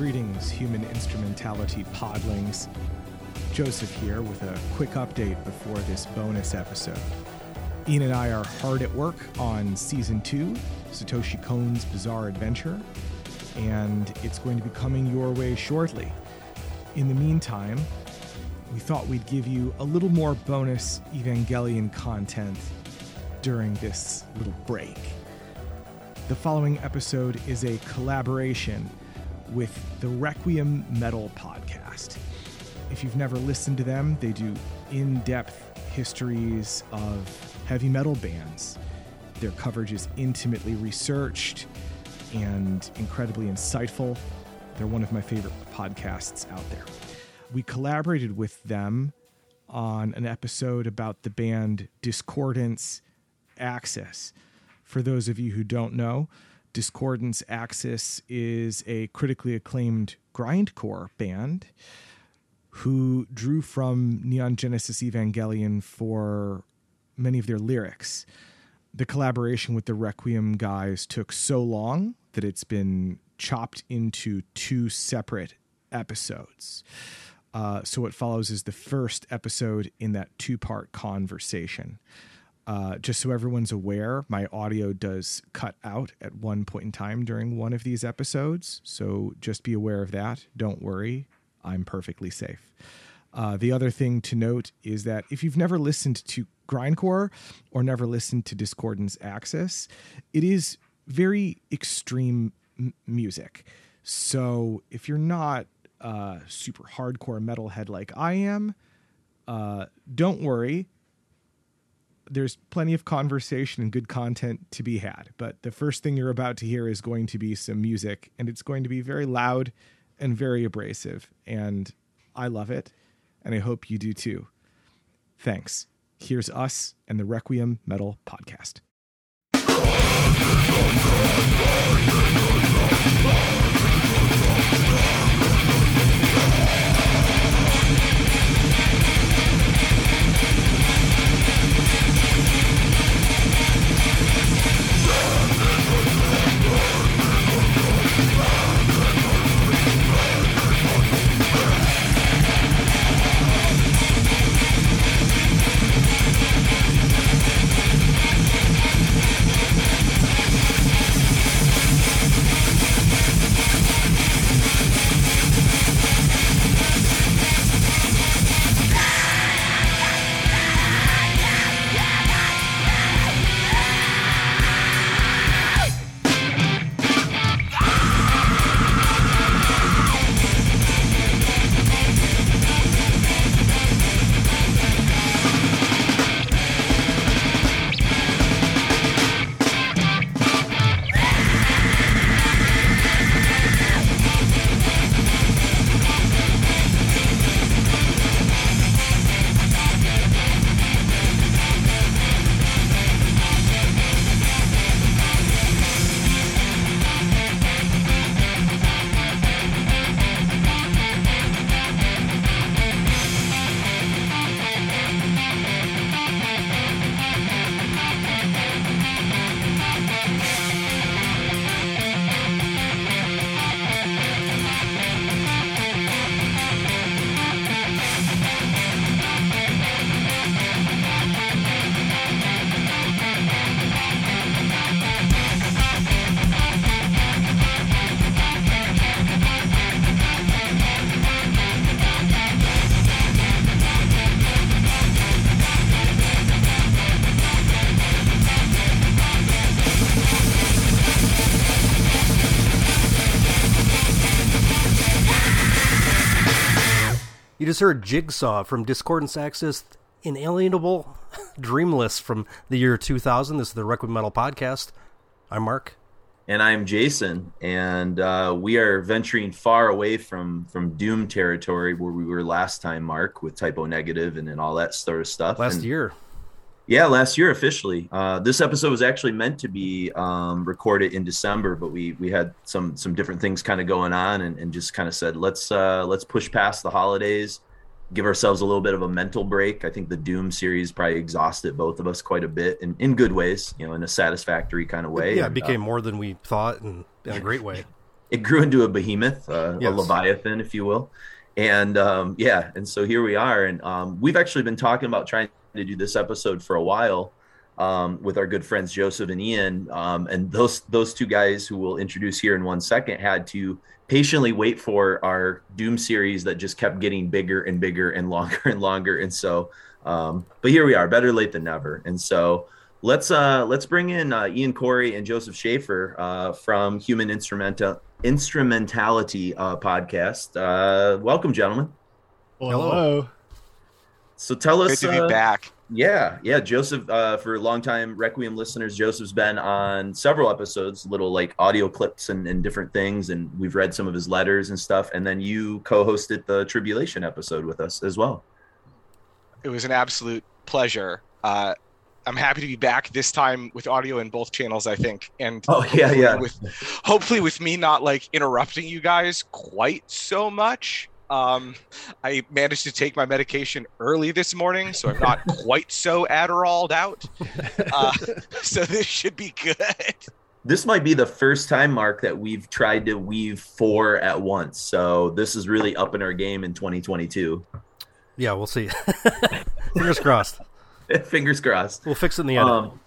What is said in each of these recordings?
Greetings, human instrumentality podlings. Joseph here with a quick update before this bonus episode. Ian and I are hard at work on season two, Satoshi Kon's Bizarre Adventure, and it's going to be coming your way shortly. In the meantime, we thought we'd give you a little more bonus Evangelion content during this little break. The following episode is a collaboration with the Requiem Metal podcast. If you've never listened to them, they do in depth histories of heavy metal bands. Their coverage is intimately researched and incredibly insightful. They're one of my favorite podcasts out there. We collaborated with them on an episode about the band Discordance Axis. For those of you who don't know, Discordance Axis is a critically acclaimed grindcore band who drew from Neon Genesis Evangelion for many of their lyrics. The collaboration with the Requiem guys took so long that it's been chopped into two separate episodes. Uh, so what follows is the first episode in that two part conversation. Uh, just so everyone's aware, my audio does cut out at one point in time during one of these episodes. So just be aware of that. Don't worry, I'm perfectly safe. Uh, the other thing to note is that if you've never listened to grindcore or never listened to Discordance Axis, it is very extreme m- music. So if you're not uh, super hardcore metalhead like I am, uh, don't worry. There's plenty of conversation and good content to be had. But the first thing you're about to hear is going to be some music, and it's going to be very loud and very abrasive. And I love it, and I hope you do too. Thanks. Here's us and the Requiem Metal Podcast. Just heard Jigsaw from Discordance Axis, Inalienable, Dreamless from the year 2000. This is the Requiem Metal Podcast. I'm Mark. and I'm Jason, and uh, we are venturing far away from from Doom territory where we were last time, Mark, with Type O Negative and, and all that sort of stuff. Last And- year. Yeah, last year officially. Uh, this episode was actually meant to be um, recorded in December, but we we had some some different things kind of going on, and, and just kind of said let's uh, let's push past the holidays, give ourselves a little bit of a mental break. I think the Doom series probably exhausted both of us quite a bit, in, in good ways, you know, in a satisfactory kind of way. Yeah, it And, uh, became more than we thought and in a great way. it grew into a behemoth, uh, yes. a leviathan, if you will. And um, yeah, and so here we are, and um, we've actually been talking about trying to do this episode for a while um, with our good friends Joseph and Ian, um, and those those two guys who we'll introduce here in one second had to patiently wait for our Doom series that just kept getting bigger and bigger and longer and longer, and so. Um, but here we are, better late than never, and so let's uh let's bring in uh, Ian Corey and Joseph Schaefer uh, from Human Instrumental Instrumentality uh, podcast. Uh, welcome, gentlemen. Hello. So tell us. Good to be uh, back. Yeah, yeah. Joseph, uh, for longtime Requiem listeners, Joseph's been on several episodes, little like audio clips and, and different things, and we've read some of his letters and stuff. And then you co-hosted the Tribulation episode with us as well. It was an absolute pleasure. Uh, I'm happy to be back this time with audio in both channels, I think. And oh yeah, yeah. With hopefully with me not like interrupting you guys quite so much. Um, I managed to take my medication early this morning, so I'm not quite so Adderalled out. Uh, so this should be good. This might be the first time, Mark, that we've tried to weave four at once. So this is really up in our game in 2022. Yeah, we'll see. Fingers crossed. Fingers crossed. We'll fix it in the end. Um,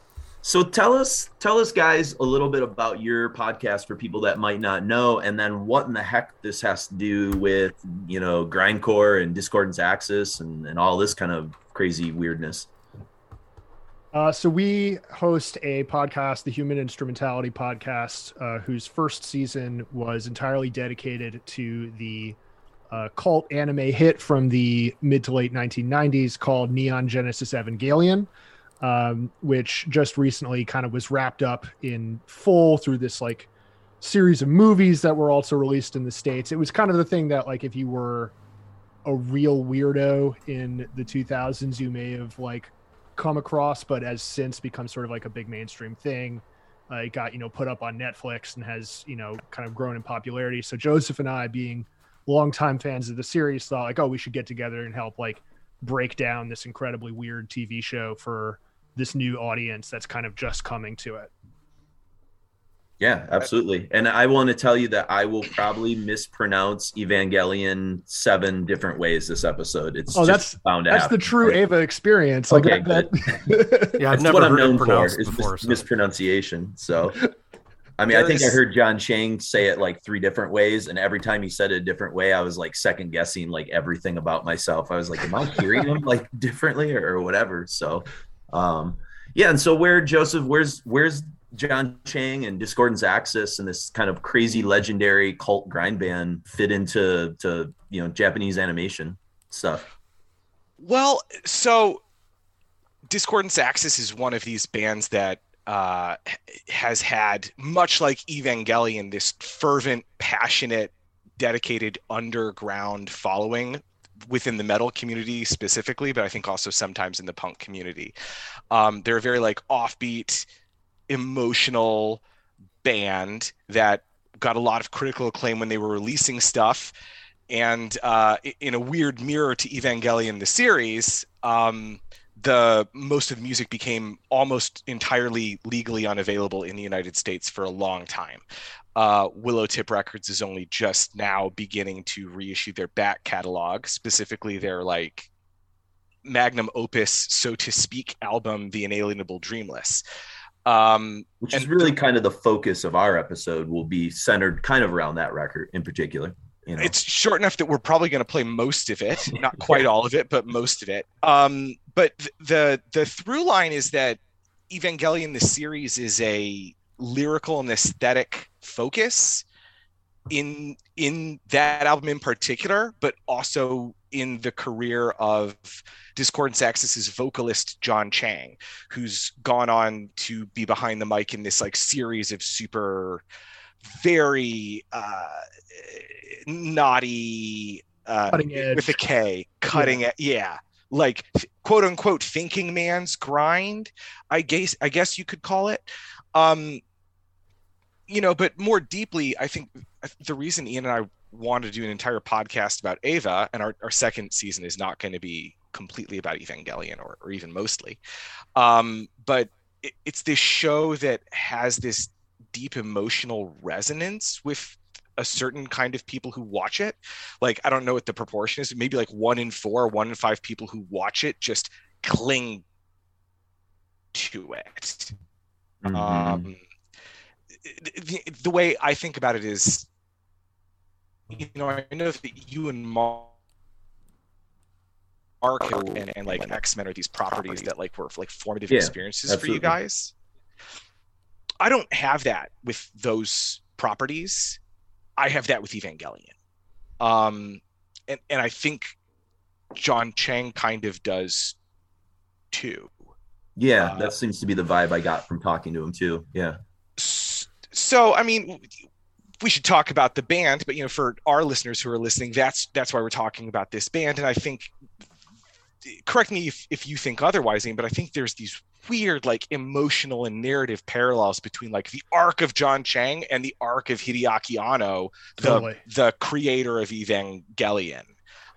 so tell us, tell us, guys, a little bit about your podcast for people that might not know, and then what in the heck this has to do with you know grindcore and Discordance Axis and and all this kind of crazy weirdness. Uh, so we host a podcast, the Human Instrumentality Podcast, uh, whose first season was entirely dedicated to the uh, cult anime hit from the mid to late 1990s called Neon Genesis Evangelion, um, which just recently kind of was wrapped up in full through this like series of movies that were also released in the states. It was kind of the thing that like if you were a real weirdo in the 2000s, you may have like come across, but has since become sort of like a big mainstream thing. Uh, it got you know put up on Netflix and has you know kind of grown in popularity. So Joseph and I, being longtime fans of the series thought like, oh, we should get together and help like break down this incredibly weird TV show for this new audience that's kind of just coming to it. Yeah, absolutely. And I want to tell you that I will probably mispronounce Evangelion seven different ways this episode. It's oh, that's found that's the true Ava experience. Okay, that, that... yeah, I've never what I'm known for is before, mis- so. mispronunciation. So I mean, I think I heard Jon Chang say it like three different ways, and every time he said it a different way, I was like second guessing like everything about myself. I was like, "Am I hearing him like differently or, or whatever?" So, um, yeah. And so, where Joseph, where's where's Jon Chang and Discordance Axis and this kind of crazy legendary cult grind band fit into to you know Japanese animation stuff? Well, so Discordance Axis is one of these bands that uh, has had, much like Evangelion, this fervent, passionate, dedicated underground following within the metal community specifically, but I think also sometimes in the punk community. Um, they're a very like offbeat, emotional band that got a lot of critical acclaim when they were releasing stuff. And uh, in a weird mirror to Evangelion, the series, um, the most of the music became almost entirely legally unavailable in the United States for a long time. Uh, Willow Tip Records is only just now beginning to reissue their back catalog, specifically their like magnum opus, so to speak, album, The Inalienable Dreamless. Um, Which is really kind of the focus of our episode, will be centered kind of around that record in particular. You know? It's short enough that we're probably going to play most of it, not quite all of it, but most of it. Um, but th- the the through line is that Evangelion, the series, is a lyrical and aesthetic focus in in that album in particular, but also in the career of Discordance Axis's vocalist Jon Chang, who's gone on to be behind the mic in this like series of super very uh, naughty uh, with a K, cutting yeah. it, yeah, like quote unquote thinking man's grind. I guess I guess you could call it. Um, you know, but more deeply, I think the reason Ian and I wanted to do an entire podcast about Ava, and our, our second season is not going to be completely about Evangelion or, or even mostly. Um, but it, it's this show that has this deep emotional resonance with a certain kind of people who watch it. Like I don't know what the proportion is. Maybe like one in four, one in five people who watch it just cling to it. Mhm. Um, the, the way I think about it is, you know, I know that you and Mark and, and like X Men are these properties that like were like formative Yeah, experiences for you guys. I don't have that with those properties. I have that with Evangelion. Um, and, and I think Jon Chang kind of does too. yeah, uh, that seems to be the vibe I got from talking to him too. Yeah. So, I mean, we should talk about the band, but you know, for our listeners who are listening, that's that's why we're talking about this band. And I think, correct me if, if you think otherwise, Ian, but I think there's these weird, like, emotional and narrative parallels between like the arc of Jon Chang and the arc of Hideaki Anno, the Totally. the creator of Evangelion.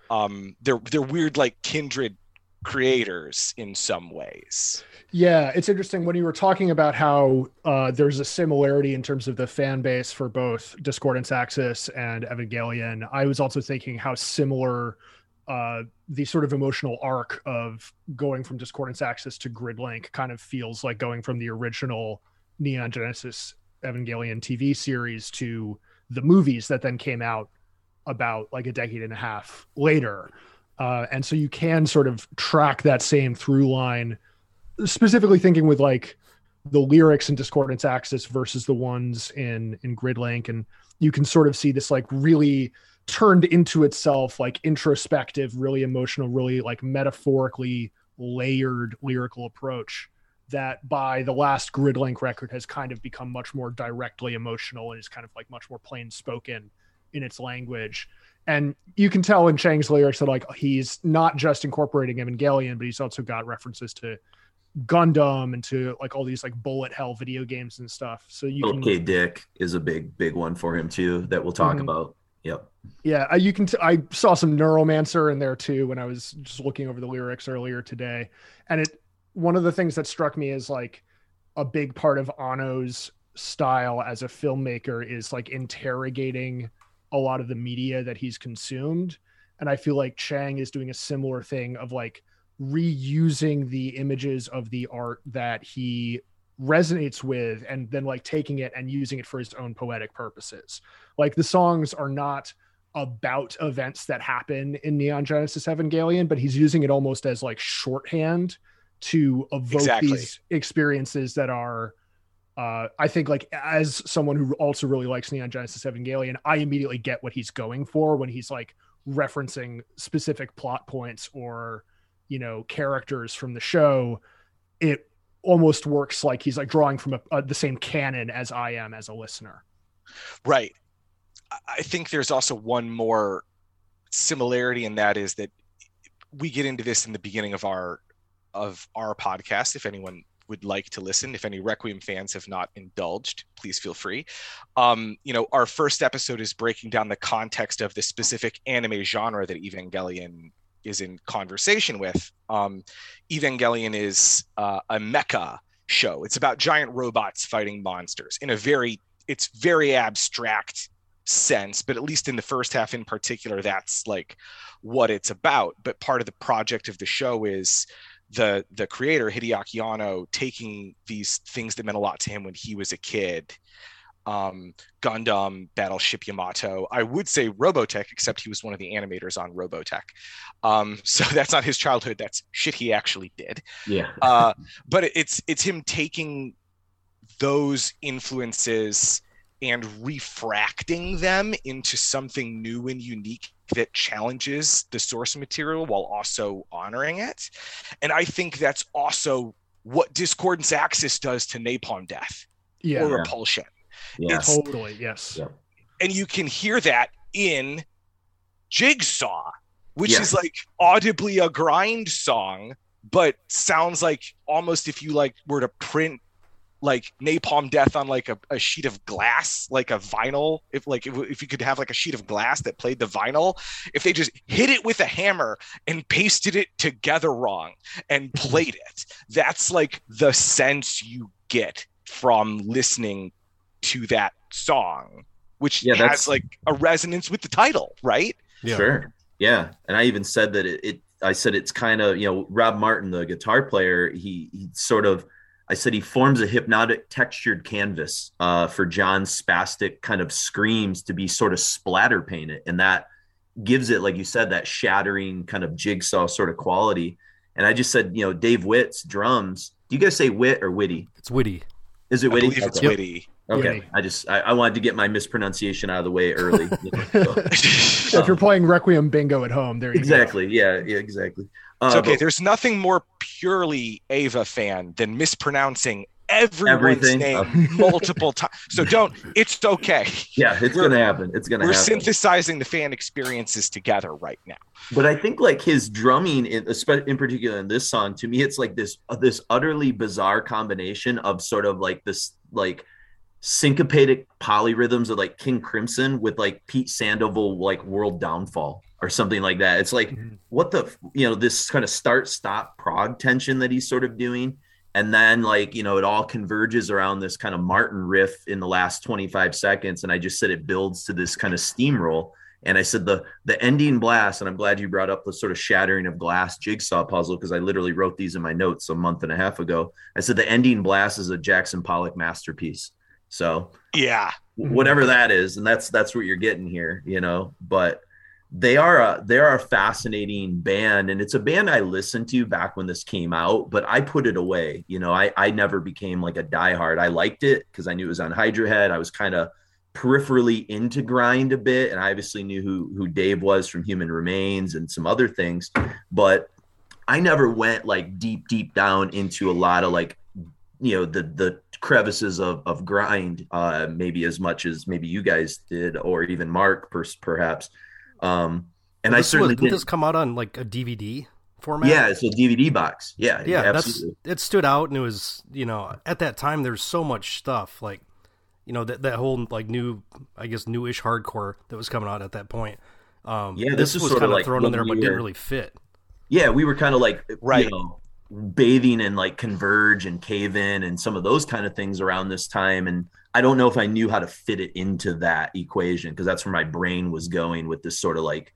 Um, they're they're weird, like kindred creators in some ways. Yeah, it's interesting when you were talking about how uh, there's a similarity in terms of the fan base for both Discordance Axis and Evangelion. I was also thinking how similar uh, the sort of emotional arc of going from Discordance Axis to Gridlink kind of feels like going from the original Neon Genesis Evangelion TV series to the movies that then came out about like a decade and a half later. Uh, and so you can sort of track that same through line specifically thinking with like the lyrics in discordance axis versus the ones in in gridlink and you can sort of see this like really turned into itself like introspective really emotional really like metaphorically layered lyrical approach that by the last gridlink record has kind of become much more directly emotional and is kind of like much more plain spoken in its language and you can tell in Chang's lyrics that like he's not just incorporating Evangelion, but he's also got references to Gundam and to like all these like bullet hell video games and stuff. So you can Okay, Dick is a big, big one for him too that we'll talk Mhm. about. Yep. yeah, you can. T- I saw some Neuromancer in there too when I was just looking over the lyrics earlier today, and it. One of the things that struck me is like a big part of Anno's style as a filmmaker is like interrogating a lot of the media that he's consumed, and I feel like Chang is doing a similar thing of like reusing the images of the art that he resonates with and then like taking it and using it for his own poetic purposes. Like the songs are not about events that happen in Neon Genesis Evangelion, but he's using it almost as like shorthand to evoke Exactly. these experiences that are uh, I think like as someone who also really likes Neon Genesis Evangelion, I immediately get what he's going for when he's like referencing specific plot points or you know characters from the show. It almost works like he's like drawing from a, a, the same canon as I am as a listener. Right. I- think there's also one more similarity, and that is that we get into this in the beginning of our of our podcast. If anyone would like to listen, if any Requiem fans have not indulged, please feel free. Um, you know, our first episode is breaking down the context of the specific anime genre that Evangelion is in conversation with. Um, Evangelion is uh, a mecha show. It's about giant robots fighting monsters in a very it's very abstract sense, but at least in the first half in particular, that's like what it's about. But part of the project of the show is the the creator Hideaki Anno taking these things that meant a lot to him when he was a kid. Um, Gundam, Battleship Yamato. I would say Robotech, except he was one of the animators on Robotech. Um, so that's not his childhood. That's shit he actually did Yeah. uh, but it's it's him taking those influences and refracting them into something new and unique that challenges the source material while also honoring it and i think that's also what discordance axis does to napalm death Yeah, or repulsion yeah. it's- totally. Yes. Yeah. and you can hear that in Jigsaw, which Yeah. is like audibly a grind song, but sounds like almost if you like were to print like napalm death on like a, a sheet of glass like a vinyl if like if, if you could have like a sheet of glass that played the vinyl if they just hit it with a hammer and pasted it together wrong and played it that's like the sense you get from listening to that song which Yeah, has that's- like a resonance with the title, right? Yeah. Sure. Yeah. And I even said that it, it I said it's kind of, you know, Rob Martin, the guitar player, he he sort of I said he forms a hypnotic textured canvas uh, for Jon's spastic kind of screams to be sort of splatter painted. And that gives it, like you said, that shattering kind of jigsaw sort of quality. And I just said, you know, Dave Witte's drums. Do you guys say wit or witty? It's witty. Is it I witty? believe it's Okay. witty. Okay. Witty. I just I, I wanted to get my mispronunciation out of the way early. you know, so. if you're playing Requiem Bingo at home, there you Exactly. Yeah. Yeah. Exactly. It's Uh, okay. but- There's nothing more purely Ava fan than mispronouncing everyone's Everything. name multiple times. So don't. It's okay. yeah, it's we're- gonna happen. It's gonna We're happen. synthesizing the fan experiences together right now. but I think like his drumming, in, in particular in this song, to me, it's like this uh, this utterly bizarre combination of sort of like this like syncopated polyrhythms of like King Crimson with like Pete Sandoval like World Downfall or something like that. It's like Mhm. what the you know this kind of start stop prog tension that he's sort of doing and then like you know it all converges around this kind of martin riff in the last 25 seconds and i just said it builds to this kind of steamroll and i said the the ending blast and i'm glad you brought up the sort of shattering of glass jigsaw puzzle because i literally wrote these in my notes a month and a half ago i said the ending blast is a jackson pollock masterpiece so Yeah. Whatever that is and that's that's what you're getting here you know but they are a they are a fascinating band and it's a band i listened to back when this came out but i put it away you know i i never became like a diehard i liked it because i knew it was on hydra head i was kind of peripherally into grind a bit and i obviously knew who who dave was from human remains and some other things but i never went like deep deep down into a lot of like you know the the crevices of of grind uh maybe as much as maybe you guys did or even mark per, perhaps um and i This was- certainly didn't this come out on like a DVD format? yeah it's a dvd box yeah yeah, absolutely that's it. Stood out, and it was you know at that time there's so much stuff like you know that that whole like new I guess newish hardcore that was coming out at that point. Um, Yeah, this, this is was sorta kind of like thrown in there, we but didn't really fit. yeah we were kind of like Right. you know bathing in like converge and cave in and some of those kind of things around this time and i don't know if i knew how to fit it into that equation because that's where my brain was going with this sort of like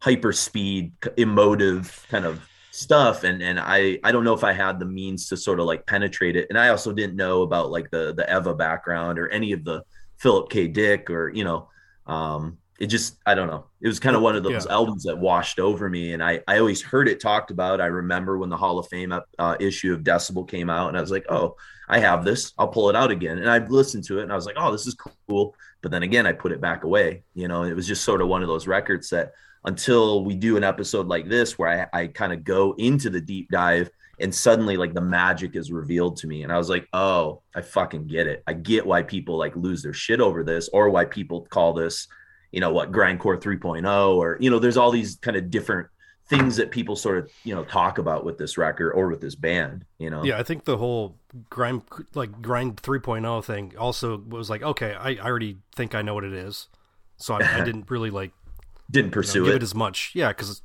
hyper speed emotive kind of stuff and and i i don't know if i had the means to sort of like penetrate it and i also didn't know about like the the eva background or any of the philip k. Dick or you know um it just i don't know. It was kind of one of those Yeah. albums that washed over me and i i always heard it talked about. I remember when the hall of fame uh, issue of decibel came out and i was like oh i have this. I'll pull it out again. And i listened to it and i was like oh this is cool. But then again i put it back away you know it was just sort of one of those records that until we do an episode like this where i, I kind of go into the deep dive and suddenly like the magic is revealed to me and i was like oh i fucking get it. I get why people like lose their shit over this or why people call this you know what grindcore 3.0 or you know there's all these kind of different things that people sort of you know talk about with this record or with this band you know Yeah, I think the whole grind like grind 3.0 thing also was like okay, I, I already think I know what it is, so I, I didn't really like didn't you know, pursue give it it as much. Yeah, because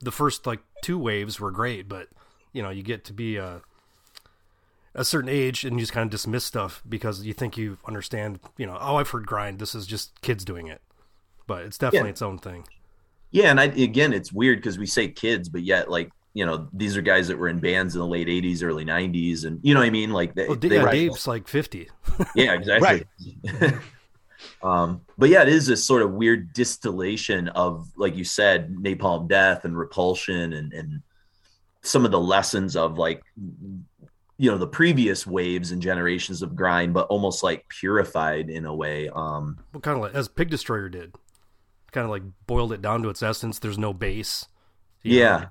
the first like two waves were great, but you know you get to be a a certain age and you just kind of dismiss stuff because you think you understand. You know, oh, I've heard grind. This is just kids doing it, but it's definitely Yeah. its own thing. Yeah, and I again, it's weird because we say kids, but yet like you know these are guys that were in bands in the late '80s, early '90s, and you know what I mean. Like they, Oh, D- they yeah, were- Dave's like fifty. yeah, exactly. um, but yeah, it is this sort of weird distillation of, like you said, napalm death and repulsion, and and some of the lessons of like you know the previous waves and generations of grind, but almost like purified in a way. Um, Well, kind of like as Pig Destroyer did, kind of like boiled it down to its essence. There's no bass. you know. Yeah.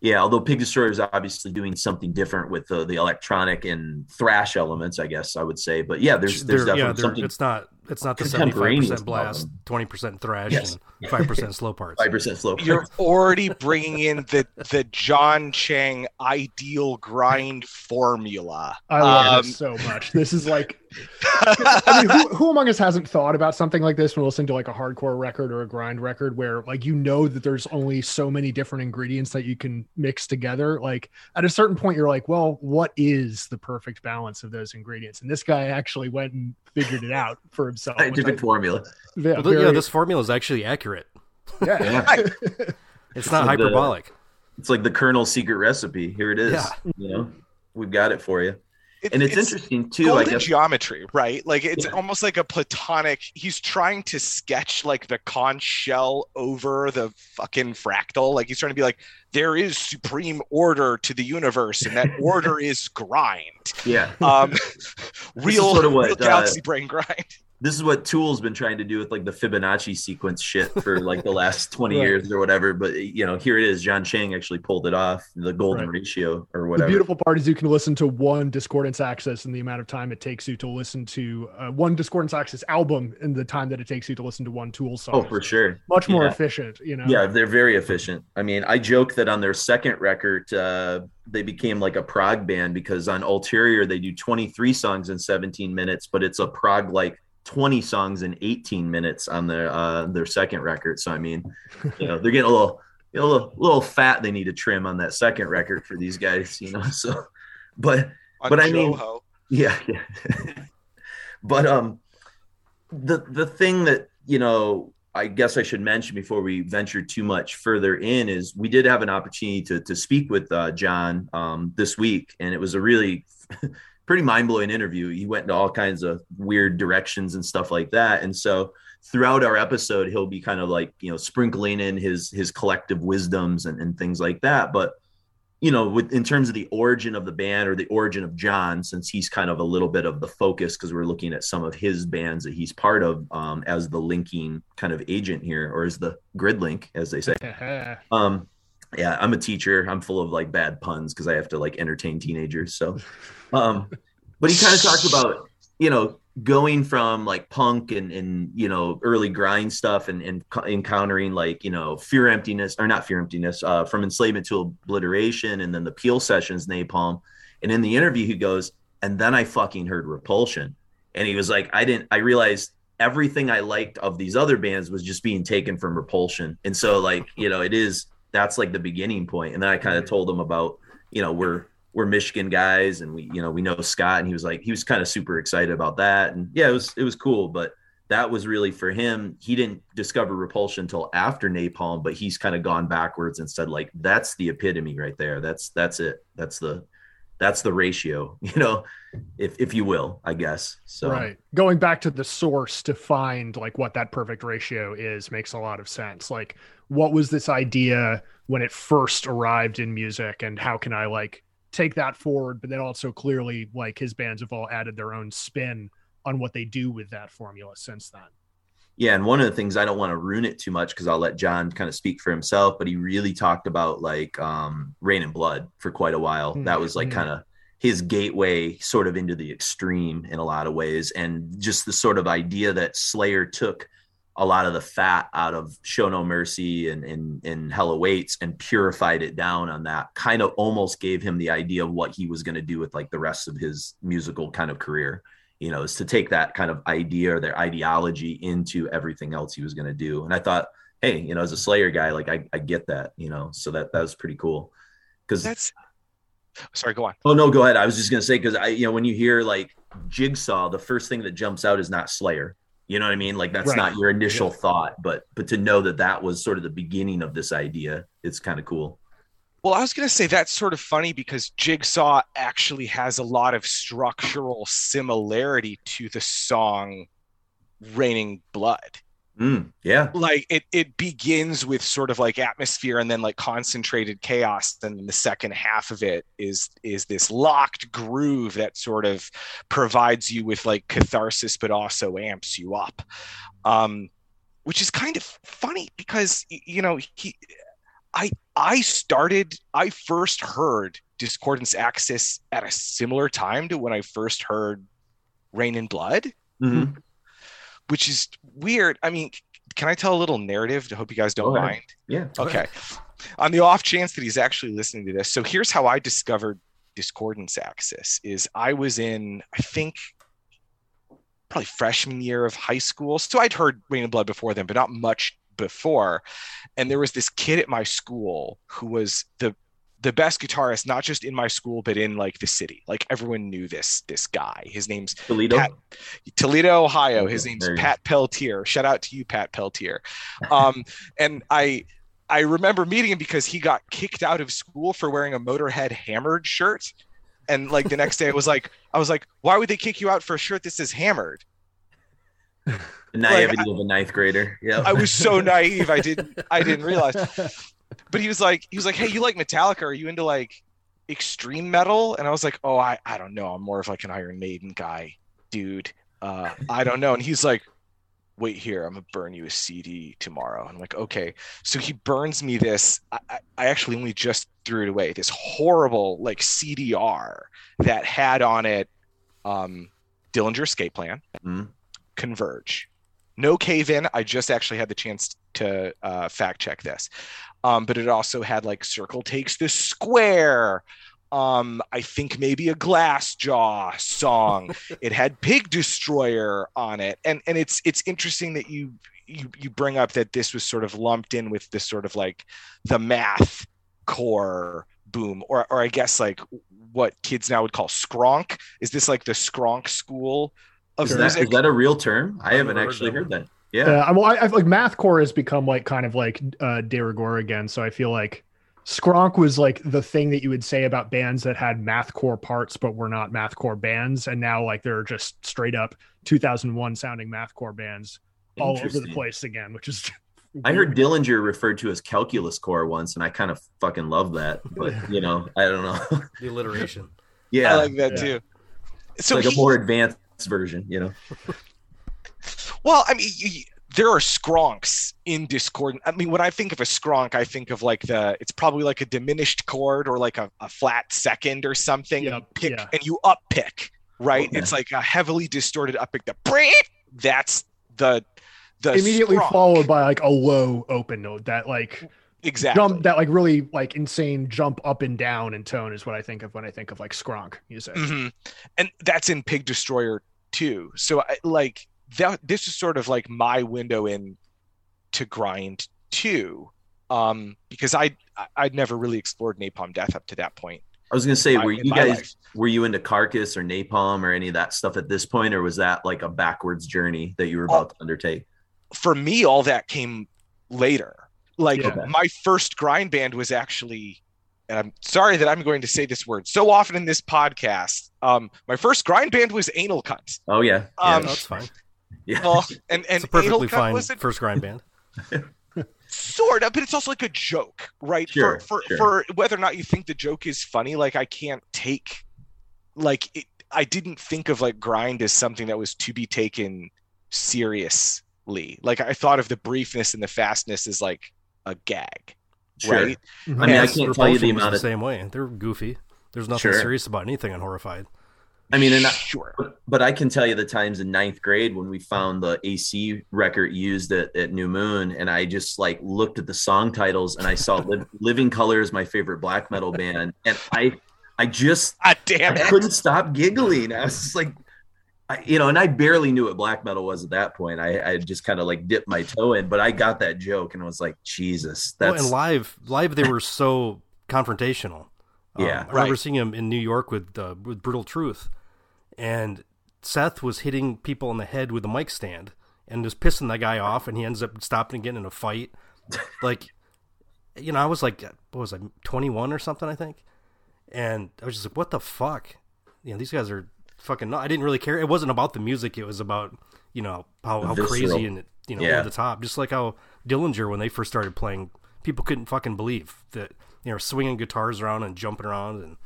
Yeah, although Pig Destroyer is obviously doing something different with the, the electronic and thrash elements, I guess I would say. But yeah, there's there's There- definitely yeah, something it's not it's not the seventy five percent blast, twenty percent thrash, Yes. and five percent slow parts. five percent slow. Parts. You're already bringing in the the Jon Chang ideal grind formula. I love Um, this so much. This is like I mean, who, who, among us hasn't thought about something like this when listening to like a hardcore record or a grind record where like you know that there's only so many different ingredients that you can mix together? Like at a certain point, you're like, well, what is the perfect balance of those ingredients? And this guy actually went and figured it out for himself. Scientific formula. Yeah, well, very, yeah, this formula is actually accurate. Yeah, yeah. it's not it's hyperbolic. The, it's like the Colonel's secret recipe. Here it is. Yeah. You know, we've got it for you. And it's, it's, interesting too. Golden I guess. geometry, right? Like it's yeah. almost like a platonic. He's trying to sketch like the conch shell over the fucking fractal. Like he's trying to be like, there is supreme order to the universe, and that order is grind. Yeah. Um, real, sort of what, real galaxy uh, brain grind this is what Tool's been trying to do with like the Fibonacci sequence shit for like the last 20 right. years or whatever. But you know, here it is. Jon Chang actually pulled it off, the golden right. ratio or whatever. The beautiful part is you can listen to one discordance axis in the amount of time it takes you to listen to uh, one discordance axis album in the time that it takes you to listen to one Tool song. Oh, for sure. Much more yeah. efficient, you know. Yeah, they're very efficient. I mean, I joke that on their second record, uh, they became like a prog band because on Ulterior they do 23 songs in 17 minutes, but it's a prog like 20 songs in 18 minutes on their uh, their second record. So I mean, you know, they're getting a little a little, little fat they need to trim on that second record for these guys, you know. So but on but I mean yeah, yeah. but um the the thing that, you know, I guess I should mention before we venture too much further in is we did have an opportunity to to speak with uh, Jon um, this week, and it was a really pretty mind blowing interview. He went into all kinds of weird directions and stuff like that. And so throughout our episode, he'll be kind of like, you know, sprinkling in his, his collective wisdoms and, and things like that. But, you know, with, in terms of the origin of the band or the origin of Jon, since he's kind of a little bit of the focus, because we're looking at some of his bands that he's part of um, as the linking kind of agent here, or as the grid link, as they say. um, yeah, I'm a teacher. I'm full of like bad puns because I have to like entertain teenagers. So, um, but he kind of talked about, you know, going from like punk and, and you know, early grind stuff and, and encountering like, you know, fear emptiness or not fear emptiness, uh, from enslavement to obliteration and then the peel sessions, napalm. And in the interview, he goes, and then I fucking heard repulsion. And he was like, I didn't, I realized everything I liked of these other bands was just being taken from repulsion. And so, like, you know, it is, that's like the beginning point. And then I kind of mm-hmm. told him about, you know, we're, we're Michigan guys and we, you know, we know Scott and he was like, he was kind of super excited about that. And yeah, it was, it was cool, but that was really for him. He didn't discover repulsion until after napalm, but he's kind of gone backwards and said like, that's the epitome right there. That's, that's it. That's the, that's the ratio, you know, if, if you will, I guess. So, right. Going back to the source to find like what that perfect ratio is makes a lot of sense. Like, what was this idea when it first arrived in music and how can I like take that forward, but then also clearly like his bands have all added their own spin on what they do with that formula since then. Yeah, and one of the things I don't want to ruin it too much because I'll let Jon kind of speak for himself, but he really talked about like um Reign in Blood for quite a while. Mm-hmm. That was like kind of his gateway sort of into the extreme in a lot of ways and just the sort of idea that Slayer took a lot of the fat out of Show No Mercy and, and, and Hell Awaits and purified it down on that kind of almost gave him the idea of what he was going to do with like the rest of his musical kind of career, you know, is to take that kind of idea or their ideology into everything else he was going to do. And I thought, hey, you know, as a Slayer guy, like I, I get that, you know, so that, that was pretty cool. Cause that's, sorry, go on. Oh no, go ahead. I was just going to say, cause I, you know, when you hear like Jigsaw, the first thing that jumps out is not Slayer you know what I mean? Like that's right. not your initial yeah. thought, but but to know that that was sort of the beginning of this idea, it's kind of cool. Well, I was going to say that's sort of funny because Jigsaw actually has a lot of structural similarity to the song Raining Blood. Mm, yeah. Like it it begins with sort of like atmosphere and then like concentrated chaos. And then the second half of it is is this locked groove that sort of provides you with like catharsis, but also amps you up. Um, which is kind of funny because you know, he I I started I first heard Discordance Axis at a similar time to when I first heard Reign in Blood. Mm-hmm which is weird. I mean, can I tell a little narrative? I hope you guys don't mind. Yeah. Okay. On the off chance that he's actually listening to this, so here's how I discovered Discordance Axis: is I was in, I think, probably freshman year of high school. So I'd heard Reign in Blood before then, but not much before. And there was this kid at my school who was the the best guitarist, not just in my school, but in like the city. Like everyone knew this this guy. His name's Toledo. Pat, Toledo, Ohio. His name's there. Pat Peltier. Shout out to you, Pat Peltier. Um, and I I remember meeting him because he got kicked out of school for wearing a Motorhead Hammered shirt. And like the next day, it was like I was like, why would they kick you out for a shirt that says Hammered? The naivety of a ninth grader. Yeah. I was so naive. I didn't I didn't realize. But he was like he was like, hey, you like Metallica? Are you into like extreme metal? And I was like, oh, I I don't know. I'm more of like an Iron Maiden guy, dude. Uh, I don't know. And he's like, wait here, I'm gonna burn you a CD tomorrow. And I'm like, okay. So he burns me this. I, I- actually only just threw it away. This horrible like CDR that had on it um Dillinger Escape Plan, Mhm. Converge. No cave in. I just actually had the chance to uh, fact check this. Um, but it also had like Circle Takes the Square. Um, I think maybe a Glassjaw song. it had Pig Destroyer on it, and and it's it's interesting that you you you bring up that this was sort of lumped in with this sort of like the math core boom, or or I guess like what kids now would call skronk. Is this like the skronk school Is that, music? is that a real term? I I've haven't heard actually heard that. Yeah. Yeah, I'm, I, I like mathcore has become like kind of like uh, de rigueur again. So I feel like Skronk was like the thing that you would say about bands that had mathcore parts but were not mathcore bands, and now like they're just straight up 2001 sounding mathcore bands all over the place again, which is. I heard Dillinger referred to as calculus core once, and I kind of fucking love that. But you know, I don't know. The alliteration. yeah, I like that Yeah. too. it's So like a more advanced version. You know, Well, I mean, y- y- there are skronks in Discord. I mean, when I think of a skronk, I think of like the it's probably like a diminished chord or like a, a flat second or something. and you Yep, pick yeah. and you up pick, right? Okay. It's like a heavily distorted up pick. The break. That's the the immediately skronk. followed by like a low open note that like exactly. jump that like really like insane jump up and down in tone is what I think of when I think of like Skronk music. Mhm. And that's in Pig Destroyer too. So I like that this is sort of like my window in to grind too. Um, because I I'd never really explored Napalm Death up to that point. I was gonna say, my- were you guys life. were you into Carcass or Napalm or any of that stuff at this point, or was that like a backwards journey that you were about to undertake? For me, all that came later. Like Yeah. my first grind band was actually and I'm sorry that I'm going to say this word so often in this podcast. Um, my first grind band was Anal Cunt. Oh yeah, Um, that's fine. yeah. Well, and and It's a perfectly Anal fine was a first grind band. sort of but it's also like a joke right Sure, for for, sure. for whether or not you think the joke is funny like i can't take like it, i didn't think of like grind as something that was to be taken seriously like i thought of the briefness and the fastness as like a gag sure. right I mean, I can't tell you the Repulsion was amount the of. same way. They're goofy. There's nothing Sure. serious about anything on Horrified. I mean, and I, sure But, but I can tell you the times in ninth grade when we found the AC record used at, at New Moon, and I just like looked at the song titles and I saw Liv- Living is my favorite black metal band, and I, I just ah damn I it couldn't stop giggling. I was just like, I, you know, and I barely knew what black metal was at that point. I, I just kind of like dipped my toe in, but I got that joke and I was like, Jesus, Well, and live, live they were so confrontational. Um, Yeah. I remember Right. seeing him in New York with uh, with Brutal Truth, and Seth was hitting people in the head with a mic stand and just pissing that guy off, and he ends up stopping and getting in a fight. like, you know, I was like, what was I, twenty one or something, I think, and I was just like, what the fuck? You know, these guys are fucking. I didn't really care. It wasn't about the music. It was about you know how, how crazy and you know Yeah. over the top. Just like how Dillinger when they first started playing, people couldn't fucking believe that you know swinging guitars around and jumping around and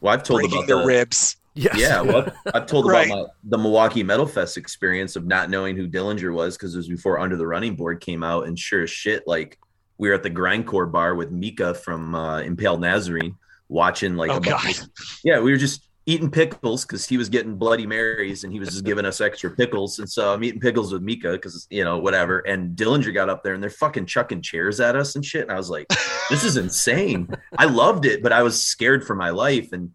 well, I've told about the the, ribs yes. Yeah, well, I've told Right. about my, the Milwaukee Metal Fest experience of not knowing who Dillinger was because it was before Under the Running Board came out, and sure as shit, like we were at the Grindcore bar with Mika from uh, Impaled Nazarene watching like Oh, a bunch God. of- yeah, we were just eating pickles because he was getting Bloody Marys and he was just giving us extra pickles, and so I'm eating pickles with Mika because you know whatever, and Dillinger got up there and they're fucking chucking chairs at us and shit, and I was like, this is insane. I loved it, but I was scared for my life and.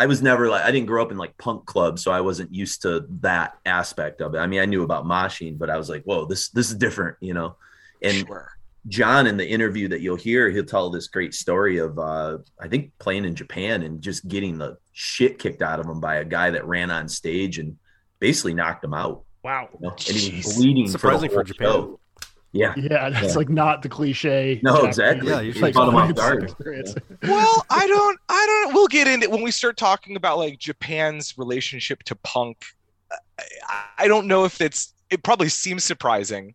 I was never like I didn't grow up in like punk clubs, so I wasn't used to that aspect of it. I mean, I knew about moshing, but I was like, whoa, this this is different, you know. And Sure. Jon in the interview that you'll hear, he'll tell this great story of uh I think playing in Japan and just getting the shit kicked out of him by a guy that ran on stage and basically knocked him out. Wow. You know? And he was bleeding Surprising for, for Japan. show. Yeah. Yeah, that's Yeah. like not the cliche. No, Japanese, exactly. Yeah, you He should caught him off experience- guard. well i don't i don't we'll get into when we start talking about like japan's relationship to punk I, I don't know if it's it probably seems surprising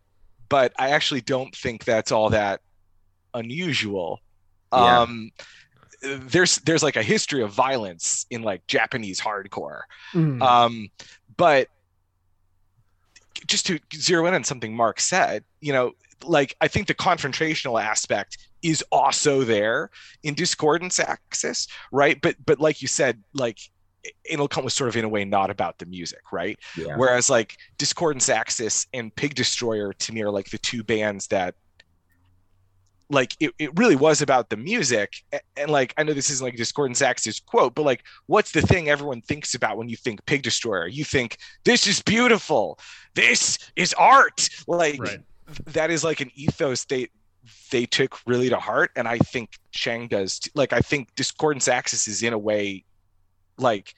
but i actually don't think that's all that unusual Yeah. um there's there's like a history of violence in like japanese hardcore Mm. um but just to zero in on something mark said you know like i think the confrontational aspect is also there in discordance axis right but but like you said like anal cunt was sort of in a way not about the music right? Yeah. whereas like discordance axis and pig destroyer to me are like the two bands that like it, it really was about the music. A- and, like i know this isn't like discordance axis quote but like what's the thing everyone thinks about when you think pig destroyer? You think this is beautiful. This is art. Like Right. that is like an ethos they they took really to heart and i think chang does like i think discordance axis is in a way like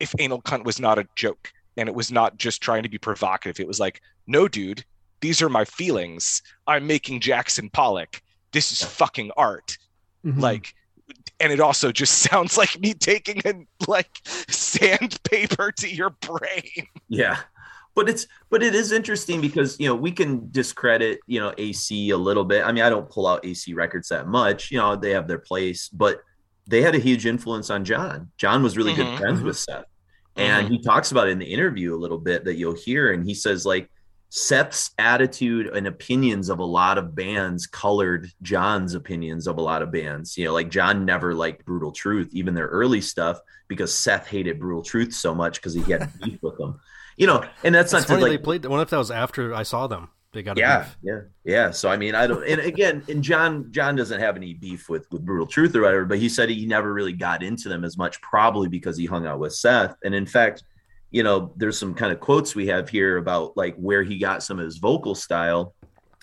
if anal cunt was not a joke and it was not just trying to be provocative it was like no dude these are my feelings i'm making jackson pollock this is fucking art Mhm. like and it also just sounds like me taking a like sandpaper to your brain Yeah. But it's but it is interesting because you know we can discredit you know AC a little bit. I mean I don't pull out AC records that much. You know they have their place, but they had a huge influence on Jon. Jon was really Mhm. good friends with Seth, and he talks about it in the interview a little bit that you'll hear, and he says like Seth's attitude and opinions of a lot of bands colored Jon's opinions of a lot of bands. You know, like Jon never liked Brutal Truth, even their early stuff, because Seth hated Brutal Truth so much because he had beef with them. You know, and that's It's not to funny like they played. What if that was after I saw them? They got yeah, beef. yeah, yeah. So I mean, I don't. And again, and Jon, Jon doesn't have any beef with with Brutal Truth or whatever, but he said he never really got into them as much, probably because he hung out with Seth. And in fact, you know, there's some kind of quotes we have here about like where he got some of his vocal style.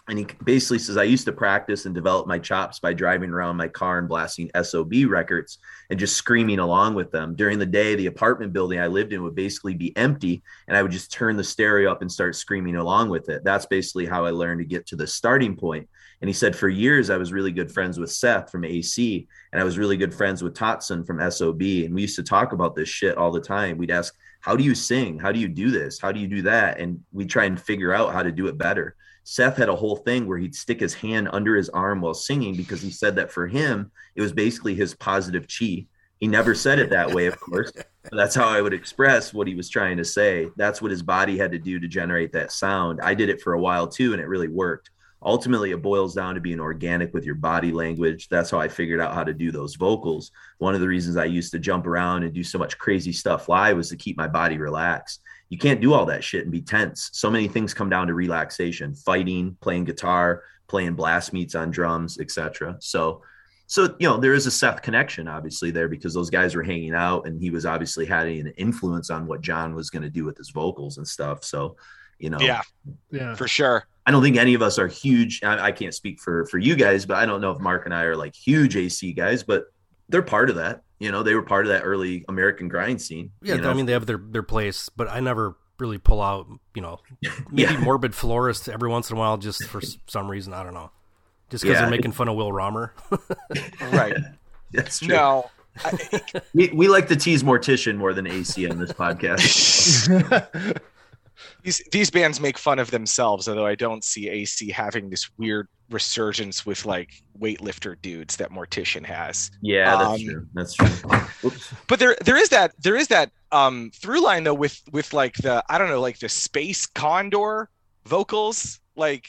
And he basically says, I used to practice and develop my chops by driving around my car and blasting SOB records and just screaming along with them. During the day, the apartment building I lived in would basically be empty, and I would just turn the stereo up and start screaming along with it. That's basically how I learned to get to the starting point. And he said, for years, I was really good friends with Seth from AC, and I was really good friends with Totson from SOB. And we used to talk about this shit all the time. We'd ask, How do you sing? How do you do this? How do you do that? And we try and figure out how to do it better. Seth had a whole thing where he'd stick his hand under his arm while singing because he said that for him, it was basically his positive chi. He never said it that way, of course. that's how I would express what he was trying to say. That's what his body had to do to generate that sound. I did it for a while too, and it really worked. Ultimately, it boils down to being organic with your body language. That's how I figured out how to do those vocals. One of the reasons I used to jump around and do so much crazy stuff live was to keep my body relaxed you can't do all that shit and be tense. So many things come down to relaxation, fighting, playing guitar, playing blast beats on drums, etc. So so you know there is a Seth connection obviously there because those guys were hanging out and he was obviously having an influence on what Jon was going to do with his vocals and stuff. So you know yeah yeah. for sure I don't think any of us are huge. I, I can't speak for for you guys, but I don't know if Mark and I are like huge AC guys, but they're part of that. You know, they were part of that early American grind scene. Yeah, you know? I mean they have their their place, but I never really pull out. You know, maybe Yeah. morbid florist every once in a while, just for some reason. I don't know. Just because Yeah, they're making fun of Will Rahmer. right that's true. no I, We, we like to tease Mortician more than AC on this podcast. These these bands make fun of themselves although i don't see ac having this weird resurgence with like weightlifter dudes that mortician has Yeah, that's Um, true. That's true. But there there is that there is that um through line though with with like the i don't know like the space condor vocals like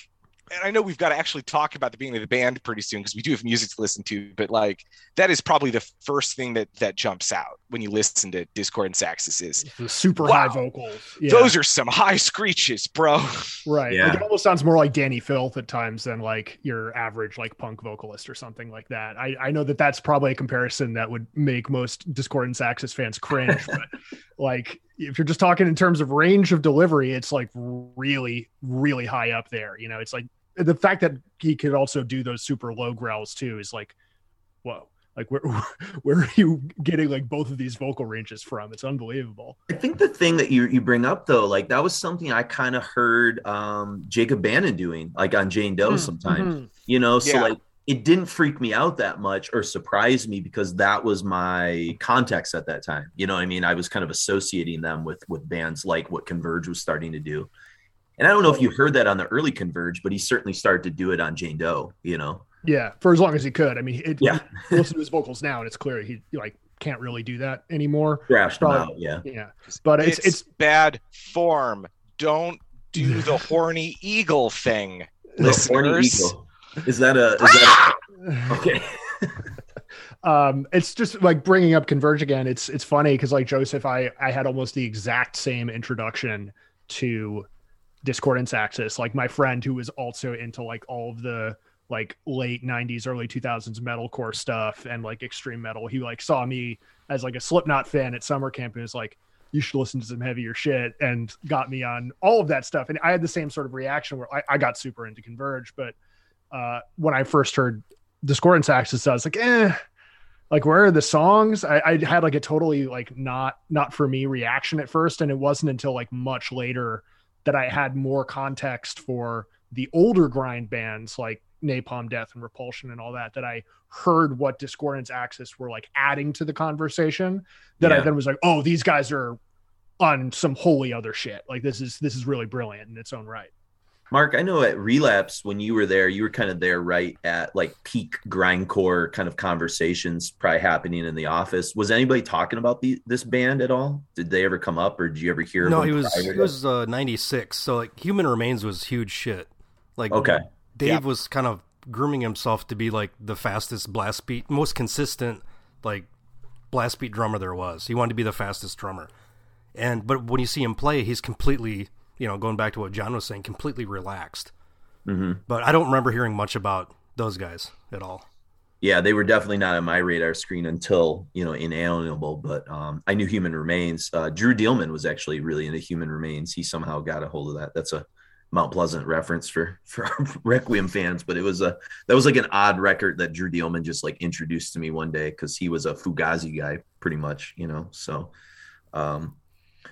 and I know we've got to actually talk about the beginning of the band pretty soon because we do have music to listen to, but like that is probably the first thing that that jumps out when you listen to Discordance Axis is The super Wow. high vocals. Yeah. those are some high screeches, bro. right. Yeah. Like it almost sounds more like Dani Filth at times than like your average like punk vocalist or something like that. I, I know that that's probably a comparison that would make most Discordance Axis fans cringe, but like if you're just talking in terms of range of delivery, it's like really, really high up there. You know, it's like the fact that he could also do those super low growls too is like, whoa. Like where where are you getting like both of these vocal ranges from? It's unbelievable. I think the thing that you you bring up though, like that was something I kind of heard um Jacob Bannon doing, like on Jane Doe Mm, sometimes. mhm. You know, so Yeah. like it didn't freak me out that much or surprise me because that was my context at that time. You know what I mean? I was kind of associating them with with bands like what Converge was starting to do. And I don't know if you heard that on the early Converge, but he certainly started to do it on Jane Doe, you know. Yeah, for as long as he could. I mean, it, Yeah. listen to his vocals now, and it's clear he like can't really do that anymore. Thrashed Probably- out, yeah. Yeah, but it's it's, it's, bad form. Don't do the horny eagle thing. The horny Listeners. eagle. Is that a is that a, okay? um it's just like bringing up converge again it's it's funny because like joseph i i had almost the exact same introduction to discordance axis like my friend who was also into like all of the like late 90s early 2000s metalcore stuff and like extreme metal. He like saw me as like a slipknot fan at summer camp and was like you should listen to some heavier shit and got me on all of that stuff. And i had the same sort of reaction where i, I got super into converge but uh when i first heard discordance axis i was like eh like where are the songs? I, I had like a totally like not not for me reaction at first and it wasn't until like much later that i had more context for the older grind bands like napalm death and repulsion and all that that i heard what discordance axis were like adding to the conversation that i then was like oh these guys are on some wholly other shit like this is this is really brilliant in its own right Mark, I know at Relapse when you were there, you were kind of there right at like peak grindcore kind of conversations probably happening in the office. Was anybody talking about the this band at all? Did they ever come up or did you ever hear? of No, he was prior he was uh, 96. So like Human Remains was huge shit. Like Okay. Dave Yeah. was kind of grooming himself to be like the fastest blast beat, most consistent like blast beat drummer there was. He wanted to be the fastest drummer. And but when you see him play, he's completely, you know, going back to what Jon was saying, completely relaxed. Mhm. But I don't remember hearing much about those guys at all. Yeah, they were definitely not on my radar screen until you know inalienable. But um, I knew Human Remains. Uh, Drew Dealman was actually really into Human Remains. He somehow got a hold of that. That's a Mount Pleasant reference for for our Requiem fans. But it was a that was like an odd record that Drew Dealman just like introduced to me one day because he was a Fugazi guy, pretty much, you know. So, um,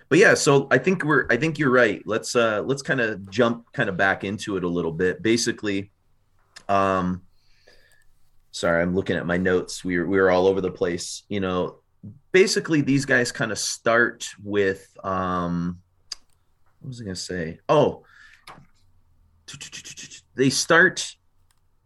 but yeah, so I think we're I think you're right. Let's uh let's kind of jump kind of back into it a little bit. Basically, um sorry i'm looking at my notes we were, we were all over the place you know basically these guys kind of start with um what was i to say oh they start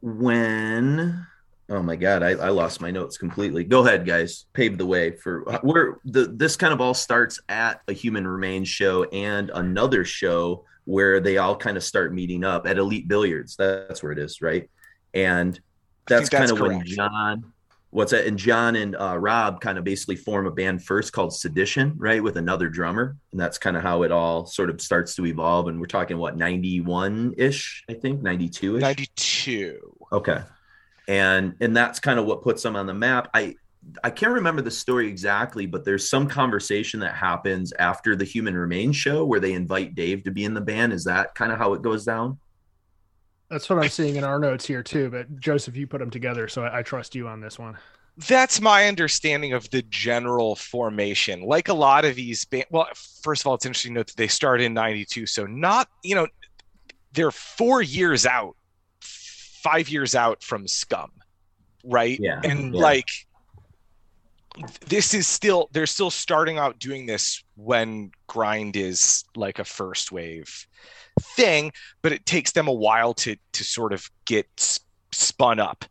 when oh my god I, I lost my notes completely. Go ahead guys. Pave the way for where the this kind of all starts at a human remains show and another show where they all kind of start meeting up at elite billiards. That's where it is right? And that's kind of when. Jon, what's that? And Jon and uh, Rob kind of basically form a band first called Sedition, right, with another drummer, and that's kind of how it all sort of starts to evolve. And we're talking what ninety one ish, I think, ninety two ish. 92. Okay, and and that's kind of what puts them on the map. I I can't remember the story exactly, but there's some conversation that happens after the Human Remains show where they invite Dave to be in the band. Is that kind of how it goes down? That's what i'm seeing in our notes here too but joseph you put them together so i, I trust you on this one That's my understanding of the general formation. Like a lot of these, ba- well, first of all, it's interesting to note that they started in 92. So, not, you know, they're four years out, five years out from Scum, right? Yeah, And yeah. like, this is still, they're still starting out doing this when grind is like a first wave thing, but it takes them a while to to sort of get spun up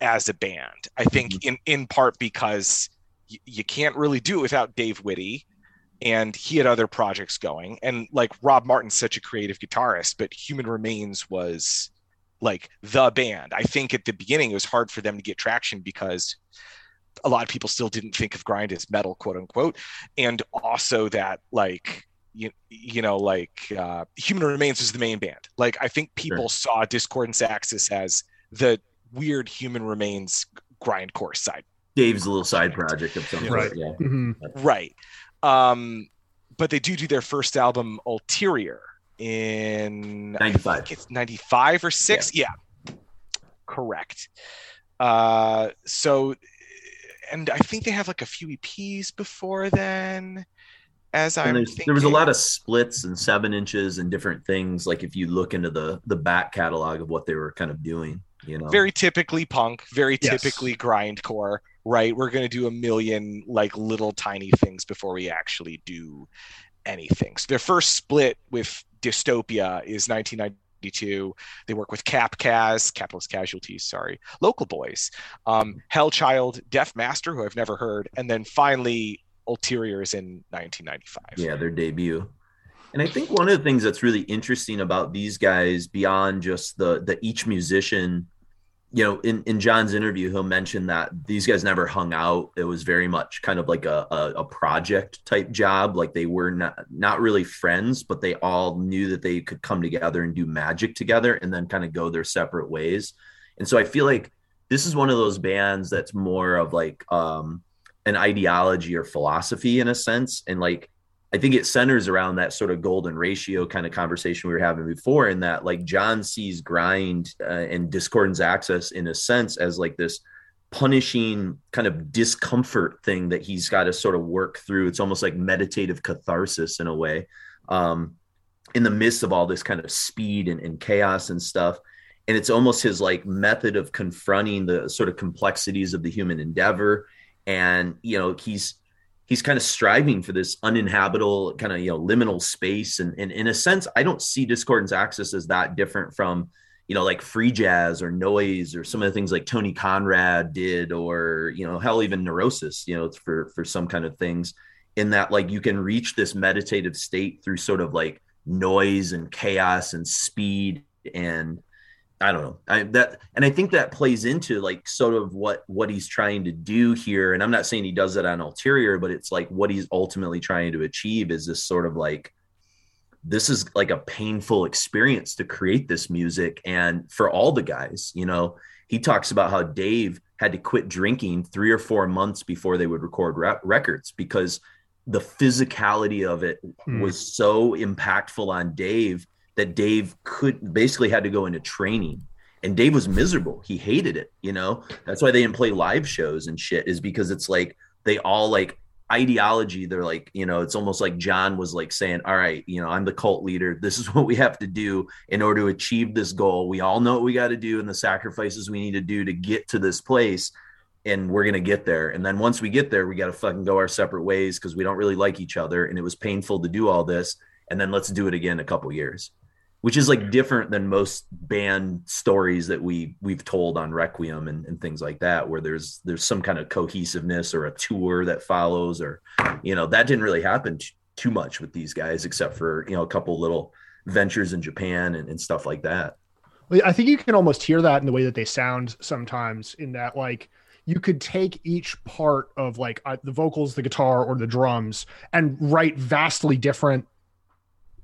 as a band. I think mm-hmm. in in part because y- you can't really do it without Dave Witte, and he had other projects going. And like Rob Martin's such a creative guitarist, but Human Remains was like the band. I think at the beginning it was hard for them to get traction because a lot of people still didn't think of grind as metal, quote unquote, and also that like you, you know like uh, Human Remains was the main band. Like I think people sure. saw Discordance Axis as the weird Human Remains grindcore side. Dave's a little side project of some right. Yeah. Mm-hmm. Right. Um, but they do do their first album, Ulterior, in 95. it's 95 or 6. Yeah. yeah. Correct. Uh, so, and I think they have like a few EPs before then. As I there was a lot of splits and seven inches and different things. Like if you look into the the back catalog of what they were kind of doing, you know, very typically punk, very yes. typically grindcore right? We're going to do a million like little tiny things before we actually do anything. So their first split with Dystopia is 1992. They work with Capcaz, Capitalist Casualties, sorry, Local Boys, um, Hellchild, Deaf Master, who I've never heard, and then finally Ulteriors in 1995. Yeah, their debut. And I think one of the things that's really interesting about these guys, beyond just the the each musician you know, in, in Jon's interview, he'll mention that these guys never hung out. It was very much kind of like a, a, a, project type job. Like they were not, not really friends, but they all knew that they could come together and do magic together and then kind of go their separate ways. And so I feel like this is one of those bands that's more of like um, an ideology or philosophy in a sense. And like, I think it centers around that sort of golden ratio kind of conversation we were having before, in that like Jon sees grind uh, and discordance axis in a sense as like this punishing kind of discomfort thing that he's got to sort of work through. It's almost like meditative catharsis in a way, um, in the midst of all this kind of speed and, and chaos and stuff. And it's almost his like method of confronting the sort of complexities of the human endeavor. And you know, he's he's kind of striving for this uninhabitable kind of you know liminal space. And, and in a sense i don't see discordance axis as that different from you know like free jazz or noise or some of the things like tony conrad did or you know hell even neurosis you know for for some kind of things in that like you can reach this meditative state through sort of like noise and chaos and speed and I don't know. I that and I think that plays into like sort of what what he's trying to do here. And I'm not saying he does it on ulterior, but it's like what he's ultimately trying to achieve is this sort of like this is like a painful experience to create this music. And for all the guys, you know, he talks about how Dave had to quit drinking three or four months before they would record records because the physicality of it hmm. was so impactful on Dave that Dave could basically had to go into training. And Dave was miserable. He hated it, you know. That's why they didn't play live shows and shit, is because it's like they all like ideology. They're like, you know, it's almost like Jon was like saying, All right, you know, I'm the cult leader. This is what we have to do in order to achieve this goal. We all know what we got to do and the sacrifices we need to do to get to this place and we're going to get there. And then once we get there, we got to fucking go our separate ways because we don't really like each other. And it was painful to do all this. And then let's do it again in a couple years which is like different than most band stories that we we've told on Requiem and, and things like that, where there's there's some kind of cohesiveness or a tour that follows, or you know that didn't really happen t- too much with these guys, except for you know a couple little ventures in Japan and, and stuff like that. I think you can almost hear that in the way that they sound sometimes. In that, like you could take each part of like uh, the vocals, the guitar, or the drums, and write vastly different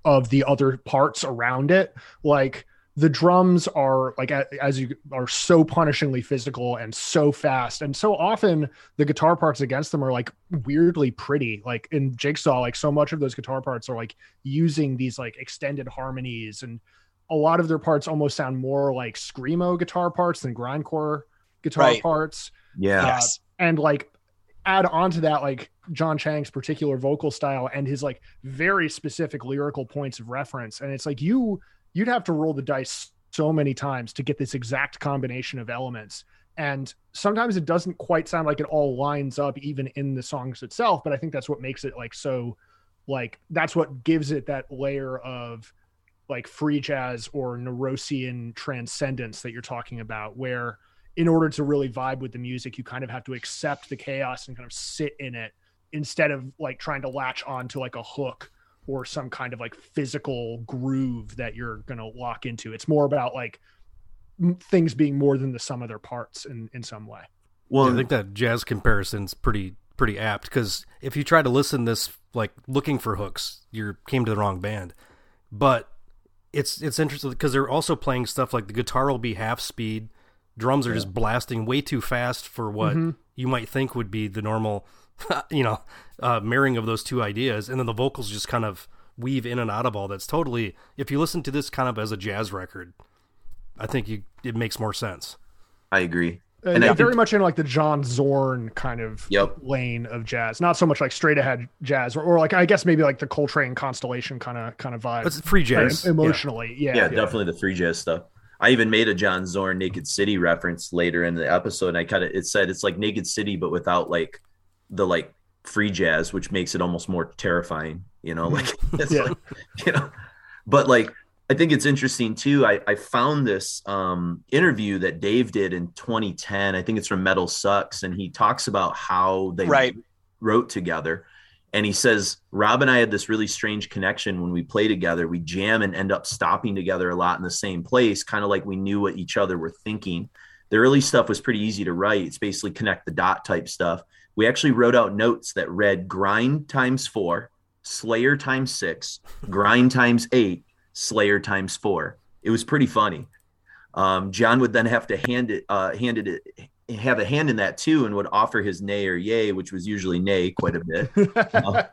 of the other parts around it. Like the drums are like as you are so punishingly physical and so fast. And so often the guitar parts against them are like weirdly pretty. Like in jigsaw like so much of those guitar parts are like using these like extended harmonies. And a lot of their parts almost sound more like screamo guitar parts than grindcore guitar right. parts. Yeah uh, yes. and like add on to that like Jon Chang's particular vocal style and his like very specific lyrical points of reference. And it's like you you'd have to roll the dice so many times to get this exact combination of elements. And sometimes it doesn't quite sound like it all lines up even in the songs itself but I think that's what makes it like so like that's what gives it that layer of like free jazz or neurosian transcendence that you're talking about where in order to really vibe with the music, you kind of have to accept the chaos and kind of sit in it instead of like trying to latch on to like a hook or some kind of like physical groove that you're going to lock into. It's more about like things being more than the sum of their parts in in some way. Well, Yeah, I think that jazz comparison's pretty pretty apt because if you try to listen this like looking for hooks, you came to the wrong band. But it's it's interesting because they're also playing stuff like the guitar will be half speed, drums are just blasting way too fast for what Mm-hmm. you might think would be the normal, you know, uh, marrying of those two ideas, and then the vocals just kind of weave in and out of all that's totally. If you listen to this kind of as a jazz record, I think you it makes more sense. I agree. Uh, And I yeah, think- very much in like the John Zorn kind of Yep. lane of jazz, not so much like straight ahead jazz, or, or like I guess maybe like the Coltrane Constellation kind of kind of vibe. It's free Right, jazz. Yeah. emotionally, yeah, yeah, definitely the free jazz stuff. I even made a John Zorn Naked City reference later in the episode, and I kind of it said it's like Naked City, but without like the like free jazz, which makes it almost more terrifying. You know, like it's Yeah. like you know, but like I think it's interesting too. I, I found this um, interview that Dave did in 2010. I think it's from Metal Sucks, and he talks about how they Right. wrote together. And he says, Rob and I had this really strange connection when we play together. We jam and end up stopping together a lot in the same place, kind of like we knew what each other were thinking. The early stuff was pretty easy to write. It's basically connect the dot type stuff. We actually wrote out notes that read grind times four, Slayer times six, grind times eight, Slayer times four. It was pretty funny. Um, Jon would then have to hand it, uh, handed it, have a hand in that too, and would offer his nay or yay, which was usually nay quite a bit.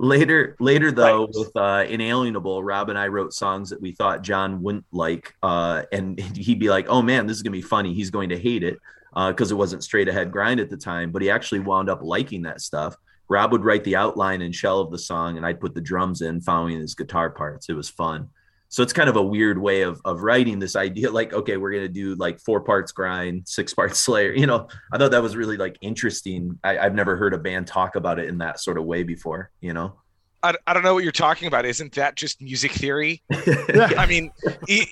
Later, later though, Right. with uh, Inalienable, Rob and I wrote songs that we thought Jon wouldn't like, uh, and he'd be like, "Oh man, this is gonna be funny." He's going to hate it because it wasn't straight ahead grind at the time, but he actually wound up liking that stuff. Rob would write the outline and shell of the song, and I'd put the drums in, following his guitar parts. It was fun. So it's kind of a weird way of of writing this idea, like, okay, we're gonna do like four parts grind, six parts Slayer. You know, I thought that was really like interesting. I, I've never heard a band talk about it in that sort of way before. You know. I, I don't know what you're talking about. Isn't that just music theory? I mean,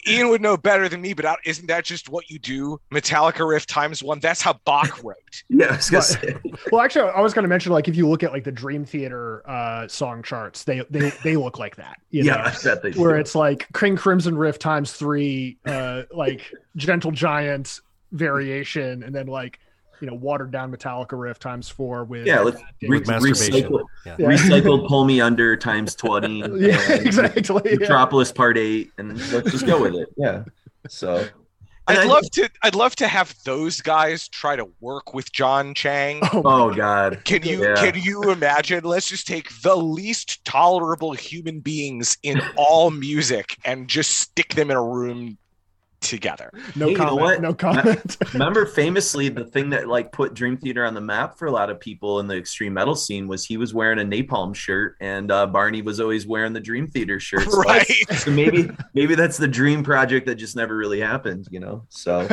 Ian would know better than me, but isn't that just what you do? Metallica riff times one. That's how Bach wrote. Yeah, I was But- well, actually, I was going to mention like if you look at like the Dream Theater uh, song charts, they they they look like that. You Yeah, know? I bet they where do. it's like King Crimson Riff times three, uh, like Gentle Giant variation, and then like you know watered down Metallica riff times four with Yeah, let's re- With recycle, Yeah. Yeah. recycled pull me under times 20 yeah, and exactly. Yeah. part eight and let's just go with it yeah so I'd I- love to. I'd love to have those guys try to work with Jon Chang. Oh, oh god Can you Yeah. can you imagine? Let's just take the least tolerable human beings in all music and just stick them in a room together. no Hey, you know comment. No comment. remember famously the thing that like put dream theater on the map for a lot of people in the extreme metal scene was he was wearing a napalm shirt and uh, barney was always wearing the dream theater shirt so, Right. so maybe maybe that's the dream project that just never really happened you know so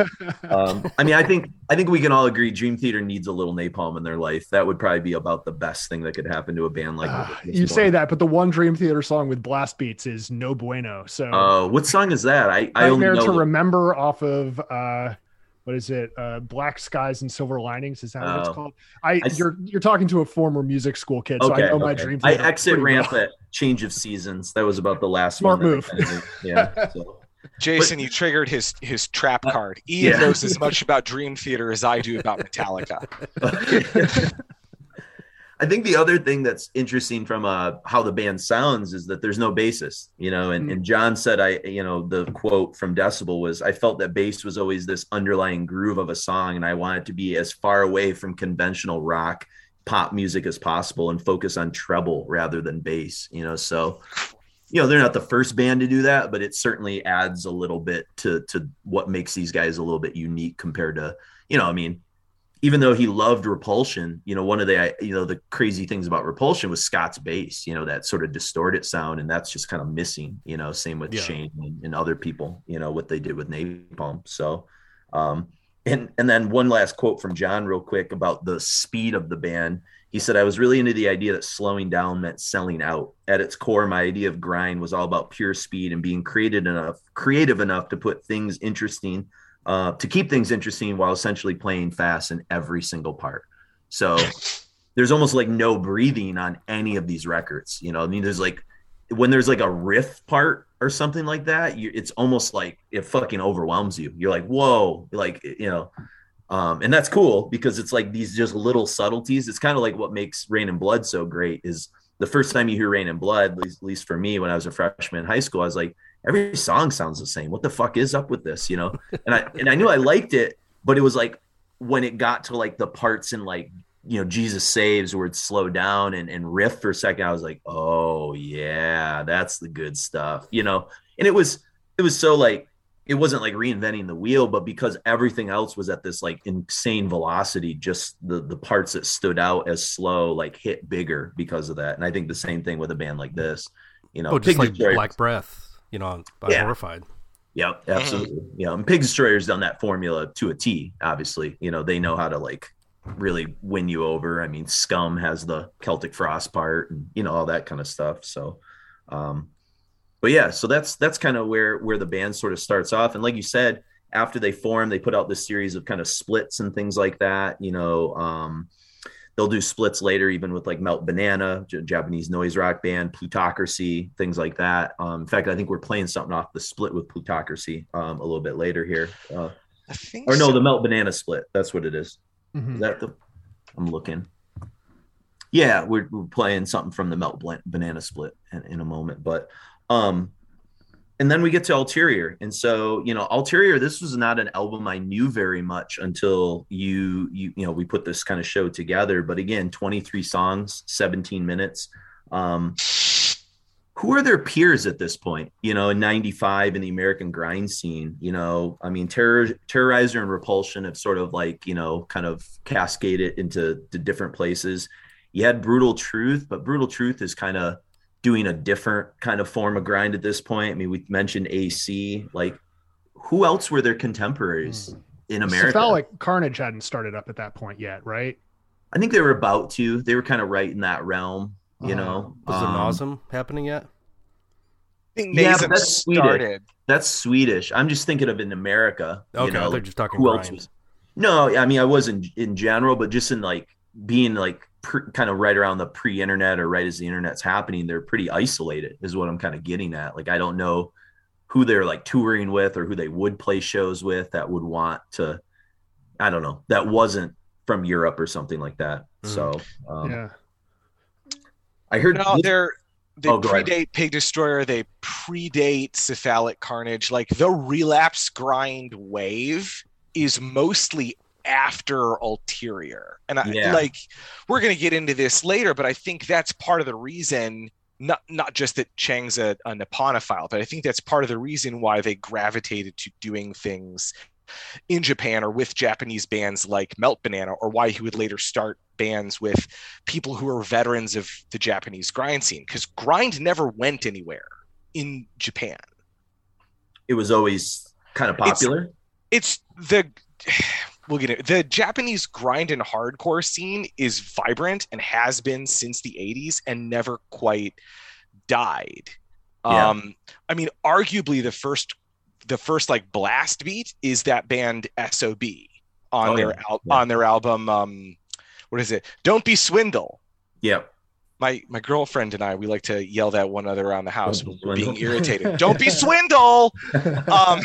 um, i mean i think i think we can all agree dream theater needs a little napalm in their life that would probably be about the best thing that could happen to a band like this you say that, but the one Dream Theater song with blast beats is no bueno. So uh, what song is that i i only Nightmare know to the- Remember off of uh what is it? Uh Black Skies and Silver Linings. Is that what it's Oh. called? I, you're you're talking to a former music school kid, so I know my okay. dream I exit ramp well. at change of seasons. That was about the last Smart one move. kinda. Yeah. So. Jason, you triggered his his trap card. Ian Uh, yeah. knows as much about Dream Theater as I do about Metallica. I think the other thing that's interesting from uh, how the band sounds is that there's no bassist, you know. And, and Jon said, "I, you know, the quote from Decibel was, I felt that bass was always this underlying groove of a song, and I wanted to be as far away from conventional rock pop music as possible and focus on treble rather than bass, you know. So, you know, they're not the first band to do that, but it certainly adds a little bit to to what makes these guys a little bit unique compared to, you know, I mean, even though he loved Repulsion, you know, one of the you know the crazy things about Repulsion was Scott's bass, you know, that sort of distorted sound, and that's just kind of missing. You know, same with Yeah. Shane and, and other people, you know, what they did with Napalm. So, um, and and then one last quote from Jon, real quick, about the speed of the band. He said, "I was really into the idea that slowing down meant selling out. At its core, my idea of grind was all about pure speed and being creative enough, creative enough to put things interesting." Uh, to keep things interesting while essentially playing fast in every single part. So there's almost like no breathing on any of these records. You know, I mean, there's like when there's like a riff part or something like that, you, it's almost like it fucking overwhelms you. You're like, whoa, like you know, um, and that's cool because it's like these just little subtleties. It's kind of like what makes Reign in Blood so great is the first time you hear Reign in Blood, at least, at least for me when I was a freshman in high school, I was like, every song sounds the same. What the fuck is up with this? You know? And I and I knew I liked it, but it was like when it got to like the parts in like you know Jesus saves where it slowed down and, and riff for a second, I was like, oh yeah, that's the good stuff, you know. And it was it was so like it wasn't like reinventing the wheel, but because everything else was at this like insane velocity, just the the parts that stood out as slow like hit bigger because of that. And I think the same thing with a band like this, you know, Oh, just like Black Breath, you know, I'm Yeah. horrified. Yep, absolutely. Yeah, and Pig Destroyer's done that formula to a T. Obviously, you know they know how to like really win you over. I mean, Scum has the Celtic Frost part, and you know all that kind of stuff. So, um, but yeah, so that's that's kind of where where the band sort of starts off. And like you said, after they form, they put out this series of kind of splits and things like that. You know, um, they'll do splits later, even with like Melt Banana, J- Japanese noise rock band, Plutocracy, things like that. Um, in fact, I think we're playing something off the split with Plutocracy um, a little bit later here. Uh, I think or no, so. the Melt Banana split. That's what it is. Mhm. Is that the? I'm looking. Yeah, we're, we're playing something from the Melt Banana split in, in a moment, but um, and then we get to Ulterior, and so you know, Ulterior. This was not an album I knew very much until you you you know we put this kind of show together. But again, 23 songs, 17 minutes. Um, who are their peers at this point? You know, in '95 in the American grind scene. You know, I mean, Terror, Terrorizer and Repulsion have sort of like you know, kind of cascaded into to different places. You had Brutal Truth, but Brutal Truth is kind of doing a different kind of form of grind at this point. I mean, we mentioned AC. Like, who else were their contemporaries in America? It felt like Carnage hadn't started up at that point yet, right? I think they were about to. They were kind of right in that realm. You Uh-huh. know, Was the Um, Nasum happening yet? I think Yeah, but that's Swedish. started. That's Swedish. I'm just thinking of in America. Okay, you know, they're just talking who grind. else was? No, I mean I wasn't in general, but just in like being like pr- kind of right around the pre-internet or right as the internet's happening, they're pretty isolated. Is what I'm kind of getting at. Like I don't know who they're like touring with or who they would play shows with that would want to. I don't know. That wasn't from Europe or something like that. Mhm. So um, yeah. I heard. No, they're they Oh, predate Pig Destroyer. They predate Cephalic Carnage. Like the relapse grind wave is mostly after Ulterior, and I, Yeah. like we're gonna get into this later, but I think that's part of the reason. Not not just that Chang's a, a Nipponophile, but I think that's part of the reason why they gravitated to doing things in Japan or with Japanese bands like Melt Banana, or why he would later start bands with people who are veterans of the Japanese grind scene. Because grind never went anywhere in Japan. it was always kind of It's- popular. It's the we'll get it. The Japanese grind and hardcore scene is vibrant and has been since the 80s and never quite died. Yeah. Um, I mean, arguably the first the first like blast beat is that band SOB on Oh, their yeah. al- Yeah. on their album um what is it? Don't be swindle. Yep. My my girlfriend and I we like to yell that one other around the house when we're being irritated. Don't be swindle. Um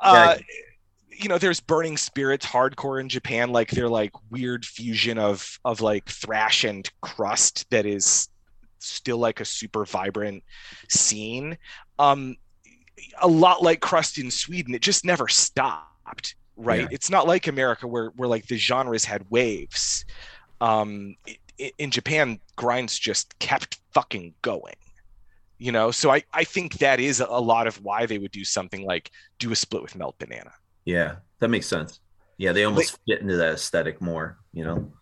uh you know there's burning spirits hardcore in japan like they're like weird fusion of of like thrash and crust that is still like a super vibrant scene. Um a lot like crust in sweden it just never stopped right? Yeah. it's not like america where where like the genres had waves. Um i i- in japan grinds just kept fucking going you know? So i i think that is a lot of why they would do something like do a split with melt banana Yeah, that makes sense. Yeah, they almost fit into that aesthetic more, you know.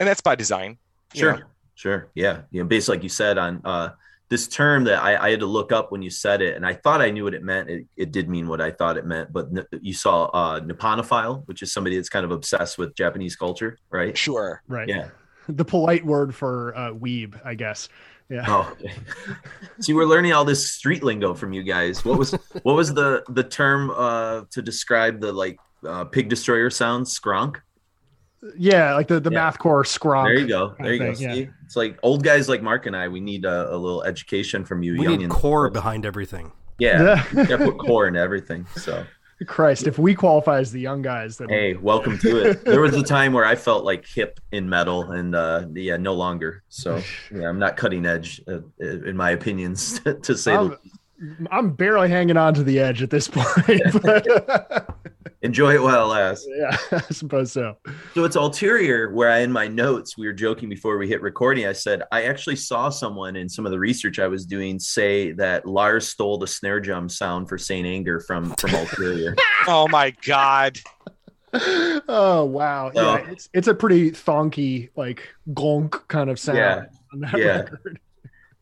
and that's by design. you Sure, know. sure. Yeah, you know, based like you said on uh, this term that I, I had to look up when you said it, and I thought I knew what it meant. It, it did mean what I thought it meant, but n- you saw uh, Nipponophile, which is somebody that's kind of obsessed with Japanese culture, right? Sure. Right. Yeah. The polite word for uh, weeb, I guess. Yeah. Oh, okay. see, we're learning all this street lingo from you guys. What was what was the the term uh, to describe the like uh, pig destroyer sound? Skronk. Yeah, like the the Yeah. mathcore scrum. There you go. There you go. thing, yeah. It's like old guys like Mark and I. We need a, a little education from you, We young need core behind everything. Yeah, you gotta put core into everything. So Christ, if we qualify as the young guys, then hey, welcome to it. There was a time where I felt like hip in metal, and uh, yeah, no longer. So yeah, I'm not cutting edge uh, in my opinions, to say. I'm, the I'm barely hanging on to the edge at this point. But Enjoy it while it lasts. yeah, I suppose so. So it's ulterior where I in my notes we were joking before we hit recording. I said I actually saw someone in some of the research I was doing say that Lars stole the snare drum sound for Saint Anger from from ulterior. Oh my god. Oh wow, So- yeah, it's it's a pretty thonky like gonk kind of sound Yeah, on that yeah. record.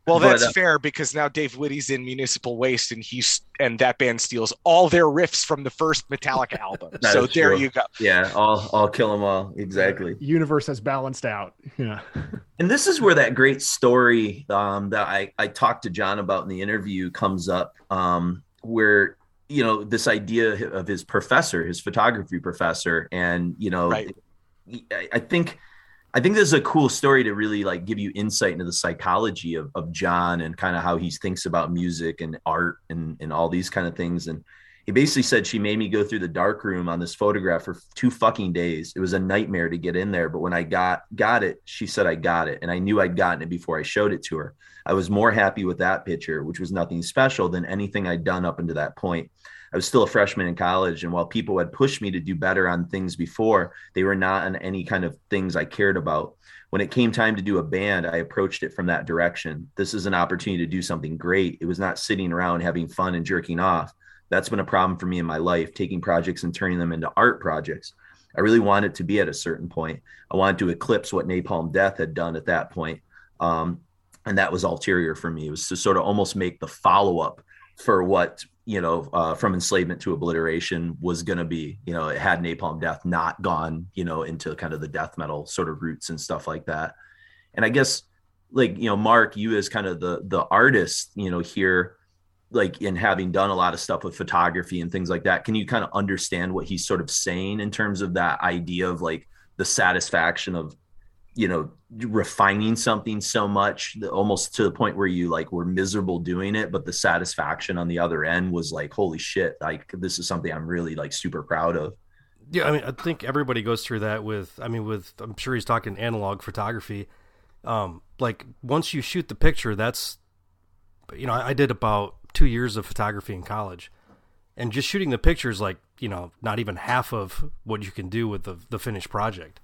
Well, But, that's uh, fair because now Dave Witte's in Municipal Waste, and he's and that band steals all their riffs from the first Metallica album. So there true. you go. yeah, I'll I'll kill them all exactly. Universe has balanced out. Yeah, And this is where that great story um, that I, I talked to Jon about in the interview comes up, um, where you know this idea of his professor, his photography professor, and you know, Right. I, I think I think this is a cool story to really like give you insight into the psychology of, of Jon and kind of how he thinks about music and art and and all these kind of things. And he basically said she made me go through the dark room on this photograph for two fucking days. It was a nightmare to get in there, but when I got got it, she said I got it, and I knew I'd gotten it before I showed it to her. I was more happy with that picture, which was nothing special than anything I'd done up until that point. I was still a freshman in college, and while people had pushed me to do better on things before, they were not on any kind of things I cared about. When it came time to do a band, I approached it from that direction. This is an opportunity to do something great. It was not sitting around having fun and jerking off. That's been a problem for me in my life, taking projects and turning them into art projects. I really wanted to be at a certain point. I wanted to eclipse what Napalm Death had done at that point. Um, and that was ulterior for me. It was to sort of almost make the follow up for what you know uh, from enslavement to obliteration was going to be. You know, it had Napalm Death not gone, you know, into kind of the death metal sort of roots and stuff like that. And I guess like you know, Mark, you as kind of the the artist, you know, here like in having done a lot of stuff with photography and things like that can you kind of understand what he's sort of saying in terms of that idea of like the satisfaction of you know refining something so much almost to the point where you like were miserable doing it but the satisfaction on the other end was like holy shit like this is something i'm really like super proud of Yeah, I mean, I think everybody goes through that with. I mean, with I'm sure he's talking analog photography. Um, like once you shoot the picture, that's, you know, I, I did about two years of photography in college, and just shooting the pictures, like you know, not even half of what you can do with the the finished project.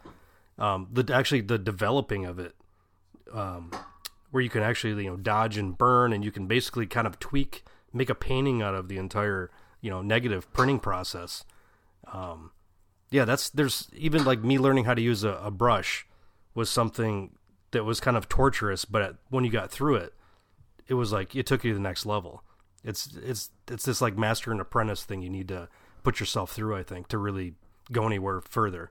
Um, the actually the developing of it, um, where you can actually you know dodge and burn, and you can basically kind of tweak, make a painting out of the entire you know negative printing process. Um, yeah, that's there's even like me learning how to use a, a brush was something that was kind of torturous, but when you got through it, it was like it took you to the next level. It's it's it's this like master and apprentice thing you need to put yourself through, I think, to really go anywhere further.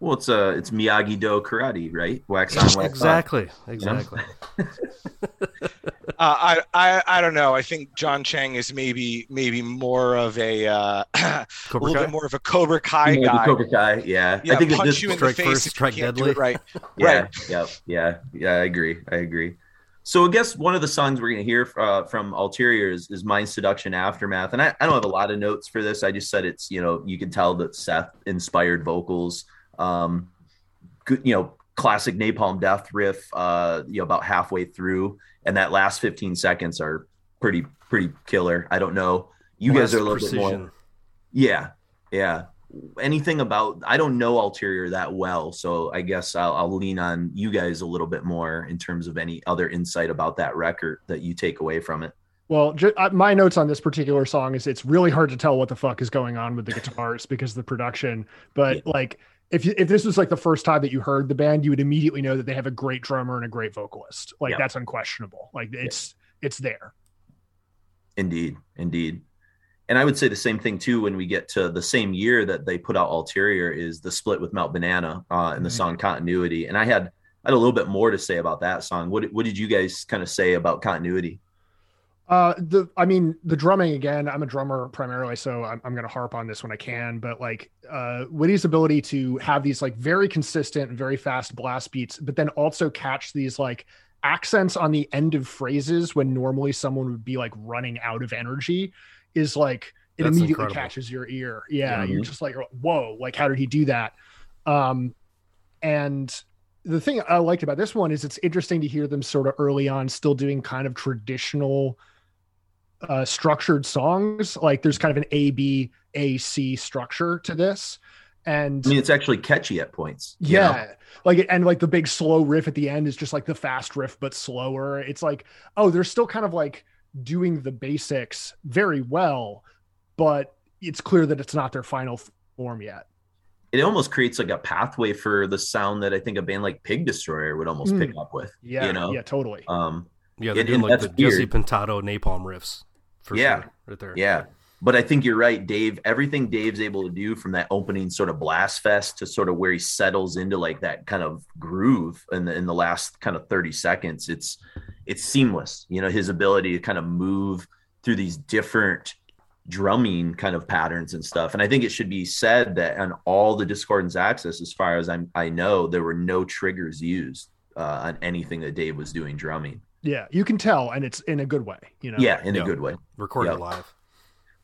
Well it's uh it's miyagi do karate right wax on wax off. Exactly, exactly. Uh, I, I I don't know. I think Jon Chang is maybe maybe more of a uh, a little Kai? bit more of a Cobra Kai Maybe guy. Cobra Kai, yeah. yeah, I think that punch this, you in Strike the face first, if strike you can't do deadly. it right. yeah, Right. yeah, yeah, yeah. I agree. I agree. So I guess one of the songs we're gonna hear uh, from Ulterior is, is "Mind Seduction Aftermath," and I, I don't have a lot of notes for this. I just said it's you know you can tell that Seth inspired vocals. Um, good, you know, classic Napalm Death riff. Uh, you know, about halfway through, and that last 15 seconds are pretty pretty killer. I don't know. You guys are a little bit more. Yeah, yeah. Anything about I don't know Ulterior that well, so I guess I'll, I'll lean on you guys a little bit more in terms of any other insight about that record that you take away from it. Well, ju- uh, my notes on this particular song is it's really hard to tell what the fuck is going on with the guitars because of the production. But Yeah. like, if you, if this was like the first time that you heard the band, you would immediately know that they have a great drummer and a great vocalist. Like that's unquestionable. Like it's it's there. Indeed, indeed. And I would say the same thing too when we get to the same year that they put out Ulterior is the split with Melt Banana uh, and the Mhm. song Continuity. And I had I had a little bit more to say about that song. What what did you guys kind of say about continuity? Uh, the I mean the drumming again. I'm a drummer primarily, so I'm, I'm going to harp on this when I can. But like uh, Witte's ability to have these like very consistent, very fast blast beats, but then also catch these like accents on the end of phrases when normally someone would be like running out of energy, is like it That's immediately incredible. catches your ear. Yeah, you're just like, whoa, like how did he do that? Um, and the thing I liked about this one is it's interesting to hear them sort of early on still doing kind of traditional uh structured songs like there's kind of an a b a c structure to this and I mean, it's actually catchy at points. you know? yeah like and like the big slow riff at the end is just like the fast riff but slower it's like oh they're still kind of like doing the basics very well but it's clear that it's not their final form yet it almost creates like a pathway for the sound that I think a band like Pig Destroyer would almost Mm. pick up with. yeah you know, yeah totally um, Yeah, they're And- doing like the that's Jesse weird. Pintado napalm riffs. For Yeah. sure, right there. yeah. But I think you're right, Dave. Everything Dave's able to do from that opening sort of blast fest to sort of where he settles into like that kind of groove in the in the last kind of 30 seconds, it's it's seamless. You know, his ability to kind of move through these different drumming kind of patterns and stuff. And I think it should be said that on all the Discordance Axis, as far as I'm I know, there were no triggers used uh, on anything that Dave was doing drumming. Yeah you can tell and it's in a good way you know Yeah, in Yeah. a good way. Recorded Yeah. live.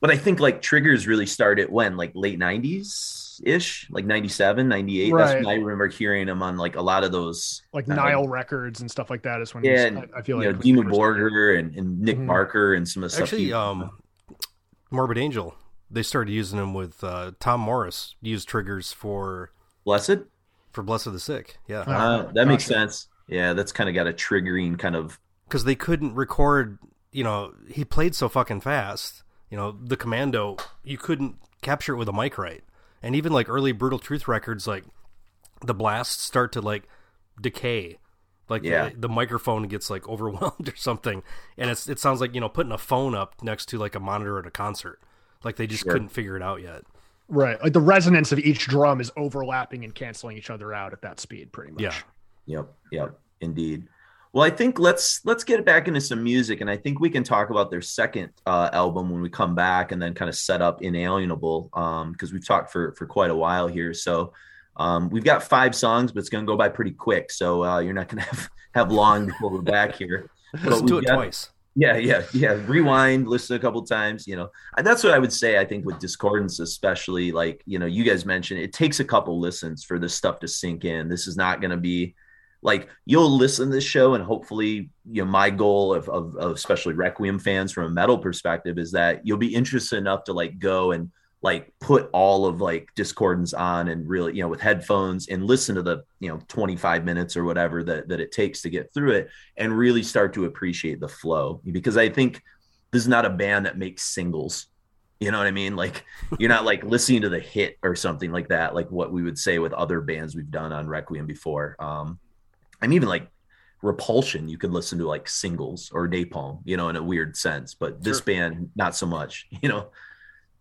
But I think like triggers really started when like late 90s ish, like 97, 98. That's when I remember hearing them on like a lot of those. like uh, Nile Records and stuff like that is when Yeah, and, I, I feel you like know, when Dima. Borger and, and Nick Mhm. Barker and some of the stuff. Actually, he- um, Morbid Angel, they started using them with uh, Tom Morris used triggers for Blessed? for Blessed Are the Sick. Yeah, Uh, that makes sense. Yeah, that's kind of got a triggering kind of. Because they couldn't record. You know, he played so fucking fast. You know, the Commando, you couldn't capture it with a mic right. And even like early Brutal Truth records, like the blasts start to like decay. Like Yeah. the, the microphone gets like overwhelmed or something, and it's it sounds like you know putting a phone up next to like a monitor at a concert. Like they just Sure. couldn't figure it out yet. right like the resonance of each drum is overlapping and canceling each other out at that speed pretty much Yeah. Yep, yep, indeed. Well, I think let's let's get back into some music, and I think we can talk about their second uh, album when we come back, and then kind of set up Inalienable because we've talked for for quite a while here. So um, we've got five songs, but it's going to go by pretty quick. So uh, you're not going to have have long before we're back here. Let's do it got- twice. Yeah, yeah, yeah. Rewind, listen a couple times. You know, and that's what I would say. I think with Discordance, especially, like you know, you guys mentioned, it takes a couple listens for this stuff to sink in. This is not going to be like you'll listen to this show, and hopefully, you know, my goal of, of of especially Requiem fans from a metal perspective is that you'll be interested enough to like go and like put all of like discordance on and really you know with headphones and listen to the you know 25 minutes or whatever that that it takes to get through it and really start to appreciate the flow because I think this is not a band that makes singles. You know what I mean? Like you're not like listening to the hit or something like that, like what we would say with other bands we've done on Requiem before. Um, I'm even like Repulsion, you could listen to like singles or Napalm, you know, in a weird sense, but this Sure. band not so much. You know,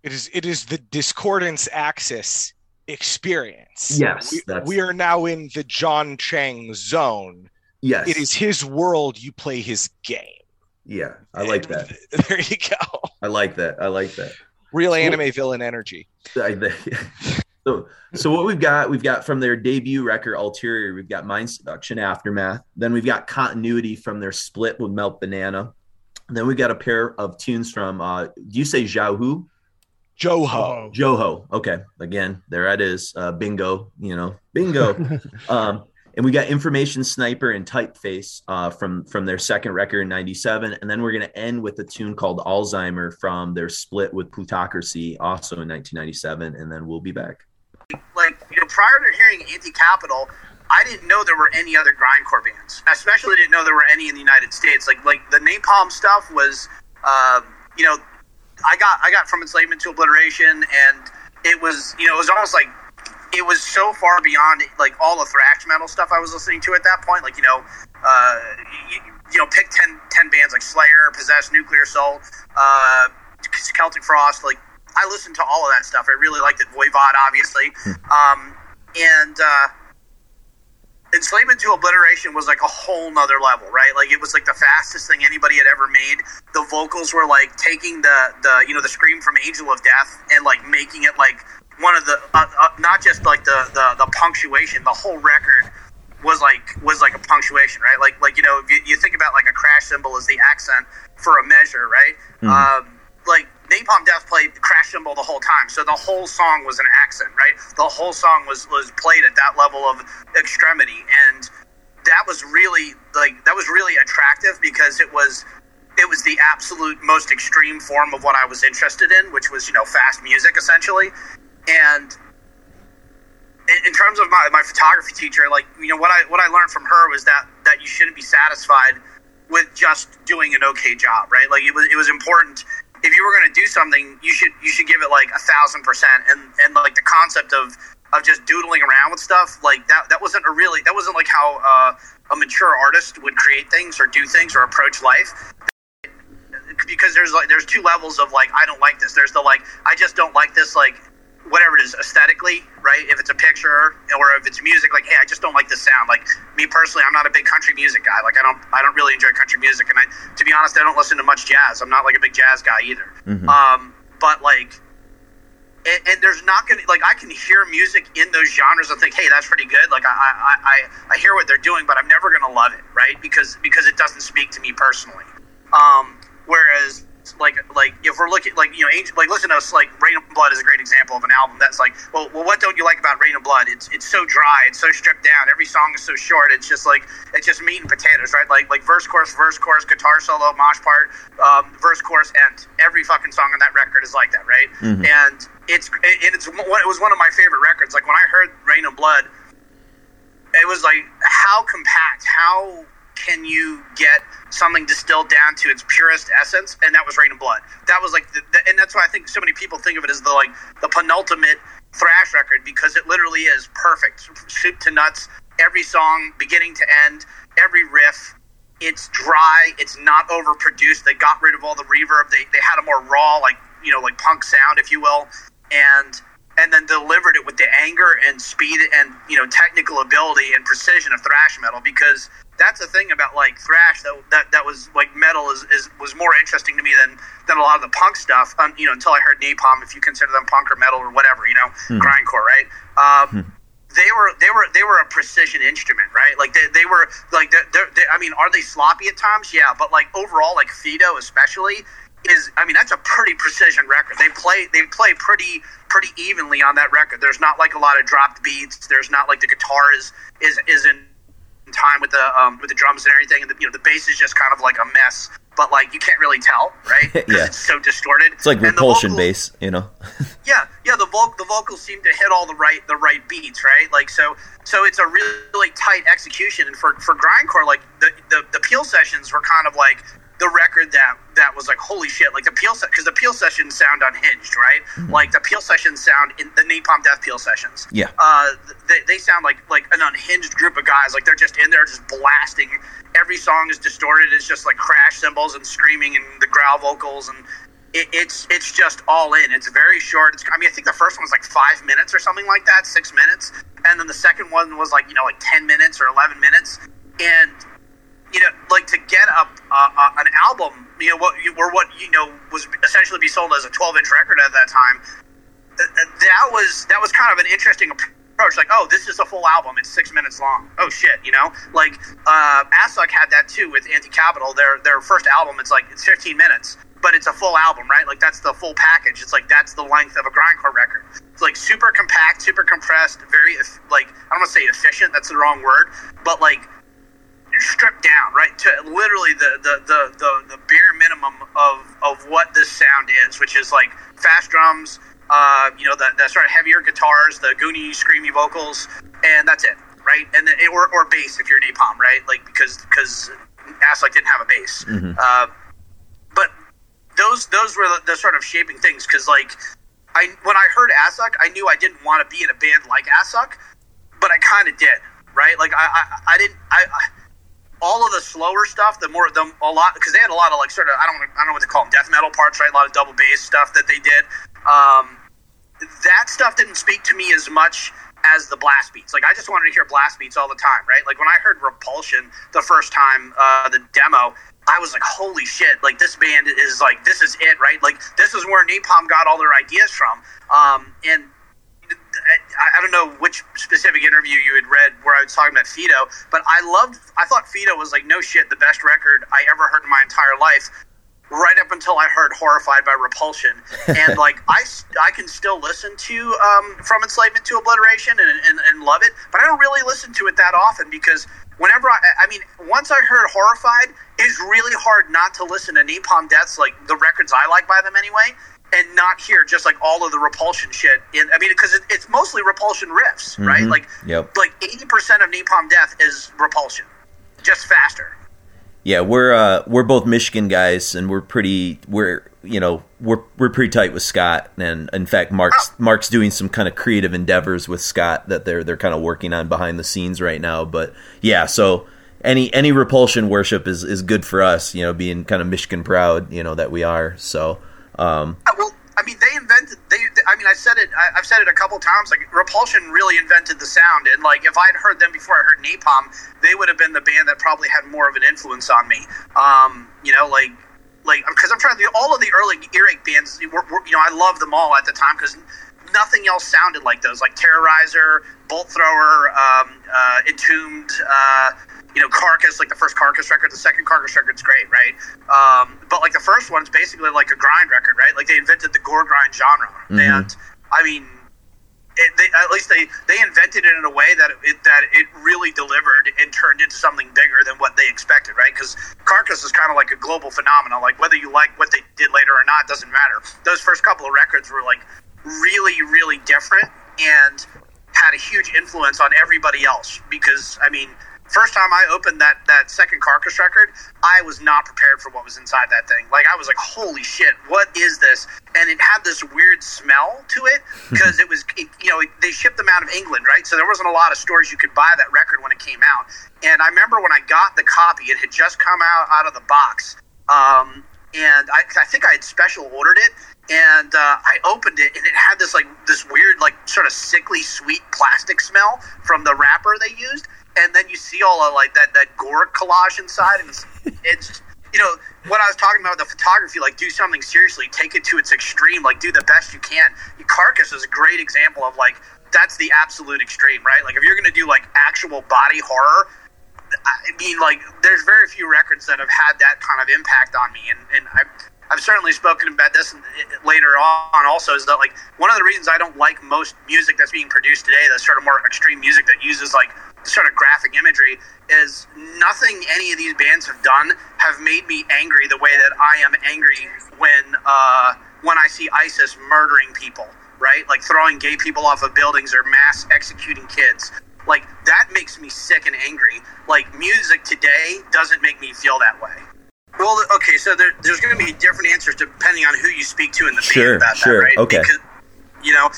It is it is the discordance axis experience. Yes, we, we are now in the Jon Chang zone. yes, It is his world. You play his game. Yeah, I like that. There you go. I like that. I like that. Real anime villain energy. I- so, so what we've got, we've got from their debut record Ulterior, we've got Mind Seduction Aftermath. Then we've got Continuity from their split with Melt Banana. then we've got a pair of tunes from, uh, do you say Jahu? Jouhou. Oh, Jouhou. Okay. Again, there it is. Uh, bingo, you know, bingo. um, and we got Information Sniper and Typeface uh, from from their second record in '97, and then we're going to end with a tune called Alzheimer from their split with Plutocracy, also in 1997, and then we'll be back. Like you know prior to hearing anti-capital i didn't know there were any other grindcore bands. I especially didn't know there were any in the united states. Like like the napalm stuff was uh, you know i got i got from enslavement to obliteration and it was you know it was almost like it was so far beyond like all the thrash metal stuff i was listening to at that point. Like you know uh, you, you know pick 10, 10 bands like slayer possessed nuclear assault uh, celtic frost like I listened to all of that stuff. I really liked it. Voivod, obviously, um, and uh, enslavement to obliteration was like a whole nother level right like it was like the fastest thing anybody had ever made the vocals were like taking the the you know the scream from angel of death and like making it like one of the uh, uh, not just like the, the the punctuation the whole record was like was like a punctuation right like like you know you, you think about like a crash cymbal as the accent for a measure right mm. um, like Napalm Death played crash cymbal the whole time, so the whole song was an accent, right? The whole song was was played at that level of extremity, and that was really like that was really attractive because it was it was the absolute most extreme form of what I was interested in, which was you know fast music essentially, and in, terms of my, my photography teacher, like you know what I what I learned from her was that that you shouldn't be satisfied with just doing an okay job, right? Like it was it was important if you were going to do something, you should you should give it like a thousand percent. And and like the concept of of just doodling around with stuff like that that wasn't a really that wasn't like how uh, a mature artist would create things or do things or approach life because there's like there's two levels of like I don't like this. There's the like I just don't like this like whatever it is aesthetically, right? If it's a picture or if it's music, like, hey, I just don't like the sound. Like me personally, I'm not a big country music guy. Like I don't, I don't really enjoy country music, and I, to be honest, I don't listen to much jazz. I'm not like a big jazz guy either. Mm-hmm. Um, but like, and, and, there's not gonna like I can hear music in those genres and think, hey, that's pretty good. Like I, I, I, I hear what they're doing, but I'm never gonna love it, right? Because because it doesn't speak to me personally. Um, whereas like like if we're looking like you know angel, like listen to us like Reign in Blood is a great example of an album that's like well well what don't you like about Reign in Blood? It's it's so dry it's so stripped down every song is so short it's just like it's just meat and potatoes right? Like like verse chorus verse chorus guitar solo mosh part um, verse chorus end. Every fucking song on that record is like that right? Mm-hmm. and it's and it's it was one of my favorite records. Like when I heard Reign in Blood it was like how compact how can you get something distilled down to its purest essence? And that was Reign in Blood. That was like, the, the, and that's why I think so many people think of it as the like the penultimate thrash record because it literally is perfect, soup to nuts. Every song, beginning to end, every riff. It's dry. It's not overproduced. They got rid of all the reverb. They they had a more raw, like you know, like punk sound, if you will, and and then delivered it with the anger and speed and you know technical ability and precision of thrash metal because that's the thing about like thrash that that, that was like metal is, is was more interesting to me than than a lot of the punk stuff. Um, you know, until I heard Napalm, if you consider them punk or metal or whatever, you know, hmm. grindcore, right? Um, hmm. They were they were they were a precision instrument, right? Like they, they were like they they I mean, are they sloppy at times? Yeah, but like overall, like FETO especially is I mean that's a pretty precision record. They play they play pretty pretty evenly on that record. There's not like a lot of dropped beats. There's not like the guitar is is isn't in time with the um, with the drums and everything, and the, you know the bass is just kind of like a mess. But like you can't really tell, right? yeah, it's so distorted. It's like repulsion vocal, bass, you know. yeah, yeah. The vocal the vocals seem to hit all the right the right beats, right? Like so so it's a really, really tight execution. And for for grindcore, like the, the the Peel sessions were kind of like the record that that was like holy shit like the peel because the peel sessions sound unhinged right? Mm-hmm. like the peel sessions sound in the napalm death peel sessions. Yeah. Uh they, they sound like like an unhinged group of guys like they're just in there just blasting. Every song is distorted. It's just like crash cymbals and screaming and the growl vocals and it, it's it's just all in. It's very short. It's, i mean i think the first one was like five minutes or something like that six minutes. And then the second one was like you know like 10 minutes or 11 minutes. And you know, like to get a, a, an album, you know, what or what you know was essentially be sold as a 12 inch record at that time. That was that was kind of an interesting approach. Like, oh, this is a full album; it's six minutes long. Oh shit, you know, like uh, Assuck had that too with Anti Capital. Their their first album, it's like it's 15 minutes, but it's a full album, right? Like that's the full package. It's like that's the length of a grindcore record. It's like super compact, super compressed, very like I don't want to say efficient. That's the wrong word, but like stripped down, right, to literally the the, the, the, the bare minimum of, of what this sound is, which is like fast drums, uh, you know, the, the sort of heavier guitars, the goony, screamy vocals, and that's it, right? And then, or, or bass if you're Napalm, right? Like because because Assuck didn't have a bass, mm-hmm. uh, but those those were the, the sort of shaping things because like I when I heard Assuck, I knew I didn't want to be in a band like Assuck, but I kind of did, right? Like I I, I didn't I, I all of the slower stuff, the more the a lot because they had a lot of like sort of I don't I don't know what to call them death metal parts, right? A lot of double bass stuff that they did. Um, that stuff didn't speak to me as much as the blast beats. Like I just wanted to hear blast beats all the time, right? Like when I heard Repulsion the first time, uh, the demo, I was like, holy shit! Like this band is like this is it, right? Like this is where Napalm got all their ideas from. Um, and I, I don't know which specific interview you had read where I was talking about FETO, but I loved. I thought FETO was like no shit, the best record I ever heard in my entire life right up until I heard "Horrified" by Repulsion, and like I, I can still listen to um, "From Enslavement to Obliteration" and, and, and love it, but I don't really listen to it that often because whenever I, I mean, once I heard "Horrified," it's really hard not to listen to Napalm Death's like the records I like by them anyway. And not hear just like all of the repulsion shit. In I mean, because it, it's mostly repulsion riffs, right? Mhm. Like, Yep. like eighty percent of Napalm Death is repulsion, just faster. Yeah, we're uh, we're both Michigan guys, and we're pretty we're you know we're we're pretty tight with Scott, and in fact, Mark's Mark's doing some kind of creative endeavors with Scott that they're they're kind of working on behind the scenes right now. But yeah, so any any repulsion worship is is good for us, you know, being kind of Michigan proud, you know that we are. So um, Well, I mean, they invented. They, I mean, I said it. I, I've said it a couple times. Like Repulsion really invented the sound, and like if I had heard them before I heard Napalm, they would have been the band that probably had more of an influence on me. Um, you know, like like because I'm trying to all of the early earache bands. Were, were, you know, I loved them all at the time because nothing else sounded like those. Like Terrorizer, Bolt Thrower, um, uh, Entombed. Uh, you know, Carcass, like the first Carcass record, the second Carcass record's great, right? Um, but like the first one's basically like a grind record, right? Like they invented the gore grind genre, and I mean, it, they, at least they they invented it in a way that it that it really delivered and turned into something bigger than what they expected, right? Because Carcass is kind of like a global phenomenon. Like whether you like what they did later or not doesn't matter. Those first couple of records were like really, really different and had a huge influence on everybody else. Because I mean, first time I opened that that second Carcass record, I was not prepared for what was inside that thing. Like I was like, "Holy shit, what is this?" And it had this weird smell to it because it was, it, you know, they shipped them out of England, right? So there wasn't a lot of stores you could buy that record when it came out. And I remember when I got the copy, it had just come out out of the box. Um, and I, I think I had special ordered it, and uh, I opened it, and it had this like this weird, like sort of sickly sweet plastic smell from the wrapper they used. And then you see all of like that that gore collage inside, and it's, it's you know what I was talking about with the photography. Like, do something seriously, take it to its extreme. Like, do the best you can. Carcass is a great example of like that's the absolute extreme, right? Like, if you're gonna do like actual body horror, I mean, like, there's very few records that have had that kind of impact on me, and and I. I've certainly spoken about this later on. Also, is that like one of the reasons I don't like most music that's being produced today, that's sort of more extreme music that uses like sort of graphic imagery, is nothing any of these bands have done have made me angry the way that I am angry when uh, when I see ISIS murdering people, right? Like throwing gay people off of buildings or mass executing kids. Like that makes me sick and angry. Like music today doesn't make me feel that way. Well, okay, so there, there's going to be different answers depending on who you speak to in the Sure, band about sure, that, right? okay. Because, you know,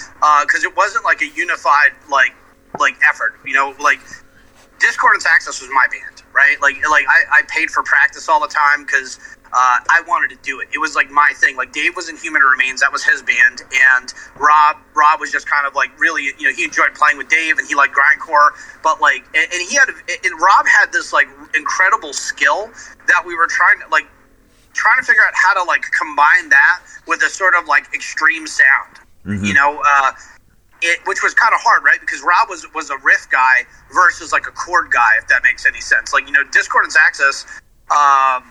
because it wasn't like a unified like like effort. You know, like Discordance Axis was my band, right? Like like I, I paid for practice all the time because uh, I wanted to do it. It was like my thing. Like Dave was in Human Remains, that was his band, and Rob Rob was just kind of like really, you know, he enjoyed playing with Dave and he liked grindcore, but like, and, and he had, and Rob had this like incredible skill that we were trying to like trying to figure out how to like combine that with a sort of like extreme sound. You know, uh, it which was kind of hard, right? Because Rob was was a riff guy versus like a chord guy, if that makes any sense. Like you know, Discordance Axis um,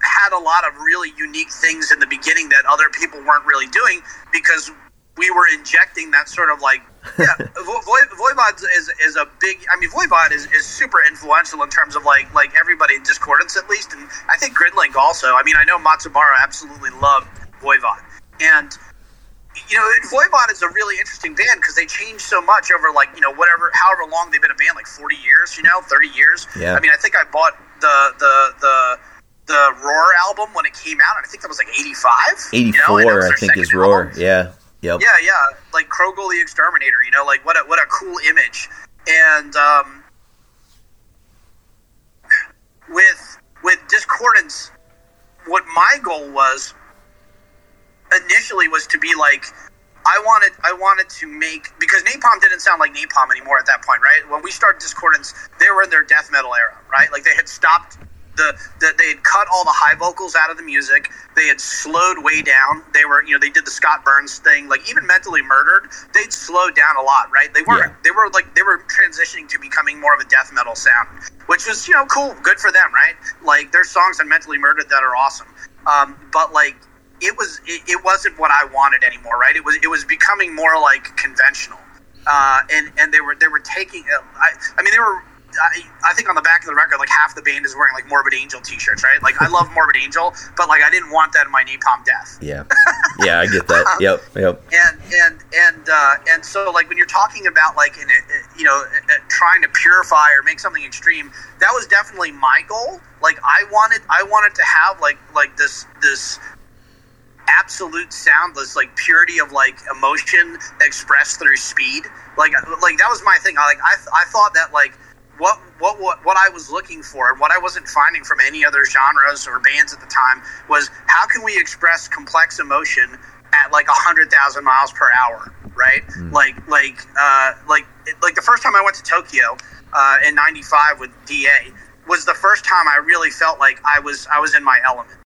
had a lot of really unique things in the beginning that other people weren't really doing because we were injecting that sort of like yeah, Vo- Vo- Voivod is is a big. I mean, Voivod is, is super influential in terms of like like everybody in Discordance at least, and I think Gridlink also. I mean, I know Matsubara absolutely loved Voivod, and you know, Voivod is a really interesting band because they changed so much over like you know whatever however long they've been a band, like forty years, you know, thirty years. Yeah. I mean, I think I bought the the the the Roar album when it came out, and I think that was like eighty five. eighty four, I think, is Roar. Yeah, yep. Yeah, yeah, like Korgull the Exterminator. You know, like what a what a cool image. And um, with with Discordance, what my goal was initially was to be like I wanted I wanted to make because Napalm didn't sound like Napalm anymore at that point, right? When we started Discordance, they were in their death metal era, right? Like they had stopped the, the they had cut all the high vocals out of the music. They had slowed way down. They were you know they did the Scott Burns thing. Like even mentally murdered, they'd slowed down a lot, right? They were Yeah. they were like they were transitioning to becoming more of a death metal sound, which was you know cool, good for them, right? Like there's songs on Mentally Murdered that are awesome, um, but like it was it, it wasn't what I wanted anymore, right? It was it was becoming more like conventional, uh, and and they were they were taking. I I mean they were. I, I think on the back of the record, like half the band is wearing like Morbid Angel T-shirts, right? Like I love Morbid Angel, but like I didn't want that in my Napalm Death Yeah, yeah, I get that. Yep, yep. and and and uh, and so like when you're talking about like in a, you know uh, uh, trying to purify or make something extreme that was definitely my goal like i wanted i wanted to have like like this this absolute soundless like purity of like emotion expressed through speed like like that was my thing I, like i, I thought that like what, what what what I was looking for and what I wasn't finding from any other genres or bands at the time was how can we express complex emotion at like a hundred thousand miles per hour, right? Like like uh, like like the first time I went to Tokyo uh, in '95 with Da was the first time I really felt like I was I was in my element.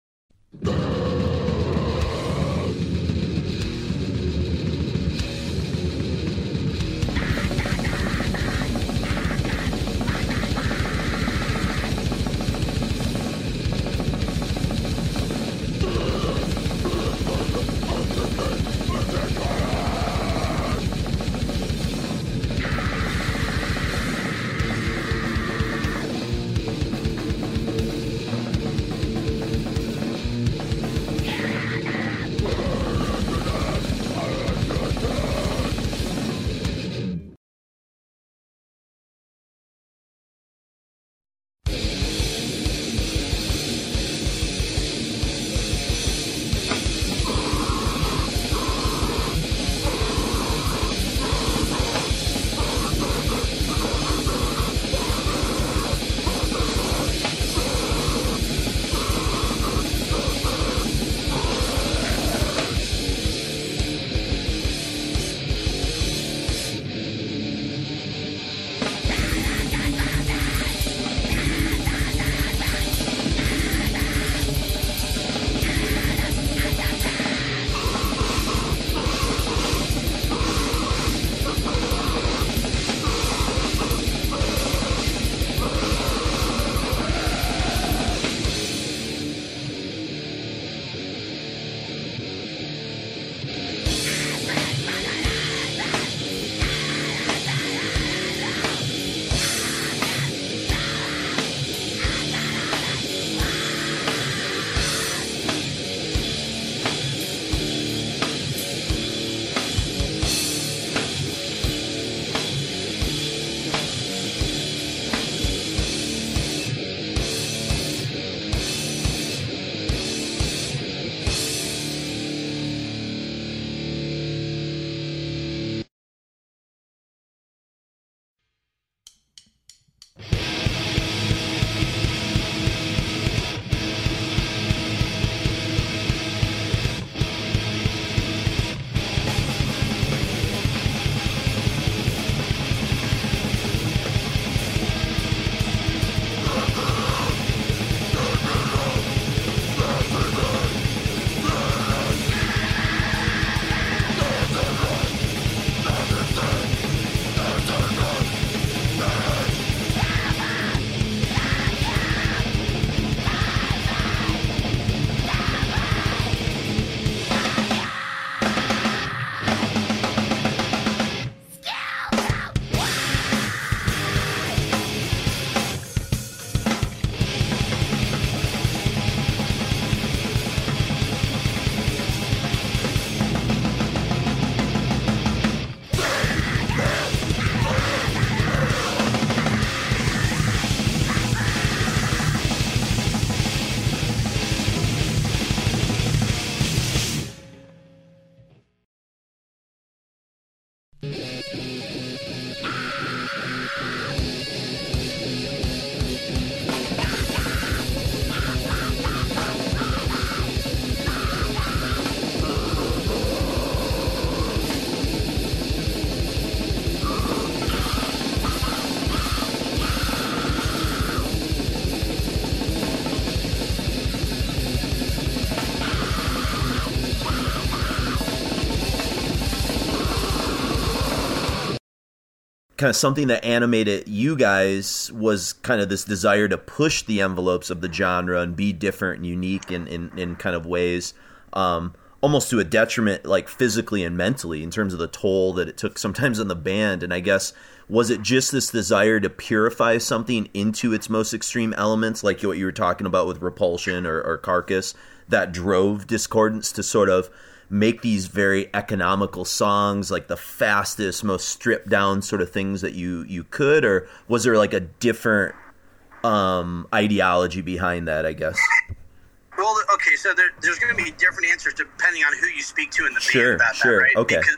Kind of something that animated you guys was kind of this desire to push the envelopes of the genre and be different and unique in, in, in kind of ways, um, almost to a detriment, like physically and mentally, in terms of the toll that it took sometimes on the band. And I guess, was it just this desire to purify something into its most extreme elements, like what you were talking about with Repulsion or, or Carcass, that drove Discordance to sort of make these very economical songs like the fastest most stripped down sort of things that you you could? Or was there like a different um ideology behind that i guess? Well okay so there, there's going to be different answers depending on who you speak to in the sure, band about sure that right? okay. Because,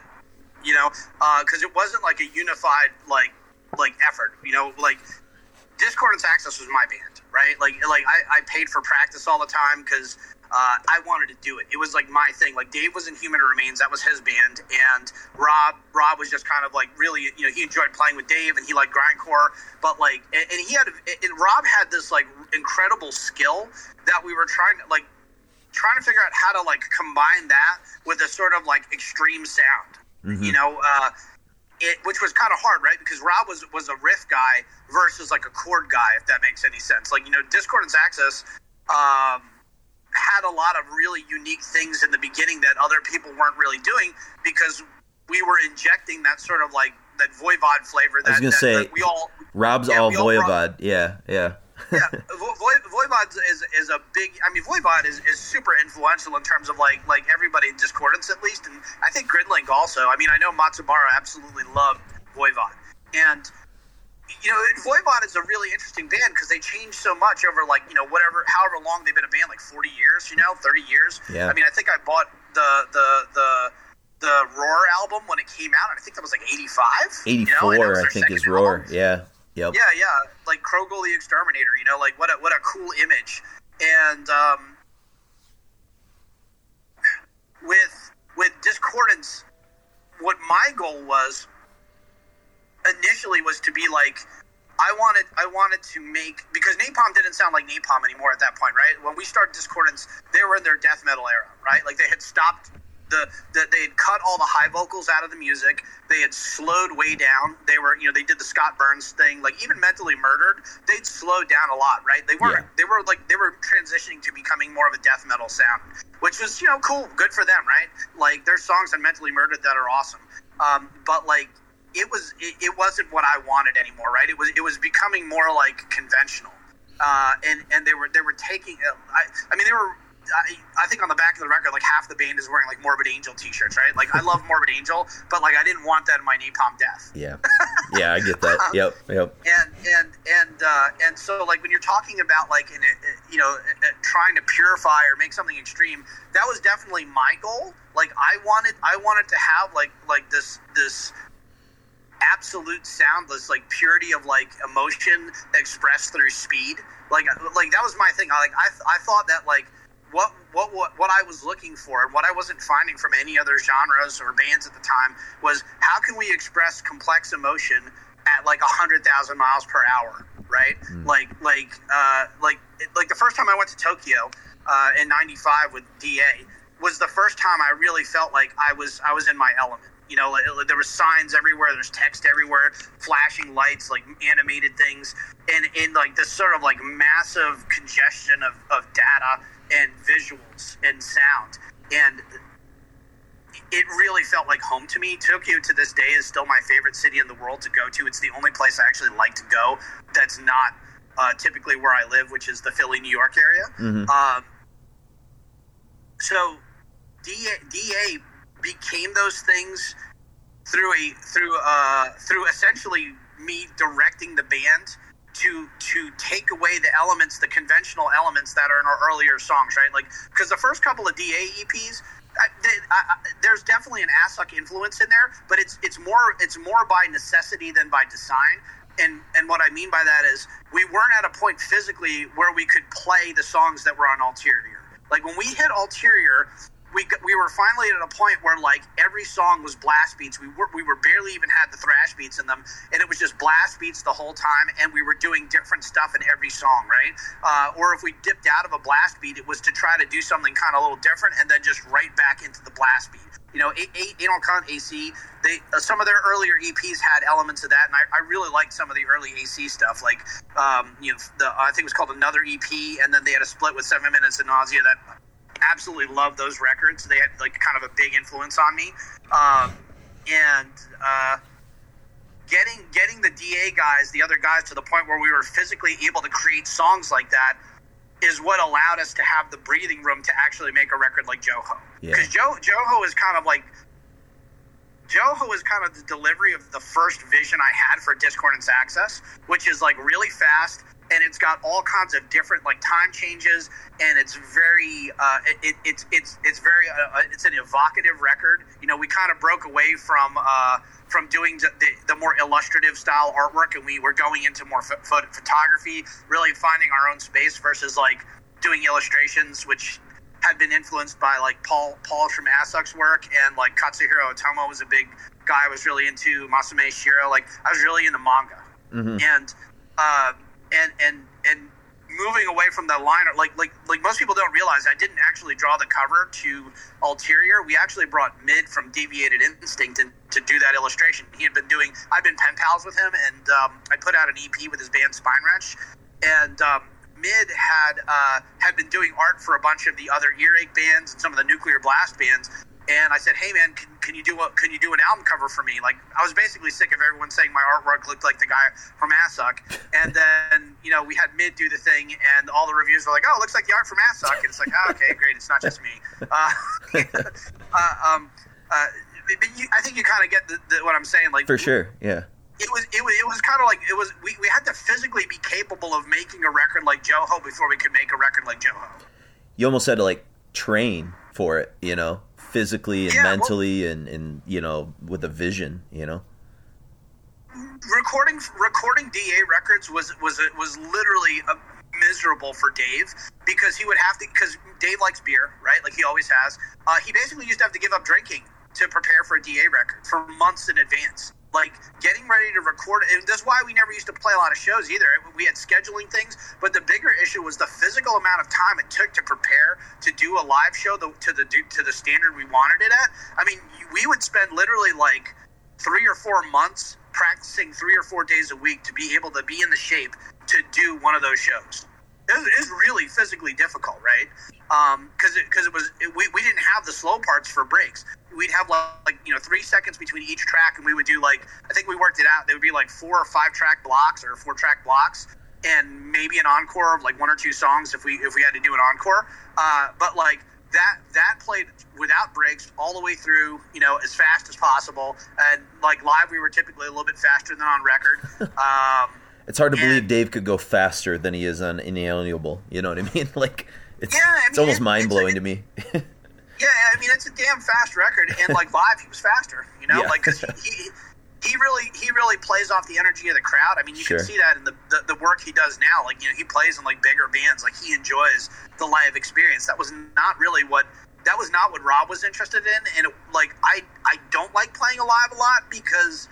you know because uh, it wasn't like a unified like like effort you know? Like discordance axis was my band right? Like like i, I paid for practice all the time because uh, I wanted to do it. It was like my thing. Like Dave was in Human Remains, that was his band, and Rob Rob was just kind of like really, you know, he enjoyed playing with Dave and he liked grindcore, but like, and, and he had, and Rob had this like incredible skill that we were trying to like trying to figure out how to like combine that with a sort of like extreme sound, mm-hmm. you know. Uh, it, which was kind of hard, right? Because Rob was was a riff guy versus like a chord guy, if that makes any sense. Like you know, Discordance Axis, um, had a lot of really unique things in the beginning that other people weren't really doing because we were injecting that sort of like that voivod flavor. That, I was gonna that, say that we all Rob's yeah, all voivod. yeah, yeah. yeah, Vo- Voivod is is a big. I mean, Voivod is, is super influential in terms of like like everybody in Discordance at least, and I think Gridlink also. I mean, I know Matsubara absolutely loved Voivod, and you know, Voivod is a really interesting band because they changed so much over like you know whatever, however long they've been a band, like forty years, you know, thirty years. Yeah. I mean, I think I bought the the the the Roar album when it came out, and I think that was like eighty five. Eighty four, you know, I think, is Roar. Album. Yeah. Yep. Yeah, yeah, like Korgull the Exterminator. You know, like what a what a cool image. And um, with with Discordance, what my goal was initially was to be like I wanted I wanted to make because Napalm didn't sound like Napalm anymore at that point, right? When we started Discordance, they were in their death metal era, right? Like they had stopped the, the they had cut all the high vocals out of the music. They had slowed way down. They were you know they did the Scott Burns thing, like even mentally murdered. They'd slowed down a lot, right? They were Yeah. they were like they were transitioning to becoming more of a death metal sound, which was you know cool, good for them, right? Like there's songs on Mentally Murdered that are awesome, um, but like it was it, it wasn't what I wanted anymore, right? It was it was becoming more like conventional, uh, and and they were they were taking. uh, I I mean they were. I, I think on the back of the record, like half the band is wearing like Morbid Angel T-shirts, right? Like I love Morbid Angel, but like I didn't want that in my Napalm Death. Yeah. Yeah, I get that. Yep. Yep. And and and uh, and so like when you're talking about like in a, you know trying to purify or make something extreme, that was definitely my goal. Like I wanted I wanted to have like like this this absolute soundless like purity of like emotion expressed through speed. Like like that was my thing. I like I I thought that like what what what what I was looking for and what I wasn't finding from any other genres or bands at the time was how can we express complex emotion at like a hundred thousand miles per hour, right? Like like uh, like like the first time I went to Tokyo uh, in '95 with DA was the first time I really felt like I was I was in my element. You know, like, there were signs everywhere, there's text everywhere, flashing lights, like animated things, and in like this sort of like massive congestion of, of data and visuals and sound. And it really felt like home to me. Tokyo to this day is still my favorite city in the world to go to. It's the only place I actually like to go that's not uh, typically where I live, which is the Philly, New York area. Mhm. Um, so DA, DA became those things through a through uh, through essentially me directing the band to to take away the elements, the conventional elements that are in our earlier songs, right? Like because the first couple of DA EPs. I, they, I, there's definitely an Assuck influence in there, but it's it's more it's more by necessity than by design. And and what I mean by that is we weren't at a point physically where we could play the songs that were on Ulterior. Like when we hit Ulterior, we we were finally at a point where like every song was blast beats. We were we were barely even had the thrash beats in them, and it was just blast beats the whole time. And we were doing different stuff in every song, right? Uh, or if we dipped out of a blast beat, it was to try to do something kind of a little different, and then just right back into the blast beat. You know, Anal Cunt AC. They uh, some of their earlier EPs had elements of that, and I, I really liked some of the early AC stuff. Like, um, you know, the I think it was called Another EP, and then they had a split with Seven Minutes of Nausea that absolutely love those records. They had like kind of a big influence on me. Um, and uh, getting getting the DA guys, the other guys, to the point where we were physically able to create songs like that is what allowed us to have the breathing room to actually make a record like Jouhou. Because yeah. Joe Jouhou is kind of like Jouhou is kind of the delivery of the first vision I had for Discordance Axis, which is like really fast and it's got all kinds of different like time changes and it's very uh, it, it's it's it's very uh, uh, it's an evocative record you know we kind of broke away from uh, from doing the, the, more illustrative style artwork and we were going into more ph- photography really finding our own space versus like doing illustrations which had been influenced by like Paul Paul from Assuck's work and like Katsuhiro Otomo was a big guy I was really into Masamune Shirow like I was really into manga mm-hmm. and uh, and and and moving away from the liner like like like most people don't realize I didn't actually draw the cover to Ulterior. We actually brought Mid from Deviated Instinct in, to do that illustration. He had been doing I've been pen pals with him and um, I put out an EP with his band Spine Wrench and um, Mid had uh, had been doing art for a bunch of the other earache bands and some of the nuclear blast bands and I said, "Hey man, can, can you do a, can you do an album cover for me?" Like I was basically sick of everyone saying my artwork looked like the guy from Assuck. And then you know we had Mid do the thing, and all the reviews were like, "Oh, it looks like the art from Assuck." And it's like, oh, "Okay, great, it's not just me." Uh, uh, um, uh, but you, I think you kind of get the, the, what I'm saying. Like for sure, yeah. It was, it was it was kind of like it was we, we had to physically be capable of making a record like Jouhou before we could make a record like Jouhou. You almost had to like train for it, you know physically and yeah, mentally well, and, and you know with a vision you know? Recording recording da records was was was literally a, miserable for dave because he would have to because dave likes beer right? Like he always has. Uh, he basically used to have to give up drinking to prepare for a da record for months in advance like getting ready to record and that's why we never used to play a lot of shows either. We had scheduling things but the bigger issue was the physical amount of time it took to prepare to do a live show to the to the standard we wanted it at. I mean we would spend literally like three or four months practicing three or four days a week to be able to be in the shape to do one of those shows. It was really physically difficult right? Because um, because it, it, was it, we, we didn't have the slow parts for breaks we'd have like, like you know three seconds between each track, and we would do like I think we worked it out. They would be like four or five track blocks or four track blocks, and maybe an encore of like one or two songs if we if we had to do an encore. Uh, but like that that played without breaks all the way through, you know, as fast as possible. And like live, we were typically a little bit faster than on record. Um, it's hard to and, believe Dave could go faster than he is on Inalienable. You know what I mean? Like it's yeah, I mean, it's almost mind blowing to me. Yeah, I mean it's a damn fast record, and like live he was faster. You know, yeah. like because he, he really he really plays off the energy of the crowd. I mean, you sure. can see that in the, the, the work he does now. Like you know, he plays in like bigger bands. Like he enjoys the live experience. That was not really what that was not what Rob was interested in. And it, like I I don't like playing live a lot because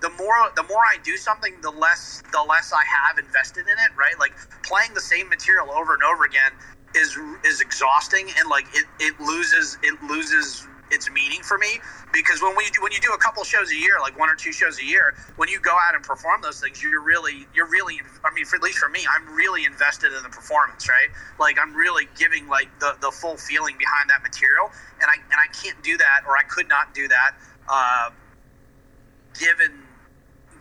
the more the more I do something, the less the less I have invested in it. Right, like playing the same material over and over again is is exhausting and like it, it loses it loses its meaning for me because when we do, when you do a couple shows a year, like one or two shows a year, when you go out and perform those things, you're really you're really I mean, for, at least for me, I'm really invested in the performance, right? Like I'm really giving like the, the full feeling behind that material, and I and I can't do that, or I could not do that, uh, given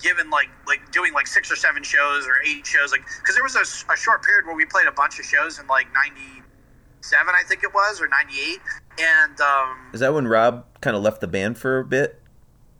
given like like doing like six or seven shows or eight shows like because there was a, a, short period where we played a bunch of shows in like 97 i think it was or 98 and um, is that when rob kind of left the band for a bit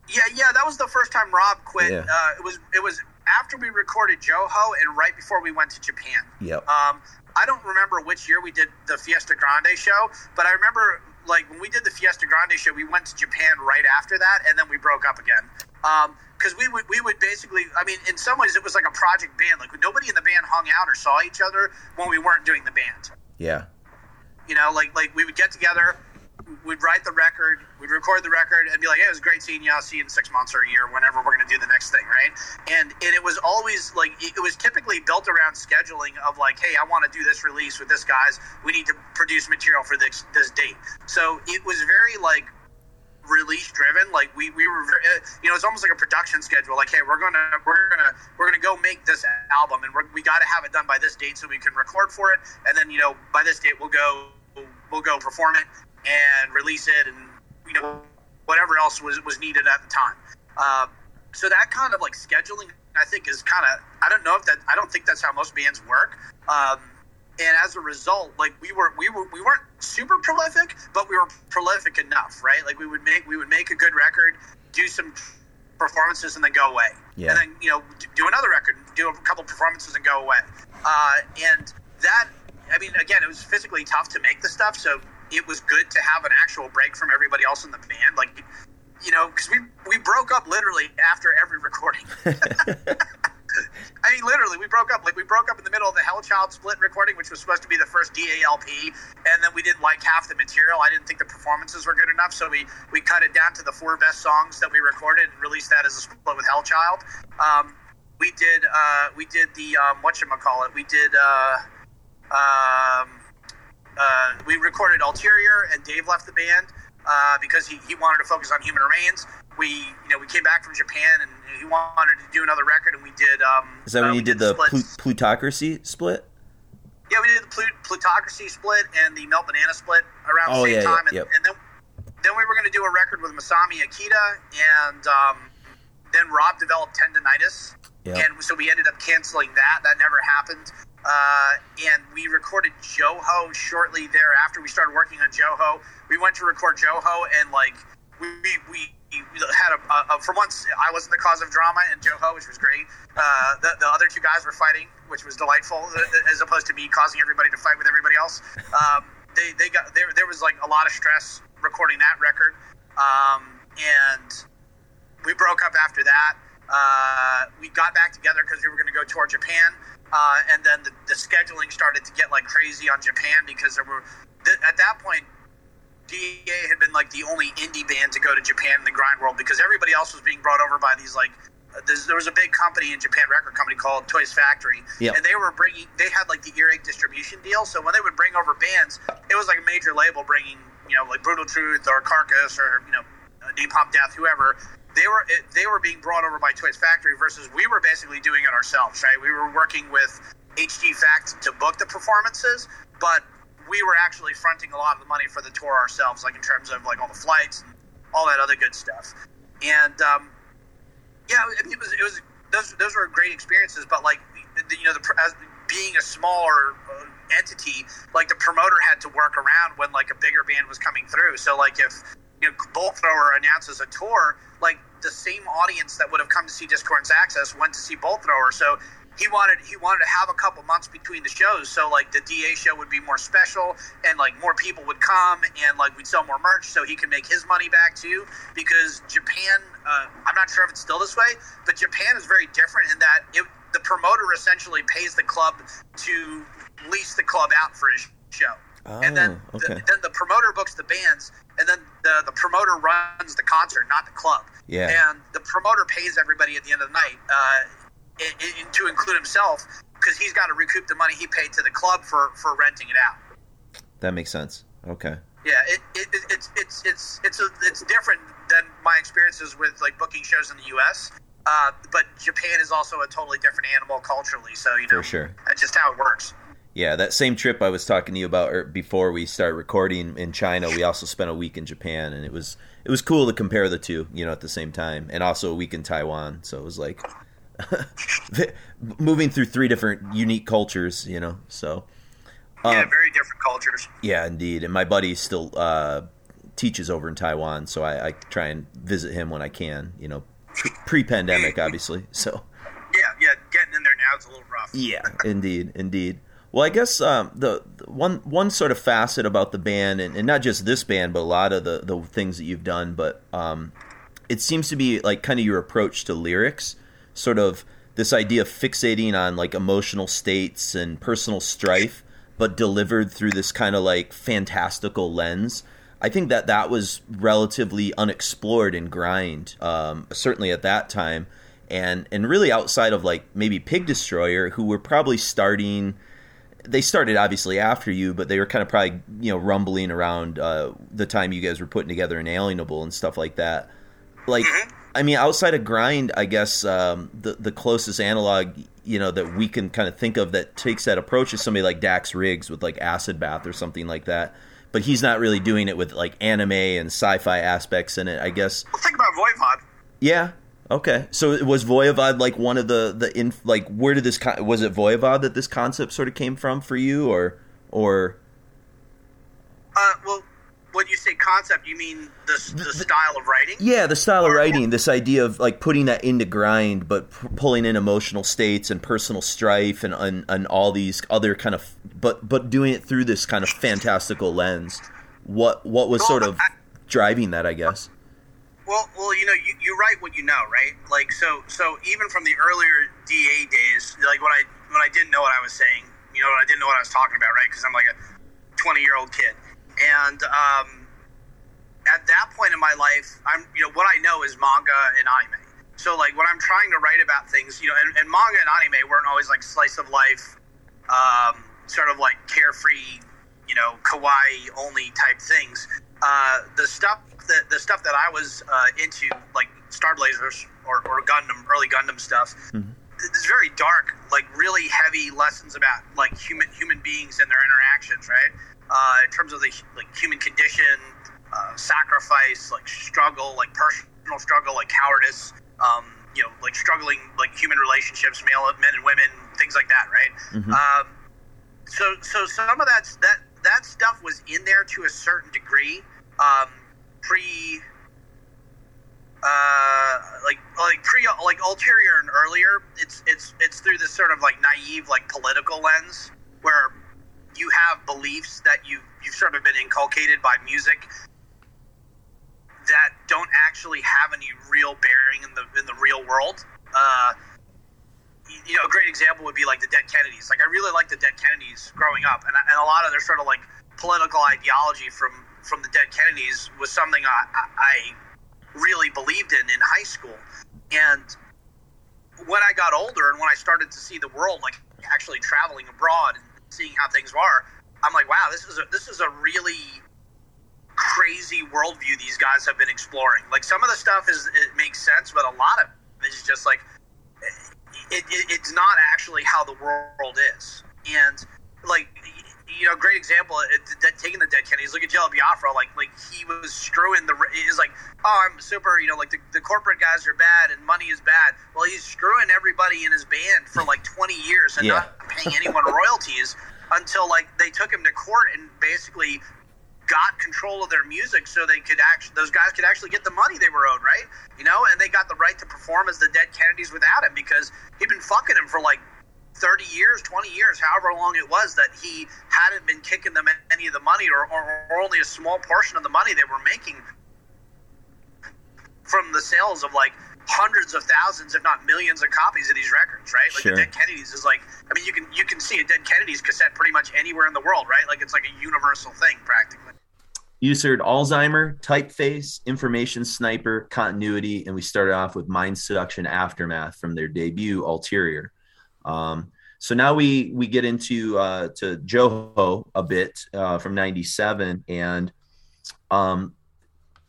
yeah yeah that was the first time rob quit yeah. uh, it was it was after we recorded jouhou and right before we went to japan yep. um, i don't remember which year we did the fiesta grande show but i remember like when we did the fiesta grande show we went to japan right after that and then we broke up again um, because we would we would basically I mean in some ways it was like a project band like nobody in the band hung out or saw each other when we weren't doing the band yeah you know like like we would get together we'd write the record, we'd record the record, and be like, "Hey, it was great seeing you. I'll see you in six months or a year, whenever we're going to do the next thing, right?" And and it was always like it was typically built around scheduling of like, "Hey, I want to do this release with this guys. We need to produce material for this this date." So it was very like release driven like we, we were uh, you know it's almost like a production schedule like hey we're gonna we're gonna we're gonna go make this album and we got to have it done by this date so we can record for it and then you know by this date we'll go we'll go perform it and release it and you know whatever else was was needed at the time. Uh, so that kind of like scheduling i think is kind of i don't know if that i don't think that's how most bands work. Um, and as a result, like we were, we were, we weren't super prolific, but we were prolific enough, right? Like we would make, we would make a good record, do some performances, and then go away, Yeah. and then you know do another record, do a couple performances, and go away. Uh, and that, I mean, again, it was physically tough to make the stuff, so it was good to have an actual break from everybody else in the band, like. You know, because we we broke up literally after every recording. I mean, literally, we broke up. Like, we broke up in the middle of the Hellchild split recording, which was supposed to be the first DALP, and then we didn't like half the material. I didn't think the performances were good enough, so we we cut it down to the four best songs that we recorded and released that as a split with Hellchild. Um, we did uh, we did the um, what call it? We did uh, um, uh, we recorded Ulterior, and Dave left the band uh, because he, he wanted to focus on Human Remains. We you know we came back from Japan and he wanted to do another record, and we did. Um, Is that uh, when we you did the split. plutocracy split? Yeah, we did the Plut- Plutocracy split and the Melt Banana split around Oh, the same yeah, yeah, time, and, yep. and then then we were going to do a record with Masami Akita, and um, then Rob developed tendonitis, Yeah. and so we ended up canceling that. That never happened. Uh, and we recorded Jouhou shortly thereafter. We started working on Jouhou. We went to record Jouhou, and like we we, had a, a, a for once I wasn't the cause of drama in Jouhou, which was great. Uh, the, the other two guys were fighting, which was delightful, as opposed to me causing everybody to fight with everybody else. Um, they they got there there was like a lot of stress recording that record, um, and we broke up after that. Uh, we got back together because we were going to go tour Japan, uh, and then the, the scheduling started to get like crazy on Japan because there were th- at that point DA had been like the only indie band to go to Japan in the grind world because everybody else was being brought over by these like. There was a big company in Japan, record company called Toys Factory, Yep. and they were bringing. They had like the earache distribution deal, so when they would bring over bands, it was like a major label bringing, you know, like Brutal Truth or Carcass or you know, Napalm Death, whoever. They were it, they were being brought over by Toys Factory versus we were basically doing it ourselves, right? We were working with HG Fact to book the performances, but we were actually fronting a lot of the money for the tour ourselves, like in terms of like all the flights and all that other good stuff. And um, yeah, I mean, it was it was those those were great experiences, but like the, you know the as being a smaller uh, entity, like the promoter had to work around when like a bigger band was coming through. So like if you know Bolt Thrower announces a tour, like the same audience that would have come to see Discordance Axis went to see Bolt Thrower. So he wanted he wanted to have a couple months between the shows, so like the DA show would be more special, and like more people would come, and like we'd sell more merch, so he can make his money back too. Because Japan, uh, I'm not sure if it's still this way, but Japan is very different in that it, the promoter essentially pays the club to lease the club out for his show, and then Oh, the, okay. then the promoter books the bands, and then the the promoter runs the concert, not the club. Yeah. And the promoter pays everybody at the end of the night. Uh, to include himself because he's got to recoup the money he paid to the club for for renting it out. That makes sense. Okay. Yeah, it, it, it it's it's it's it's a, it's different than my experiences with like booking shows in the U.S. Uh, but Japan is also a totally different animal culturally, so you know For sure. that's just how it works. Yeah, that same trip I was talking to you about er, before we start recording in China, we also spent a week in Japan, and it was it was cool to compare the two, you know, at the same time, and also a week in Taiwan. So it was like moving through three different unique cultures, you know. So yeah, Um, very different cultures. yeah, indeed. And my buddy still uh, teaches over in Taiwan, so I, I try and visit him when I can, you know, pre pandemic, obviously. So. Yeah, yeah, getting in there now is a little rough. Yeah, indeed, indeed. Well, I guess um, the, the one one sort of facet about the band, and, and not just this band, but a lot of the, the things that you've done, but um, it seems to be like kind of your approach to lyrics, sort of this idea of fixating on like emotional states and personal strife, but delivered through this kind of like fantastical lens. I think that that was relatively unexplored in grind, um, certainly at that time, and and really outside of like maybe Pig Destroyer, who were probably starting. They started obviously after you, but they were kind of probably you know rumbling around uh, the time you guys were putting together Inalienable and stuff like that. Like, I mean, outside of grind, I guess um, the the closest analog you know that we can kind of think of that takes that approach is somebody like Dax Riggs with like Acid Bath or something like that but he's not really doing it with like anime and sci-fi aspects in it. I guess. Well, think about Voivod. Yeah. Okay. So was Voivod like one of the the in like where did this con- was it Voivod that this concept sort of came from for you or or? Uh, well, when you say concept, you mean the, the style of writing? Yeah, the style of Or- writing. This idea of like putting that into grind, but p- pulling in emotional states and personal strife and, and and all these other kind of, but but doing it through this kind of fantastical lens. What what was sort of driving that? I guess. Well, well, you know, you, you write what you know, right? Like, so, so even from the earlier DA days, like when I when I didn't know what I was saying, you know, I didn't know what I was talking about, right? Because I'm like a 20 year old kid, and um, at that point in my life, I'm, you know, what I know is manga and anime. So, like, when I'm trying to write about things, you know, and, and manga and anime weren't always like slice of life, um, sort of like carefree, you know, kawaii only type things. Uh, the stuff that the stuff that I was uh, into, like Star Blazers or, or Gundam, early Gundam stuff, it's very dark, like really heavy lessons about like human human beings and their interactions, right? Uh, in terms of the like human condition, uh, sacrifice, like struggle, like personal struggle, like cowardice, um, you know, like struggling, like human relationships, male men and women, things like that, right? Um, so, so some of that that that stuff was in there to a certain degree, um, pre, uh, like like pre like ulterior and earlier. It's it's it's through this sort of like naive like political lens where you have beliefs that you you've sort of been inculcated by music that don't actually have any real bearing in the in the real world. Uh, you know, a great example would be like the Dead Kennedys. Like, I really liked the Dead Kennedys growing up, and, and a lot of their sort of like political ideology from from the Dead Kennedys was something I, I, really believed in in high school. And when I got older and when I started to see the world, like actually traveling abroad and seeing how things are, I'm like, wow, this is a this is a really crazy worldview these guys have been exploring. Like some of the stuff is it makes sense, but a lot of it is just like it, it, it's not actually how the world is. And like you know, great example. Uh, it, that, taking the dead Kennedys. Look at Jello Biafra. Like like he was screwing the. He's like, oh, I'm super. You know, like the, the corporate guys are bad and money is bad. Well, he's screwing everybody in his band for like 20 years and Yeah. not paying anyone royalties until like they took him to court and basically got control of their music so they could actually those guys could actually get the money they were owed right you know and they got the right to perform as the dead kennedys without him because he'd been fucking him for like 30 years 20 years however long it was that he hadn't been kicking them any of the money or, or, or only a small portion of the money they were making from the sales of like hundreds of thousands if not millions of copies of these records right like Sure. the dead kennedys is like i mean you can you can see a dead kennedys cassette pretty much anywhere in the world right like it's like a universal thing practically You heard Alzheimer, Typeface, Information Sniper, Continuity, and we started off with Mind Seduction Aftermath from their debut Ulterior. Um, so now we we get into uh, to Jouhou a bit uh, from '97, and um,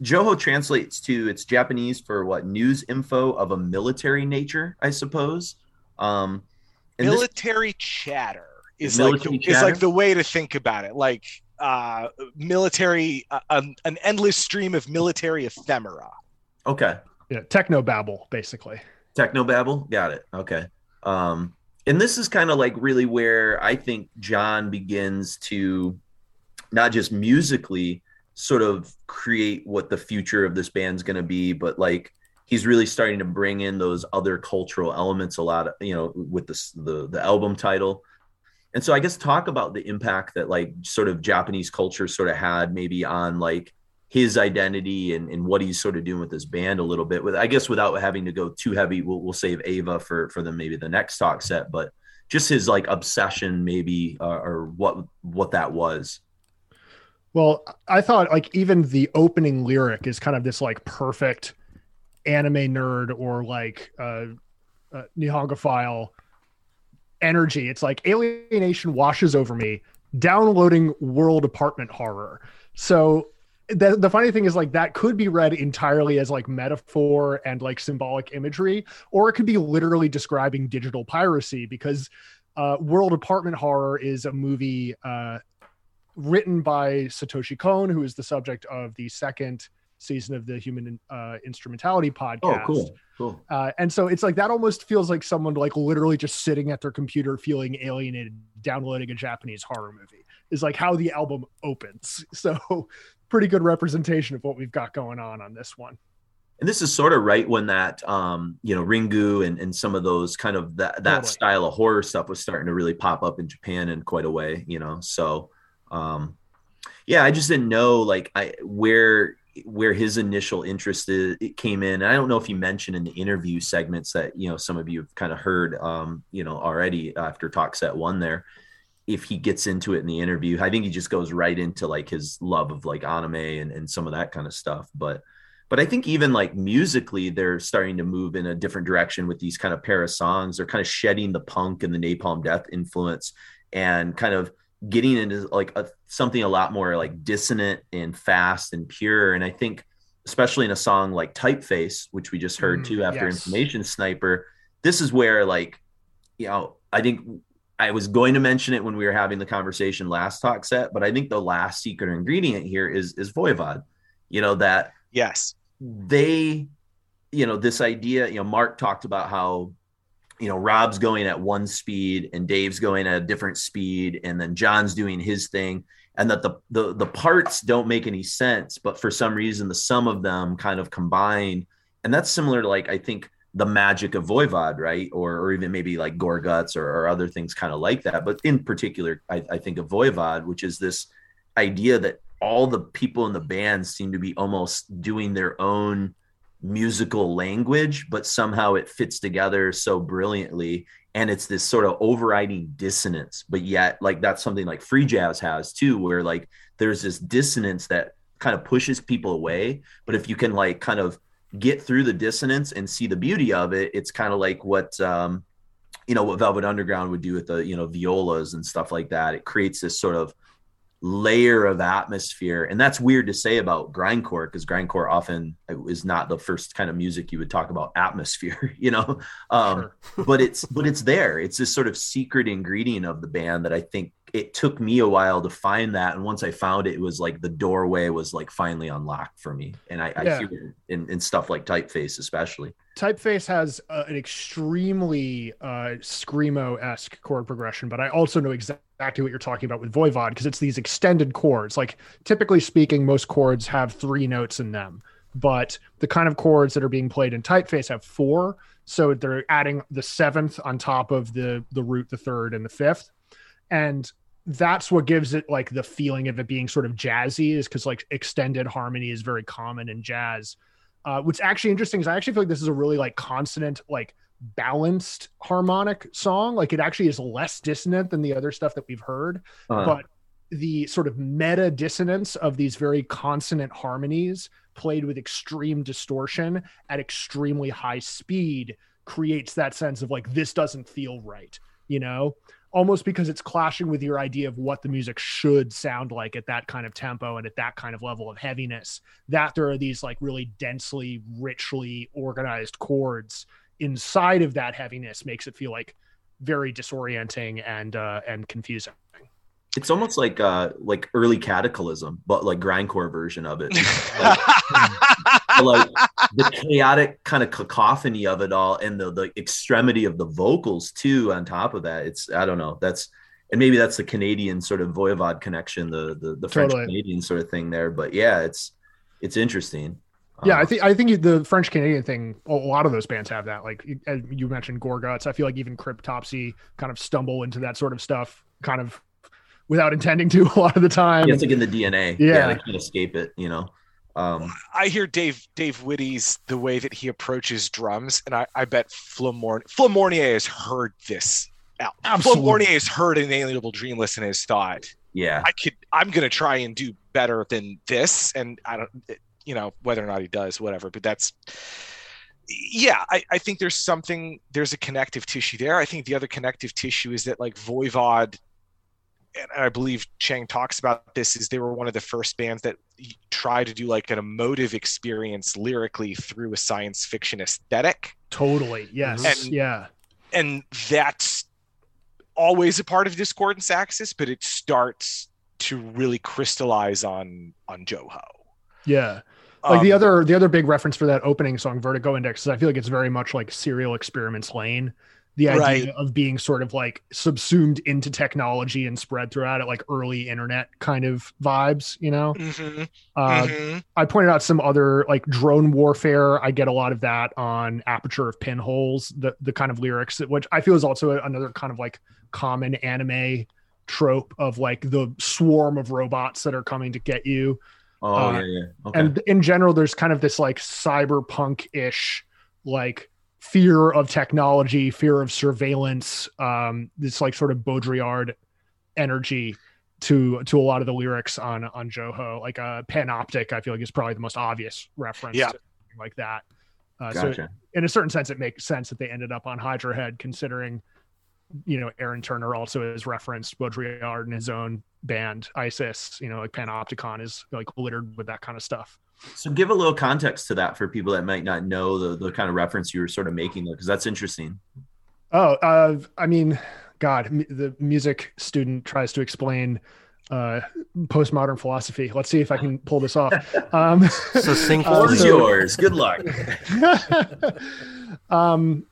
Jouhou translates to it's Japanese for what news info of a military nature, I suppose. Um, and this- military chatter is Military like the, is like the way to think about it. Like uh, military, uh, um, an endless stream of military ephemera. okay, Yeah, techno babble, basically. Technobabble, got it. Okay. Um, and this is kind of like really where I think Jon begins to not just musically sort of create what the future of this band's going to be, but like he's really starting to bring in those other cultural elements a lot, you know, with this the the album title. And so I guess talk about the impact that like sort of Japanese culture sort of had maybe on like his identity and, and what he's sort of doing with this band a little bit with I guess without having to go too heavy we'll, we'll save Ava for for the maybe the next talk set but just his like obsession maybe uh, or what what that was Well, I thought like even the opening lyric is kind of this like perfect anime nerd or like uh, uh energy. It's like alienation washes over me, downloading world apartment horror. So the, the funny thing is like that could be read entirely as like metaphor and like symbolic imagery, or it could be literally describing digital piracy because uh, World Apartment Horror is a movie uh, written by Satoshi Kon, who is the subject of the second season of the Human uh, Instrumentality podcast. Oh, cool, cool. Uh, and so it's like that almost feels like someone like literally just sitting at their computer, feeling alienated, downloading a Japanese horror movie. Is like how the album opens. So pretty good representation of what we've got going on on this one. And this is sort of right when that, um, you know, Ringu and, and some of those kind of that, that Totally. style of horror stuff was starting to really pop up in Japan in quite a way, you know? So, um, yeah, I just didn't know like I, where, where his initial interest is, it came in. And I don't know if you mentioned in the interview segments that, you know, some of you have kind of heard, um, you know, already after talk set one there, if he gets into it in the interview, I think he just goes right into like his love of like anime and, and some of that kind of stuff. But, but I think even like musically, they're starting to move in a different direction with these kind of pair of songs. They're kind of shedding the punk and the Napalm Death influence and kind of getting into like a, something a lot more like dissonant and fast and pure. And I think, especially in a song like Typeface, which we just heard Mm, too after yes. Information Sniper, this is where like, you know, I think I was going to mention it when we were having the conversation last talk set, but I think the last secret ingredient here is is Voivod. You know that Yes. they, you know, this idea. You know, Mark talked about how, you know, Rob's going at one speed and Dave's going at a different speed, and then Jon's doing his thing, and that the the the parts don't make any sense, but for some reason the sum of them kind of combine, and that's similar to like I think the magic of Voivod, right? Or, or even maybe like Gorguts or, or other things kind of like that. But in particular, I, I think of Voivod, which is this idea that all the people in the band seem to be almost doing their own musical language, but somehow it fits together so brilliantly. And it's this sort of overriding dissonance, but yet, like, that's something like free jazz has too, where like there's this dissonance that kind of pushes people away. But if you can, like, kind of get through the dissonance and see the beauty of it, it's kind of like what, um, you know, what Velvet Underground would do with the, you know, violas and stuff like that. It creates this sort of layer of atmosphere and that's weird to say about grindcore because grindcore often is not the first kind of music you would talk about atmosphere you know? Um but it's but it's there. It's this sort of secret ingredient of the band that i think it took me a while to find that and once i found it it was like the doorway was like finally unlocked for me and i, I Yeah. hear it in, in stuff like typeface especially Typeface has uh, an extremely uh, screamo esque chord progression, but I also know exactly what you're talking about with Voivod because it's these extended chords. Like typically speaking, most chords have three notes in them, but the kind of chords that are being played in Typeface have four. So they're adding the seventh on top of the the root, the third, and the fifth, and that's what gives it like the feeling of it being sort of jazzy is because like extended harmony is very common in jazz uh, what's actually interesting is I actually feel like this is a really like consonant, like balanced harmonic song. Like it actually is less dissonant than the other stuff that we've heard, Uh, but the sort of meta dissonance of these very consonant harmonies played with extreme distortion at extremely high speed creates that sense of like this doesn't feel right, you know? Almost because it's clashing with your idea of what the music should sound like at that kind of tempo and at that kind of level of heaviness that there are these like really densely, richly organized chords inside of that heaviness makes it feel like very disorienting and uh and confusing. It's almost like uh like early cataclysm but like grindcore version of it like the chaotic kind of cacophony of it all and the the extremity of the vocals too on top of that it's i don't know that's and maybe that's the canadian sort of voivod connection the the, the french Totally. canadian sort of thing there but yeah it's it's interesting Yeah, I Uh, think I think the French Canadian thing. A lot of those bands have that. Like you- you mentioned, Gorguts. I feel like even Cryptopsy kind of stumble into that sort of stuff, kind of without intending to a lot of the time. yeah, it's like in the dna Yeah. yeah they can't escape it you know um I hear Dave Dave Witte's the way that he approaches drums, and I, I bet Flamorn Flo Mounier has heard this. Al- Absolutely. Flo Mounier has heard an Inalienable Dreamless and has thought, Yeah. I could I'm gonna try and do better than this, and I don't you know whether or not he does whatever, but that's yeah, I, I think there's something there's a connective tissue there. I think the other connective tissue is that like Voivod and I believe Chang talks about this is they were one of the first bands that try to do like an emotive experience lyrically through a science fiction aesthetic. Totally. Yes. And- yeah. And that's always a part of Discordance Axis, but it starts to really crystallize on on Jouhou. Yeah. Like the Um, other the other big reference for that opening song, Vertigo Index, is I feel like it's very much like Serial Experiments Lain. The idea Right. of being sort of like subsumed into technology and spread throughout it, like early internet kind of vibes, you know. mhm, Uh, mhm. I pointed out some other like drone warfare. I get a lot of that on Aperture of Pinholes, the the kind of lyrics, which I feel is also another kind of like common anime trope of like the swarm of robots that are coming to get you. Oh Uh, yeah, yeah. Okay. And in general, there's kind of this like cyberpunk ish like fear of technology, fear of surveillance, um, this like sort of Baudrillard energy to to a lot of the lyrics on on Jouhou. Like uh Panoptic, I feel like is probably the most obvious reference Yeah. like that. Uh, So in a certain sense, it makes sense that they ended up on Hydra Head, considering, you know, Aaron Turner also has referenced Baudrillard in his own band, ISIS. You know, like Panopticon is like littered with that kind of stuff. So give a little context to that for people that might not know the, the kind of reference you were sort of making there, because that's interesting. Oh, uh, I mean, God, m- the music student tries to explain uh, postmodern philosophy. Let's see if I can pull this off. Um, Succinctly. uh, so- yours. Good luck. um,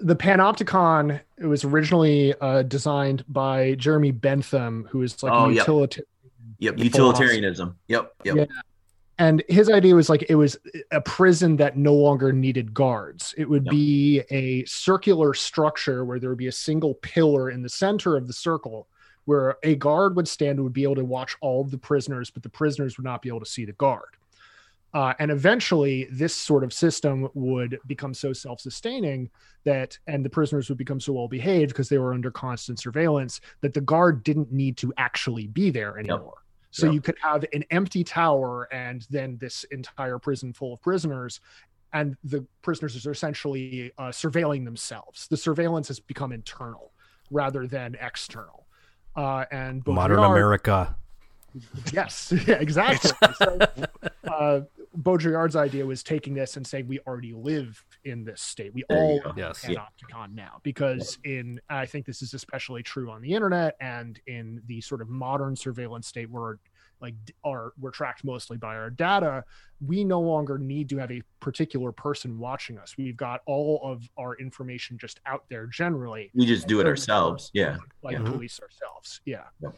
the Panopticon it was originally uh, designed by Jeremy Bentham, who is like Oh, a yep. Yep. Utilitarianism. Yep. Yep. Yeah. And his idea was like it was a prison that no longer needed guards. It would Yep. be a circular structure where there would be a single pillar in the center of the circle where a guard would stand and would be able to watch all of the prisoners, but the prisoners would not be able to see the guard. Uh, and eventually, this sort of system would become so self sustaining that, and the prisoners would become so well behaved because they were under constant surveillance that the guard didn't need to actually be there anymore. So Yep. you could have an empty tower and then this entire prison full of prisoners. And the prisoners are essentially uh, surveilling themselves. The surveillance has become internal rather than external. Uh, and Modern America. Yes, yeah, exactly. so, uh, Baudrillard's idea was taking this and saying we already live in this state. We There you all go. Yes. panopticon now because in I think this is especially true on the internet and in the sort of modern surveillance state where like d- our we're tracked mostly by our data we no longer need to have a particular person watching us we've got all of our information just out there generally We just do it ourselves. Yeah. like Yeah. police ourselves yeah Yep.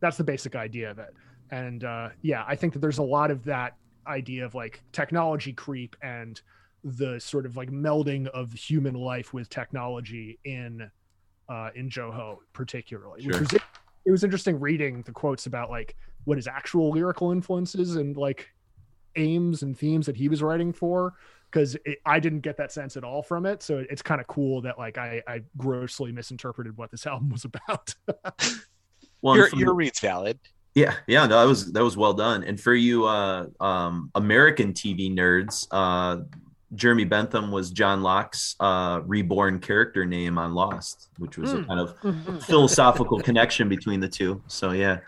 that's the basic idea of it and uh yeah i think that there's a lot of that idea of like technology creep and the sort of like melding of human life with technology in uh in jouhou particularly which Sure. was it was interesting reading the quotes about like what his actual lyrical influences and like aims and themes that he was writing for because I didn't get that sense at all from it. So it's kind of cool that like I, I grossly misinterpreted what this album was about. Well, your your read's valid. Yeah, yeah, no, that was that was well done. And for you uh um American TV nerds, uh Jeremy Bentham was John Locke's uh reborn character name on Lost, which was a Hmm. kind of philosophical connection between the two. So yeah.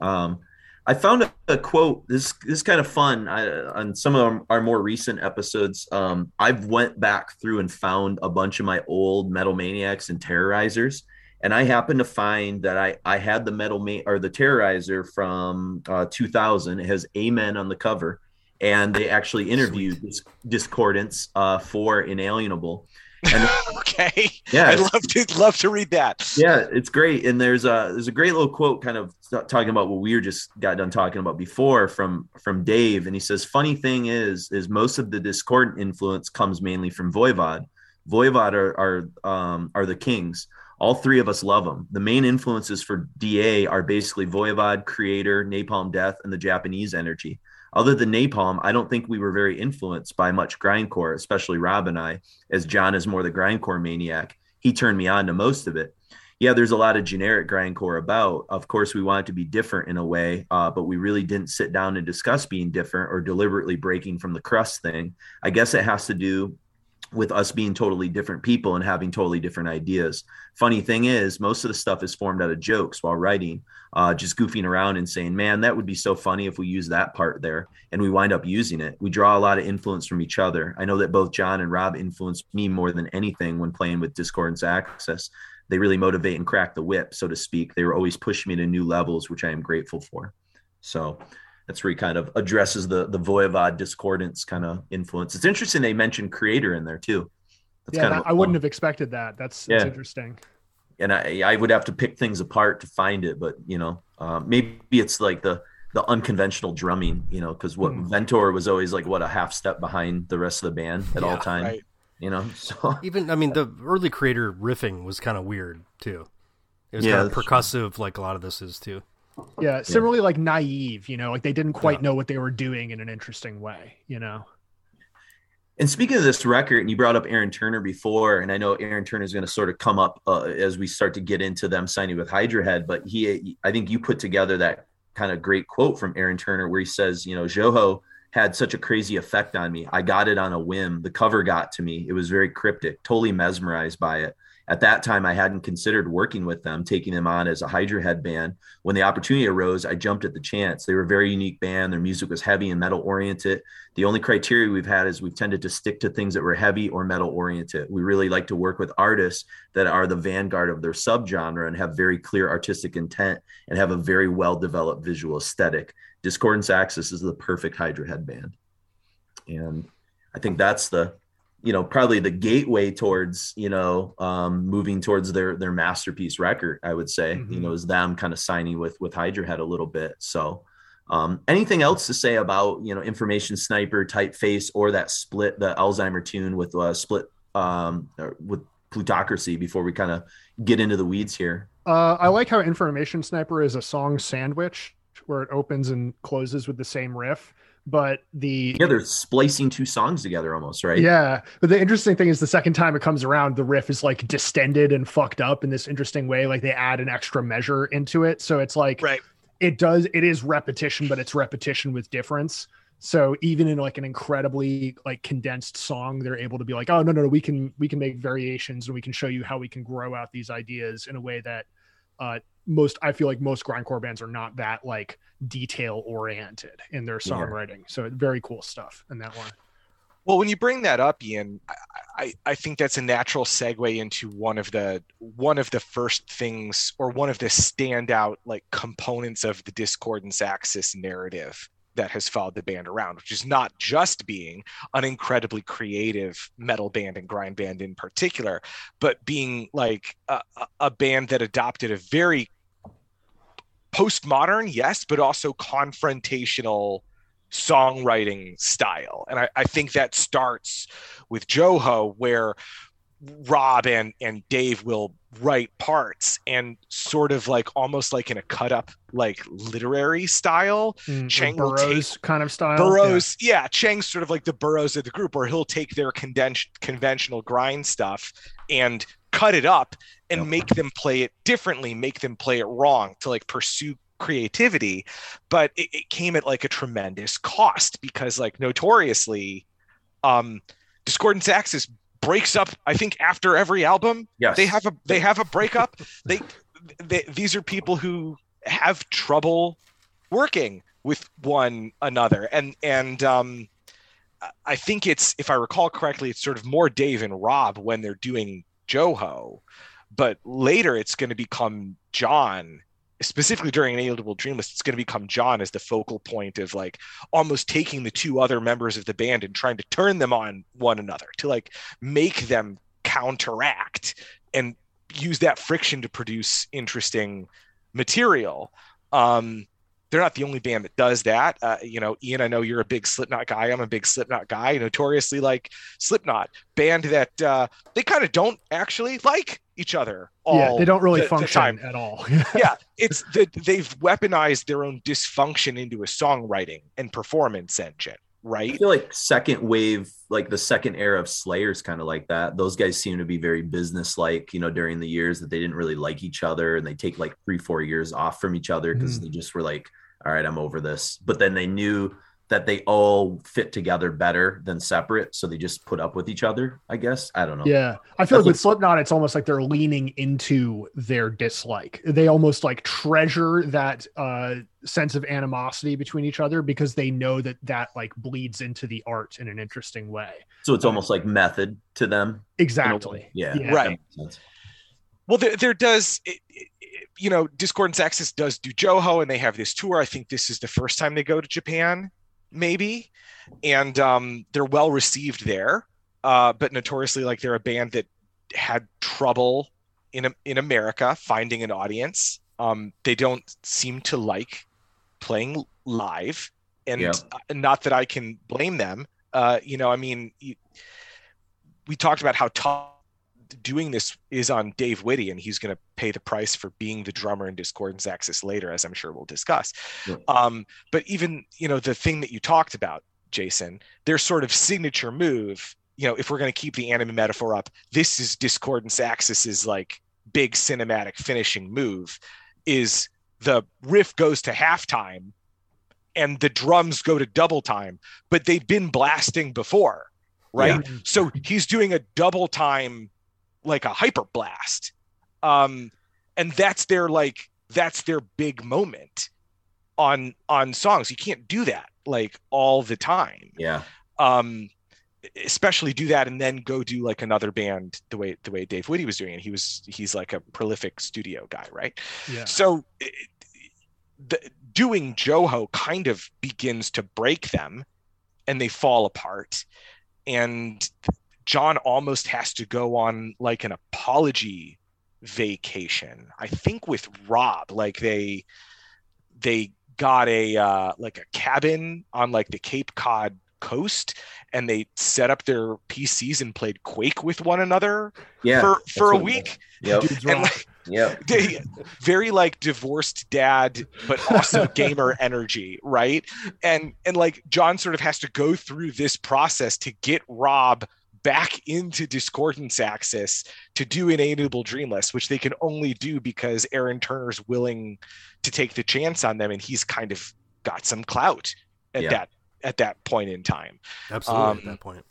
Um I found a, a quote. This, this is kind of fun. I, on some of our, our more recent episodes, um, I've went back through and found a bunch of my old Metal Maniacs and Terrorizers, and I happened to find that I I had the Metal Ma- or the Terrorizer from uh, 2000. It has Amen on the cover, and they actually interviewed this Discordance uh, for Inalienable. And okay. yeah, I'd love to love to read that. yeah, it's great. And there's a there's a great little quote, kind of talking about what we were just got done talking about before from from Dave. And he says, "Funny thing is, is most of the discordant influence comes mainly from Voivod. Voivod are are um, are the kings. All three of us love them. The main influences for DA are basically Voivod, Kreator, Napalm Death, and the Japanese energy." Other than Napalm, I don't think we were very influenced by much grindcore, especially Rob and I, as Jon is more the grindcore maniac. He turned me on to most of it yeah, there's a lot of generic grindcore about. Of course, we wanted to be different in a way, uh, but we really didn't sit down and discuss being different or deliberately breaking from the crust thing. I guess it has to do with us being totally different people and having totally different ideas. Funny thing is, most of the stuff is formed out of jokes while writing, uh, just goofing around and saying, man, that would be so funny if we use that part there. And we wind up using it. We draw a lot of influence from each other. I know that both Jon and Rob influenced me more than anything when playing with Discordance Axis. They really motivate and crack the whip, so to speak. They were always pushing me to new levels, which I am grateful for. So, that's where he kind of addresses the the Voivod discordance kind of influence. It's interesting they mentioned kreator in there too. That's yeah, kind of I wouldn't have expected that. That's, that's interesting. And I I would have to pick things apart to find it, but you know, um, maybe it's like the the unconventional drumming, you know, because what mm. Ventor was always like what a half step behind the rest of the band at yeah, all time. Right. You know, so even I mean the early kreator riffing was kind of weird too. It was yeah, kind of percussive, true. like a lot of this is too. Yeah, similarly yeah. like naive, you know, like they didn't quite yeah. know what they were doing in an interesting way, you know. And speaking of this record, and you brought up Aaron Turner before, and I know Aaron Turner is going to sort of come up uh, as we start to get into them signing with Hydra Head. But he, I think you put together that kind of great quote from Aaron Turner where he says, you know, Jouhou had such a crazy effect on me. I got it on a whim. The cover got to me. It was very cryptic, totally mesmerized by it at that time i hadn't considered working with them taking them on as a hydra head band when the opportunity arose i jumped at the chance. They were a very unique band. Their music was heavy and metal oriented. The only criteria we've had is we've tended to stick to things that were heavy or metal oriented. We really like to work with artists that are the vanguard of their subgenre and have very clear artistic intent and have a very well developed visual aesthetic. Discordance axis is the perfect hydra head band and i think that's the you know probably the gateway towards you know um, moving towards their their masterpiece record i would say mm-hmm. you know is them kind of signing with with hydra head a little bit. So um, anything else to say about you know information sniper typeface or that split the alzheimer tune with uh, split um, with plutocracy before we kind of get into the weeds here? Uh, i like how information sniper is a song sandwich where it opens and closes with the same riff but the yeah they're splicing two songs together almost right? Yeah but the interesting thing is the second time it comes around the riff is like distended and fucked up in this interesting way like they add an extra measure into it. So it's like right. it does it is repetition but it's repetition with difference. So even in like an incredibly like condensed song they're able to be like oh no no no we can we can make variations and we can show you how we can grow out these ideas in a way that uh most I feel like most grindcore bands are not that like detail oriented in their songwriting. Yeah. So very cool stuff in that one. Well, when you bring that up, Ian, I, I, I, think that's a natural segue into one of the one of the first things or one of the standout like components of the discordance axis narrative that has followed the band around, which is not just being an incredibly creative metal band and grind band in particular, but being like a, a band that adopted a very postmodern, yes, but also confrontational songwriting style. And I, I think that starts with Jouhou, where Rob and and Dave will write parts and sort of like almost like in a cut up like literary style. Mm, Chang Burroughs take, kind of style. Burroughs, yeah. yeah, Chang's sort of like the Burroughs of the group, where he'll take their convention conventional grind stuff and cut it up and yep. make them play it differently, make them play it wrong to like pursue creativity. But it, it came at like a tremendous cost because like notoriously, um, Discordance Axis breaks up i think after every album. Yes. they have a they have a breakup. They, they these are people who have trouble working with one another. And and um i think it's if i recall correctly it's sort of more dave and rob when they're doing Jouhou but later it's going to become jon specifically during Inalienable Dreamless, it's going to become Jon as the focal point of like almost taking the two other members of the band and trying to turn them on one another to like make them counteract and use that friction to produce interesting material. Um, they're not the only band that does that. Uh, you know, Ian, I know you're a big Slipknot guy. I'm a big Slipknot guy. Notoriously like Slipknot, band that uh, they kind of don't actually like each other. yeah, they don't really the, function the at all. yeah, it's that they've weaponized their own dysfunction into a songwriting and performance engine. right? I feel like second wave, like the second era of Slayers, kind of like that. Those guys seem to be very business-like. You know, during the years that they didn't really like each other, and they take like three, four years off from each other because Mhm. they just were like, "All right, I'm over this." But then they knew that they all fit together better than separate, so they just put up with each other. I guess I don't know. Yeah, I feel That's like with Slipknot, it's almost like they're leaning into their dislike. They almost like treasure that uh, sense of animosity between each other because they know that that like bleeds into the art in an interesting way. So it's almost like method to them. in a way. Exactly. Yeah. Yeah. Right. that makes sense. Well, there, there does, it, it, it- you know, Discordance Axis does do Jouhou, and they have this tour. I think this is the first time they go to Japan, maybe, and um, they're well received there. Uh, but notoriously, like they're a band that had trouble in in America finding an audience. Um, they don't seem to like playing live, and Yeah. not that I can blame them. Uh, you know, I mean, you, we talked about how tough doing this is on Dave Witte, and he's going to pay the price for being the drummer in Discordance Axis later, as I'm sure we'll discuss. Yeah. Um, but even you know the thing that you talked about, Jason, their sort of signature move. You know, if we're going to keep the anime metaphor up, this is Discordance Axis's like big cinematic finishing move. Is the riff goes to halftime, and the drums go to double time, but they've been blasting before, right? So he's doing a double time, like a hyper blast. Um, and that's their like that's their big moment on on songs. You can't do that like all the time. Yeah. Um especially do that and then go do like another band the way the way Dave Witte was doing it. He was he's like a prolific studio guy, right? Yeah. So it, the, doing Jouhou kind of begins to break them and they fall apart. And Jon almost has to go on like an apology vacation. I think with Rob, like they they got a uh like a cabin on like the Cape Cod coast and they set up their PCs and played Quake with one another Yeah. for for a week. Dudes And like, Yep. they very like divorced dad but also gamer energy right and and like jon sort of has to go through this process to get rob back into discordance axis to do inalienable dreamless which they can only do because aaron turner's willing to take the chance on them and he's kind of got some clout at Yeah. that at that point in time Absolutely Um, at that point.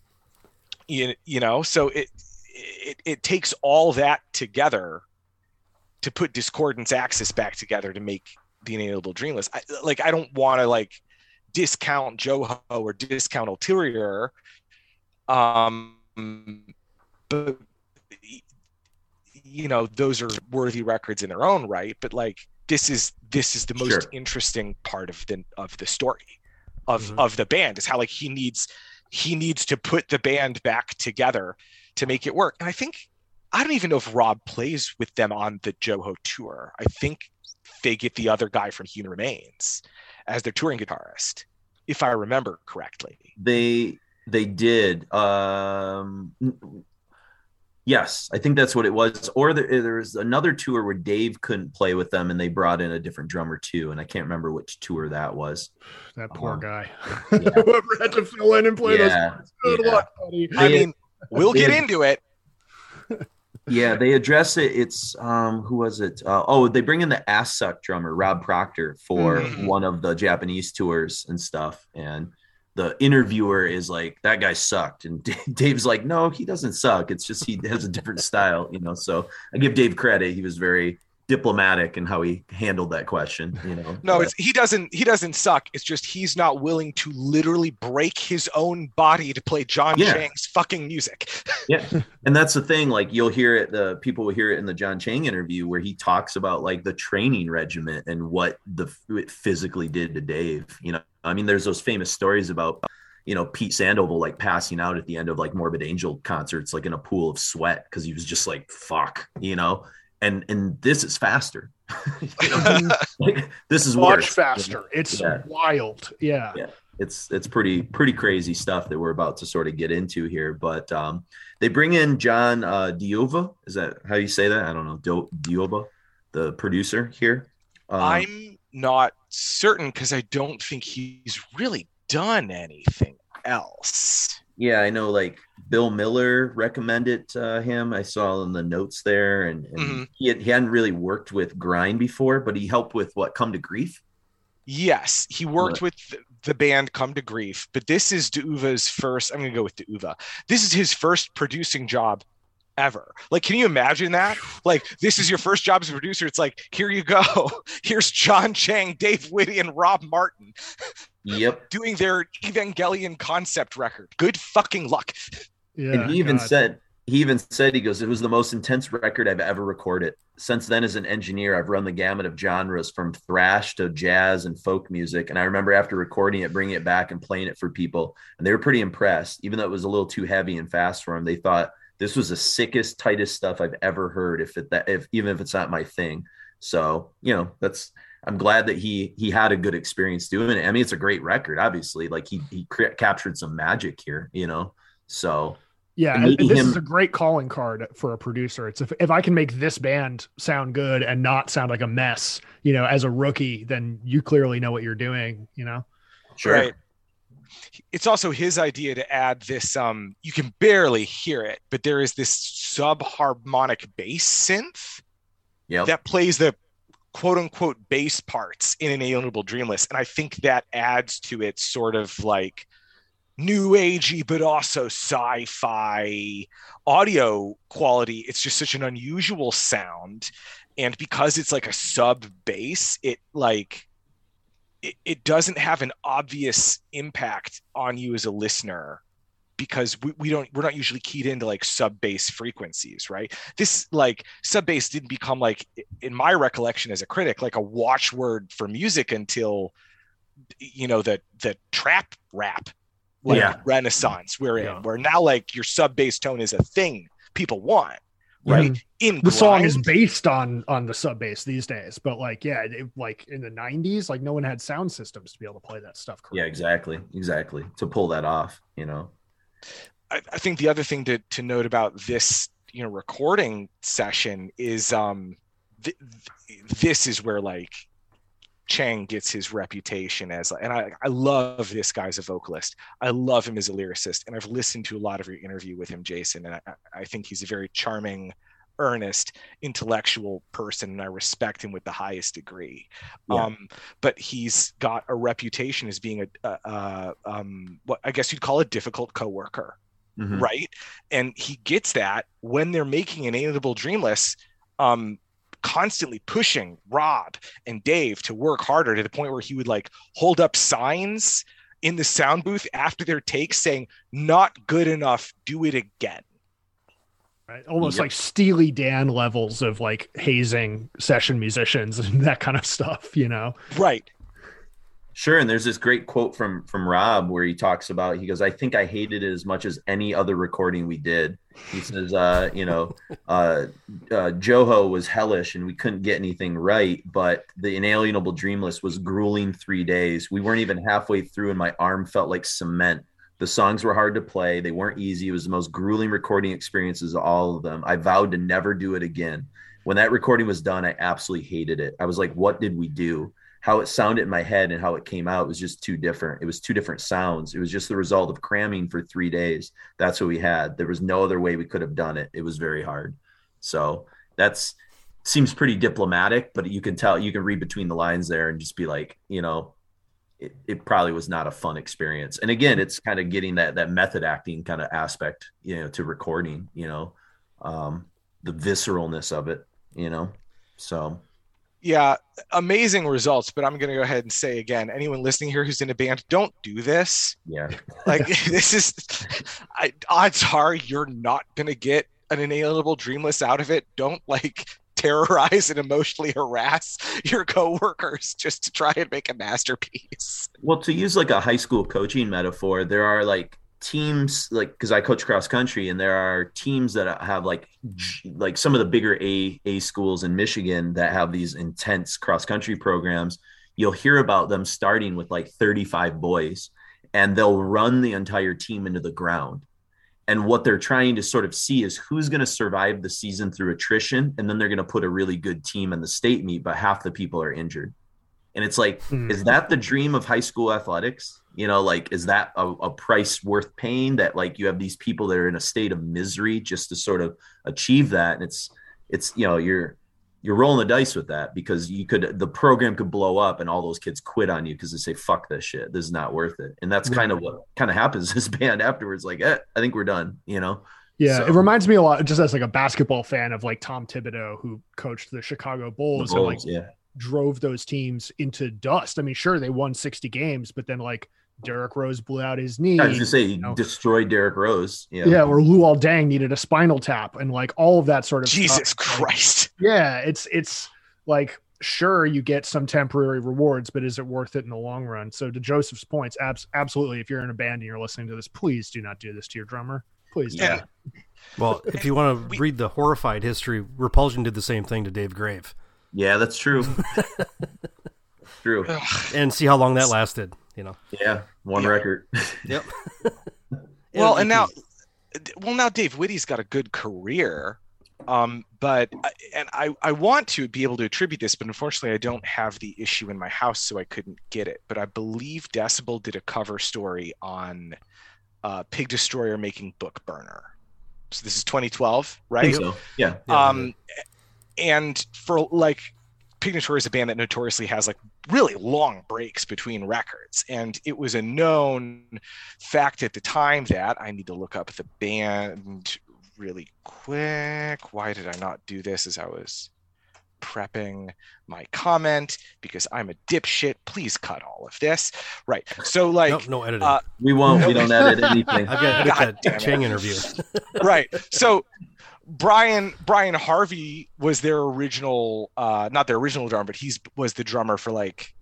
you, you know so it, it it takes all that together to put discordance axis back together to make the inalienable dreamless I, like i don't want to like discount jouhou or discount ulterior um but you know those are worthy records in their own right but like this is this is the most Sure. interesting part of the of the story of Mhm. of the band is how like he needs he needs to put the band back together to make it work and i think i don't even know if rob plays with them on the jouhou tour i think they get the other guy from human remains as their touring guitarist if i remember correctly They they did. Um Yes, I think that's what it was. Or there, there was another tour where Dave couldn't play with them, and they brought in a different drummer too. And I can't remember which tour that was. That poor Um, guy. yeah. Whoever had to fill in and play those Yeah, parts. Good yeah. luck, buddy. i mean we'll get into it Yeah, they address it. It's um, who was it? Uh, oh, they bring in the Assück drummer Rob Proctor for Mhm. one of the Japanese tours and stuff. And the interviewer is like, "That guy sucked," and Dave's like, "No, he doesn't suck. It's just he has a different style, you know." So I give Dave credit. He was very diplomatic in how he handled that question. You know, no But- it's he doesn't he doesn't suck. It's just he's not willing to literally break his own body to play jon Yeah. chang's fucking music. Yeah. And that's the thing like you'll hear it the people will hear it in the jon chang interview where he talks about like the training regiment and what the it physically did to dave you know? I mean there's those famous stories about you know pete sandoval like passing out at the end of like morbid angel concerts like in a pool of sweat because he was just like fuck you know and and this is faster You know? like this is Much worse. faster. It's Yeah. wild. Yeah. Yeah. it's it's pretty pretty crazy stuff that we're about to sort of get into here. But um, they bring in John uh, Diova. Is that how you say that? I don't know. Do- Diova, the producer here. Um, i'm not certain because i don't think he's really done anything else? Yeah, I know. Like Bill Miller recommended uh, him. I saw in the notes there, and, and Mhm. he, had, he hadn't really worked with Grind before, but he helped with what Come to Grief. Yes, he worked Right. with the band Come to Grief, but this is Duva's first. I'm going to go with Duva. This is his first producing job ever. Like, can you imagine that? Like, this is your first job as a producer. It's like, here you go. Here's Jon Chang, Dave Witte, and Rob Marton Yep. doing their Evangelion concept record. Good fucking luck. Yeah, and he even God. said he even said he goes it was the most intense record i've ever recorded since then as an engineer i've run the gamut of genres from thrash to jazz and folk music and i remember after recording it bringing it back and playing it for people and they were pretty impressed even though it was a little too heavy and fast for them they thought this was the sickest tightest stuff i've ever heard if it that if even if it's not my thing so you know that's i'm glad that he he had a good experience doing it i mean it's a great record obviously like he he cre- captured some magic here you know so Yeah, And and, this him- is a great calling card for a producer. It's if, if I can make this band sound good and not sound like a mess, you know, as a rookie, then you clearly know what you're doing, you know? Sure. Right. It's also his idea to add this. Um, you can barely hear it, but there is this sub-harmonic bass synth Yep. that plays the quote unquote bass parts in Inalienable Dreamless. And I think that adds to its sort of like new agey, but also sci fi audio quality. It's just such an unusual sound. And because it's like a sub bass, it like, it, it doesn't have an obvious impact on you as a listener because we, we don't we're not usually keyed into like sub bass frequencies right this like sub bass didn't become like in my recollection as a critic like a watchword for music until you know the the trap rap like Yeah. renaissance we're in Yeah. where now like your sub bass tone is a thing people want right in The song is based on on the sub bass these days, but like, yeah, it, like in the '90s, like no one had sound systems to be able to play that stuff. Yeah, exactly. Exactly. To pull that off, you know. I, I think the other thing to, to note about this you know recording session is um th- th- this is where like Chang gets his reputation as and I, I love this guy as a vocalist. I love him as a lyricist and I've listened to a lot of your interview with him Jason and I, I think he's a very charming earnest intellectual person and I respect him with the highest degree. Yeah. Um but he's got a reputation as being a, a, a um what I guess you'd call a difficult coworker Mhm. right and he gets that when they're making inalienable dreamless um constantly pushing rob and dave to work harder to the point where he would like hold up signs in the sound booth after their takes saying not good enough do it again Right? Almost Yep. like Steely Dan levels of like hazing session musicians and that kind of stuff, you know? right Sure. And there's this great quote from from Rob where he talks about he goes, I think I hated it as much as any other recording we did. He says, uh, you know, uh, uh Jouhou was hellish and we couldn't get anything right, but the inalienable dreamless was grueling three days. We weren't even halfway through, and my arm felt like cement. The songs were hard to play. They weren't easy. It was the most grueling recording experiences of all of them. I vowed to never do it again. When that recording was done, I absolutely hated it. I was like, what did we do? How it sounded in my head and how it came out was just too different. It was two different sounds. It was just the result of cramming for three days. That's what we had. There was no other way we could have done it. It was very hard. So that's seems pretty diplomatic, but you can tell you can read between the lines there and just be like, you know, it, it probably was not a fun experience. And again, it's kind of getting that that method acting kind of aspect, you know, to recording, you know, um, the visceralness of it, you know. So yeah amazing results but i'm going to go ahead and say again anyone listening here who's in a band don't do this. Yeah, like this is I, odds are you're not going to get an inalienable dreamless out of it. Don't like terrorize and emotionally harass your coworkers just to try and make a masterpiece. Well, to use like a high school coaching metaphor, there are like teams like because I coach cross country, and there are teams that have like like some of the bigger A A schools in Michigan that have these intense cross country programs. You'll hear about them starting with like 35 boys, and they'll run the entire team into the ground. And what they're trying to sort of see is who's going to survive the season through attrition, and then they're going to put a really good team in the state meet, but half the people are injured And it's like, Hmm. is that the dream of high school athletics? You know, like, is that a, a price worth paying that like you have these people that are in a state of misery just to sort of achieve that? And it's, it's, you know, you're, you're rolling the dice with that because you could, the program could blow up and all those kids quit on you because they say, fuck this shit. This is not worth it. And that's kind of what kind of happens to this band afterwards. Like, eh, I think we're done, you know? Yeah, So- it reminds me a lot, just as like a basketball fan of like Tom Thibodeau, who coached the Chicago The Bulls, and like yeah. Drove those teams into dust. I mean, sure they won sixty games, but then like Derrick Rose blew out his knee. I was gonna say he know. destroyed Derrick Rose. Yeah. yeah. or Luol Deng needed a spinal tap, and like all of that sort of Jesus stuff. Like, Christ. yeah, it's it's like sure you get some temporary rewards, but is it worth it in the long run? So to Joseph's points, abs- absolutely. If you're in a band and you're listening to this, please do not do this to your drummer. Please. don't. Yeah. Well, if you want to We- read the horrified history, Repulsion did the same thing to Dave Grave, Yeah, that's true. true. and see how long that lasted. You know. Yeah. One Yeah. record. Yep. Well, and now, well, now Dave Witte's got a good career, um, but and I I want to be able to attribute this, but unfortunately I don't have the issue in my house, so I couldn't get it. But I believe Decibel did a cover story on uh, Pig Destroyer making Book Burner. So this is 2012, I right? think so. Yeah. Yeah. um and for like Pig Destroyer is a band that notoriously has like really long breaks between records and it was a known fact at the time that i need to look up the band really quick why did i not do this as i was prepping my comment because i'm a dipshit please cut all of this right so like no, no editing. uh, We won't. We don't edit anything. I've got to edit that it. Chang interview. right. So Brian Brian Harvey was their original uh not their original drummer, but he's was the drummer for like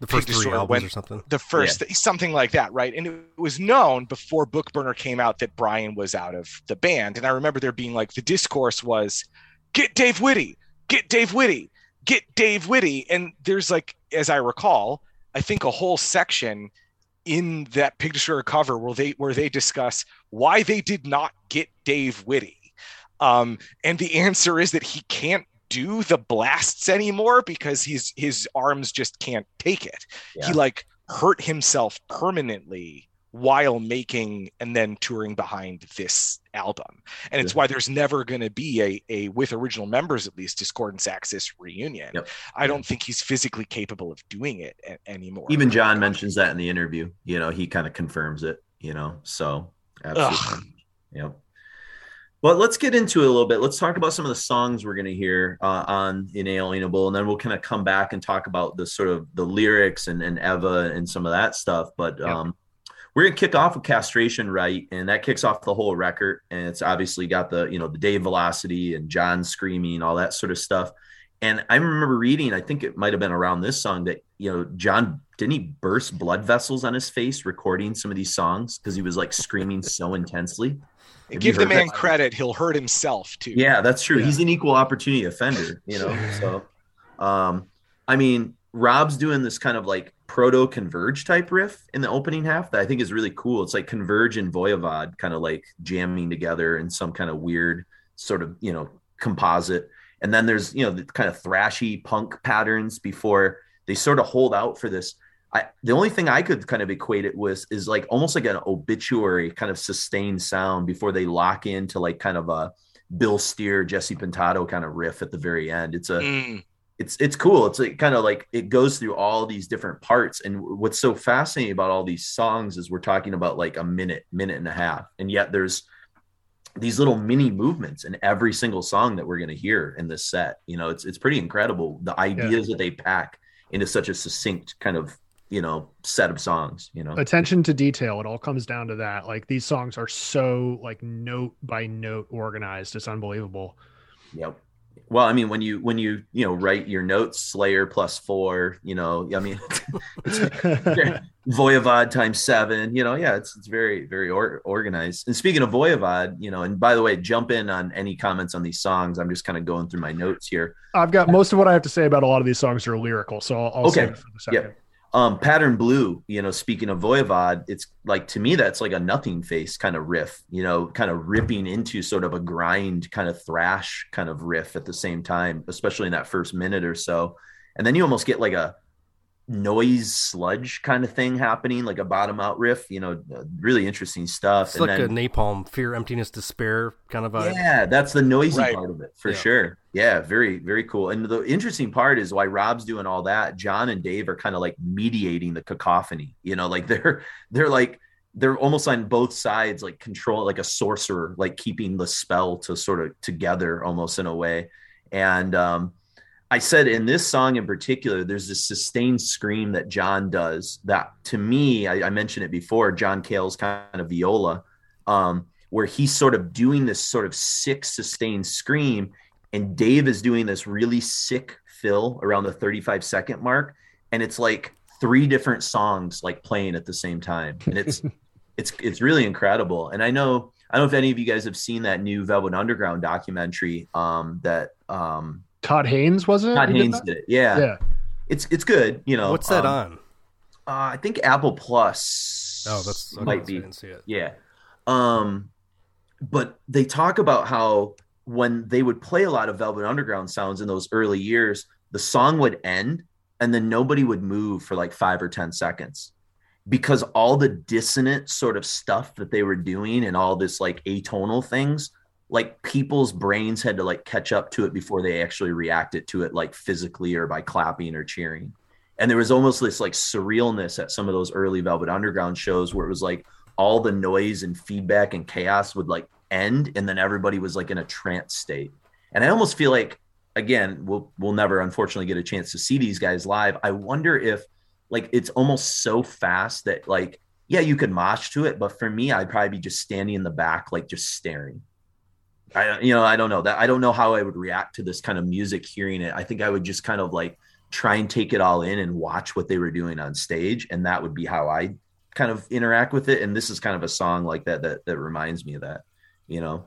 The first three albums went- or something. the first something like that, right? And it was known before Book Burner came out that Brian was out of the band. And I remember there being like the discourse was get Dave Witte, get Dave Witte, get Dave Witte. And there's like, as I recall, I think a whole section in that Pig Destroyer cover where they where they discuss why they did not get Dave Witte. Um, and the answer is that he can't do the blasts anymore because his his arms just can't take it. Yeah. He like hurt himself permanently while making and then touring behind this album. And it's Yeah. why there's never going to be a, a with original members at least Discordance Axis reunion. Yep. I don't think he's physically capable of doing it a- anymore. Even Jon mentions that in the interview. You know, he kind of confirms it. You know, so absolutely. Yep. Well, let's get into it a little bit. Let's talk about some of the songs we're going to hear uh, on Inalienable, and then we'll kind of come back and talk about the sort of the lyrics and, and Eva and some of that stuff. But um, we're going to kick off with Castration Rite, and that kicks off the whole record. And it's obviously got the, you know, the Dave Velocity and Jon screaming, all that sort of stuff. And I remember reading, I think it might have been around this song that, you know, Jon didn't he burst blood vessels on his face recording some of these songs because he was like screaming so intensely. Have give the man that? credit, he'll hurt himself too. Yeah, that's true. Yeah. He's an equal opportunity offender, you know. so, um, I mean, Rob's doing this kind of like proto converge type riff in the opening half that I think is really cool. It's like converge and Voivod kind of like jamming together in some kind of weird sort of you know composite. And then there's you know the kind of thrashy punk patterns before they sort of hold out for this. I, the only thing I could kind of equate it with is like almost like an obituary kind of sustained sound before they lock into like kind of a Bill Steer, Jesse Pintado kind of riff at the very end. It's a Mm, it's it's cool. It's like kind of like it goes through all these different parts. And what's so fascinating about all these songs is we're talking about like a minute, minute and a half, and yet there's these little mini movements in every single song that we're going to hear in this set. You know, it's it's pretty incredible the ideas that they pack into such a succinct kind of you know set of songs. You know, attention to detail it all comes down to that like these songs are so like note by note organized it's unbelievable Yep. Well, I mean, when you when you you know write your notes, Slayer plus four, you know, I mean, Voivod times seven, you know, yeah, it's it's very very or, organized. And speaking of Voivod, you know, and by the way, jump in on any comments on these songs. I'm just kind of going through my notes here. i've got most of what i have to say about a lot of these songs are lyrical so i'll, I'll Okay. save it for the second Yep. Um, pattern blue, you know, speaking of Voivod, it's like to me that's like a Nothingface kind of riff, you know, kind of ripping into sort of a grind kind of thrash kind of riff at the same time, especially in that first minute or so. And then you almost get like a noise sludge kind of thing happening, like a bottom out riff. You know, uh, really interesting stuff. It's and like then, a napalm, fear, emptiness, despair kind of vibe. Yeah, that's the noisy right. part of it for yeah. sure. Yeah, very very cool. And the interesting part is why Rob's doing all that. Jon and Dave are kind of like mediating the cacophony. You know, like they're they're like they're almost on both sides, like control, like a sorcerer, like keeping the spell to sort of together almost in a way. And um, I said in this song in particular, there's this sustained scream that Jon does that to me, I, I mentioned it before, John Cale's kind of viola, um, where he's sort of doing this sort of sick sustained scream. And Dave is doing this really sick fill around the 35 second mark. And it's like three different songs like playing at the same time. And it's, it's, it's really incredible. And I know, I don't know if any of you guys have seen that new Velvet Underground documentary um, that um, Todd Haynes was it? Todd Haynes did, it. Yeah. Yeah. It's it's good. You know. What's that um, on? Uh, I think Apple Plus. Oh, that's okay, might be. Yeah. Um, but they talk about how when they would play a lot of Velvet Underground sounds in those early years, the song would end and then nobody would move for like five or ten seconds because all the dissonant sort of stuff that they were doing and all this like atonal things like people's brains had to like catch up to it before they actually reacted to it like physically or by clapping or cheering. And there was almost this like surrealness at some of those early velvet underground shows where it was like all the noise and feedback and chaos would like end and then everybody was like in a trance state. And i almost feel like again we'll we'll never unfortunately get a chance to see these guys live. I wonder if like it's almost so fast that like yeah you could mosh to it but for me i'd probably be just standing in the back like just staring I you know I don't know that I don't know how I would react to this kind of music hearing it. I think I would just kind of like try and take it all in and watch what they were doing on stage and that would be how I kind of interact with it and this is kind of a song like that that that reminds me of that, you know.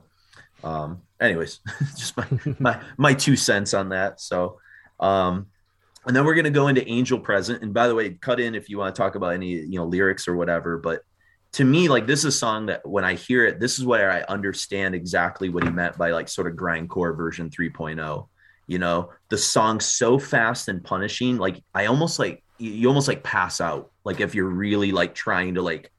Um anyways, just my my my two cents on that. So um and then we're to go into Angel Present and by the way, cut in if you want to talk about any, you know, lyrics or whatever, but to me, like this is a song that when I hear it, this is where I understand exactly what he meant by like sort of grindcore version 3.0. You know, the song's so fast and punishing, like I almost like you almost like pass out, like if you're really like trying to like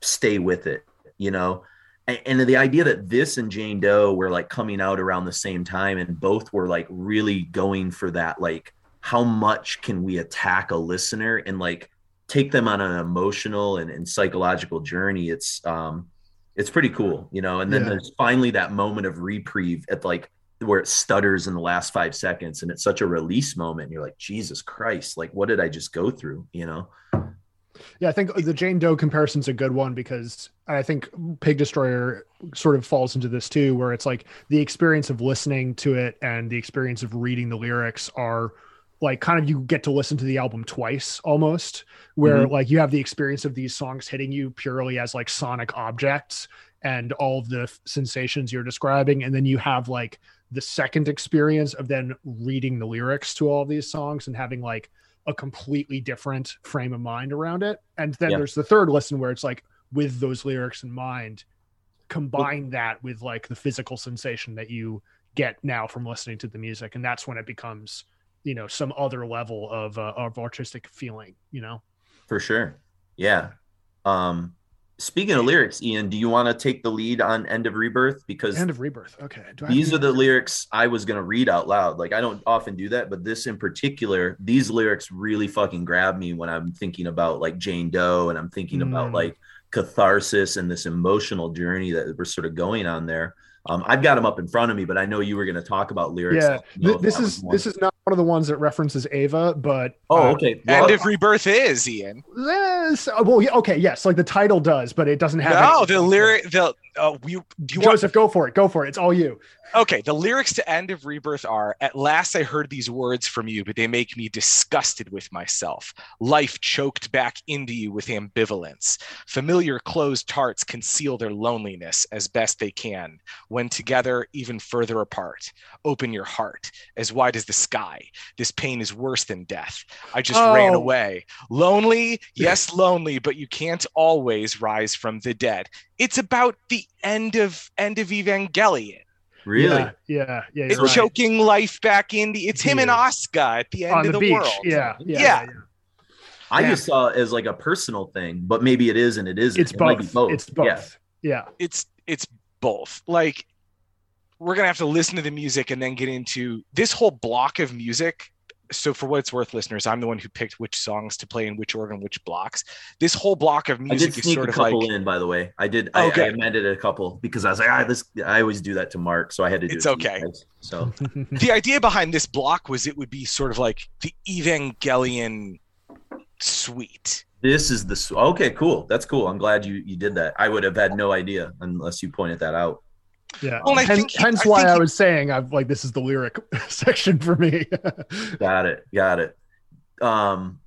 stay with it, you know. And, and the idea that this and Jane Doe were like coming out around the same time, and both were like really going for that, like how much can we attack a listener and like take them on an emotional and, and psychological journey it's um it's pretty cool you know? And then yeah. there's finally that moment of reprieve at like where it stutters in the last five seconds and it's such a release moment and you're like jesus christ like what did i just go through? You know? Yeah i think the jane doe comparison's a good one because i think pig destroyer sort of falls into this too where it's like the experience of listening to it and the experience of reading the lyrics are like kind of you get to listen to the album twice almost where mm-hmm. like you have the experience of these songs hitting you purely as like sonic objects and all of the sensations you're describing and then you have like the second experience of then reading the lyrics to all these songs and having like a completely different frame of mind around it and then yeah. there's the third listen where it's like with those lyrics in mind combine that with like the physical sensation that you get now from listening to the music and that's when it becomes you know some other level of uh, of artistic feeling you know? For sure. Yeah. Um speaking of lyrics ian do you want to take the lead on end of rebirth? Because end of rebirth okay. These are the lyrics i was going to read out loud. Like i don't often do that but this in particular these lyrics really fucking grab me when i'm thinking about like jane doe and i'm thinking mm. about like catharsis and this emotional journey that we're sort of going on there. Um, I've got them up in front of me, but I know you were going to talk about lyrics. Yeah, this is this is not one of the ones that references Ava, but oh, uh, okay. Well, and if rebirth is Ian, yes, well, yeah, okay, yes, like the title does, but it doesn't have. No, the lyric, the uh, we, do you Joseph, want... go for it, go for it. It's all you. Okay, the lyrics to End of Rebirth are At last I heard these words from you, but they make me disgusted with myself. Life choked back into you with ambivalence. Familiar closed hearts conceal their loneliness as best they can. When together, even further apart. Open your heart, as wide as the sky. This pain is worse than death. I just oh. ran away. Lonely, yes, lonely, but you can't always rise from the dead. It's about the end of end of Evangelion Really? Yeah, yeah, yeah. It's right. choking life back in the. It's him yeah. and Asuka at the end On of the, the beach. world. Yeah, yeah, yeah. yeah. I Yeah. just saw it as like a personal thing, but maybe it is and it isn't. It's It might be both. It's both. Yeah. Yeah. it's it's both like we're gonna have to listen to the music and then get into this whole block of music so for what it's worth listeners i'm the one who picked which songs to play in which order and which blocks this whole block of music I music did is sneak sort a of couple like in, by the way. I did. I, I amended a couple because I was like, ah, this. I always do that to Mark, so I had to do It's it. to you okay. guys. So the idea behind this block was it would be sort of like the evangelion suite this is the okay. Cool. That's cool. I'm glad you you did that. I would have had no idea unless you pointed that out. Yeah. Well, and I Hen- think he- hence I why think I he- was saying I've like this is the lyric section for me. Got it. Got it. Um,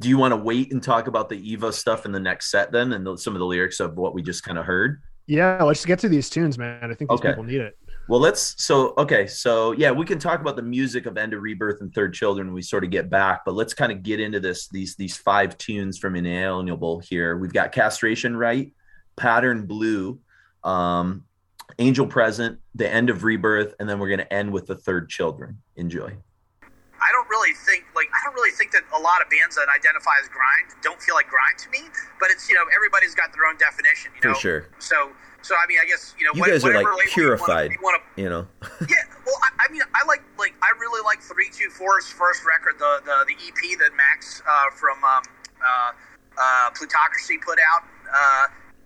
do you want to wait and talk about the Eva stuff in the next set then, and the, some of the lyrics of what we just kind of heard? yeah, let's get to these tunes, man. I think these Okay. people need it. Well, let's. So, okay. So, yeah, we can talk about the music of End of Rebirth and Third Children when we sort of get back, but let's kind of get into this. These these five tunes from Inalienable here. We've got Castration Rite, Pattern Blue, um, Angel Present, The End of Rebirth, and then we're going to end with the Third Children. Enjoy. I don't really think like I don't really think that a lot of bands that identify as grind don't feel like grind to me. But it's you know everybody's got their own definition. You know? For sure. So so I mean I guess you know You what- guys are, like, label you wanna- purified. You want to You know. yeah, well, I, I mean, I like like I really like three two four's first record, the the, the EP that Max uh, from um, uh, uh, Plutocracy put out.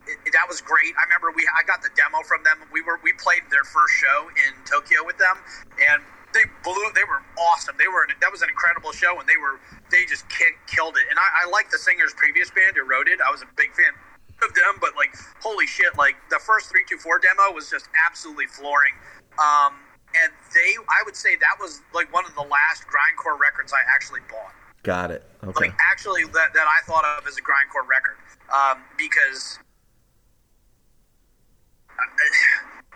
It, that was great. I remember we I got the demo from them. We were we played their first show in Tokyo with them, and they blew. They were awesome. They were that was an incredible show, and they were they just kick, killed it. And I, I like the singer's previous band who wrote it. I was a big fan of them, but like holy shit, like the first three two four demo was just absolutely flooring. Um, and they, I would say that was like one of the last grindcore records I actually bought. Got it. Okay. Like actually that, that I thought of as a grindcore record um, because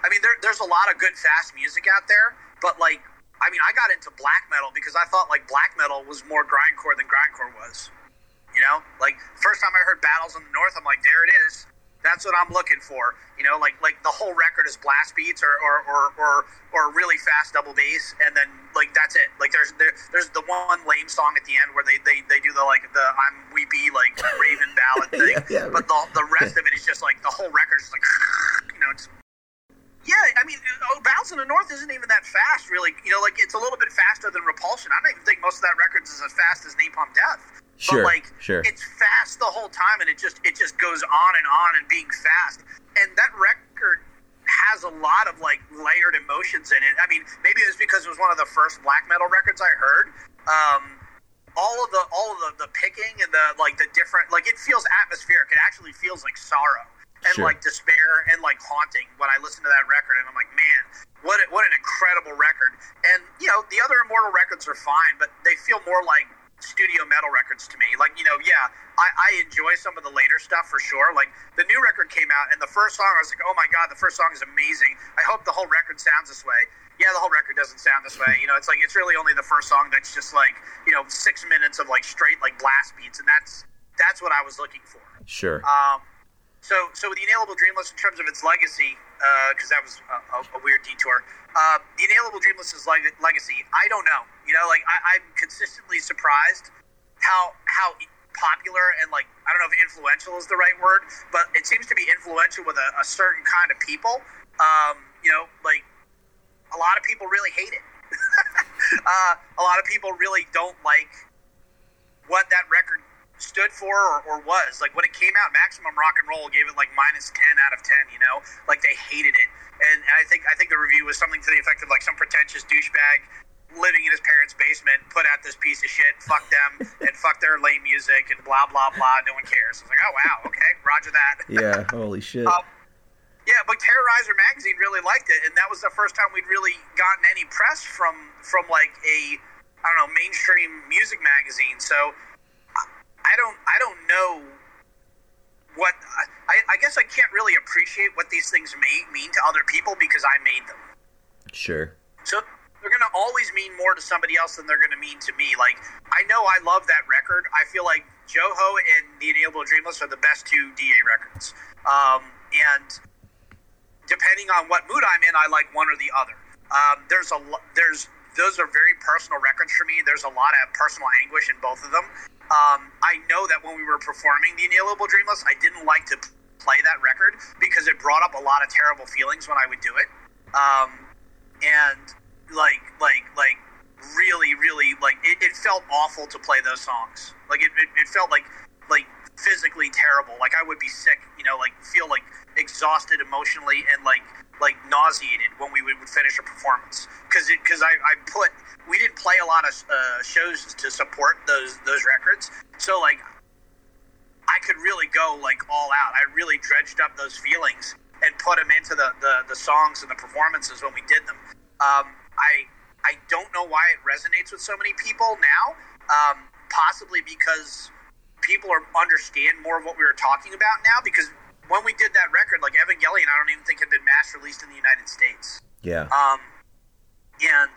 I mean there, there's a lot of good fast music out there, but like I mean I got into black metal because I thought like black metal was more grindcore than grindcore was. You know, like first time I heard Battles in the North, I'm like, there it is. That's what I'm looking for. You know, like like the whole record is blast beats or or or or, or really fast double bass, and then like that's it. Like there's there, there's the one lame song at the end where they they, they do the like the I'm weepy like Raven ballad thing, Yeah, yeah. but the the rest of it is just like the whole record is like you know it's yeah, I mean, oh, Battles in the North isn't even that fast, really. You know, like it's a little bit faster than Repulsion. I don't even think most of that record is as fast as Napalm Death. Sure, but like, sure. it's fast the whole time, and it just it just goes on and on and being fast. And that record has a lot of like layered emotions in it. I mean, maybe it was because it was one of the first black metal records I heard. Um, all of the all of the, the picking and the like the different like it feels atmospheric. It actually feels like sorrow and Sure. like despair and like haunting when I listen to that record, and I'm like, man, what a, what an incredible record. And you know, the other Immortal records are fine, but they feel more like studio metal records to me. Like you know, yeah, I, I enjoy some of the later stuff for sure. Like the new record came out, and the first song I was like, oh my god, the first song is amazing. I hope the whole record sounds this way. Yeah, the whole record doesn't sound this way. You know, it's like it's really only the first song that's just like you know six minutes of like straight like blast beats, and that's that's what I was looking for. Sure. Um, so, so the Inalienable Dreamless, in terms of its legacy, because that was a, a, a weird detour. Uh, the Inalienable Dreamless's leg- legacy, I don't know. You know, like I, I'm consistently surprised how how popular and like I don't know if influential is the right word, but it seems to be influential with a, a certain kind of people. Um, you know, like a lot of people really hate it. uh, a lot of people really don't like what that record stood for or, or was. Like when it came out, Maximum Rock and Roll gave it like minus ten out of ten. You know, like they hated it. And, and I think I think the review was something to the effect of like some pretentious douchebag living in his parents' basement put out this piece of shit. Fuck them and fuck their lame music and blah blah blah. No one cares. I was like, oh wow, okay, Roger that. yeah. Holy shit. Um, yeah, but Terrorizer magazine really liked it, and that was the first time we'd really gotten any press from from like a I don't know mainstream music magazine. So I- don't I don't know what I, I guess I can't really appreciate what these things may mean to other people because I made them. Sure. So they're going to always mean more to somebody else than they're going to mean to me. Like I know I love that record. I feel like Jouhou and The Inalienable Dreamless are the best two DA records. Um, and depending on what mood I'm in, I like one or the other. Um, there's a there's those are very personal records for me. There's a lot of personal anguish in both of them, um, I know that when we were performing the Inalienable Dreamless, I didn't like to play that record because it brought up a lot of terrible feelings when I would do it. Um, and like, like, like, really, really, like, it, it, felt awful to play those songs. Like, it, it, it felt like, like, physically terrible. Like, I would be sick, you know, like, feel like exhausted emotionally and like, like nauseated when we would finish a performance. Because because I, I put we didn't play a lot of uh, shows to support those those records. So like I could really go like all out. I really dredged up those feelings and put them into the the, the songs and the performances when we did them. Um, I I don't know why it resonates with so many people now um, possibly because people are understand more of what we were talking about now because when we did that record, like Evangelion, I don't even think had been mass released in the United States. Yeah. Um, and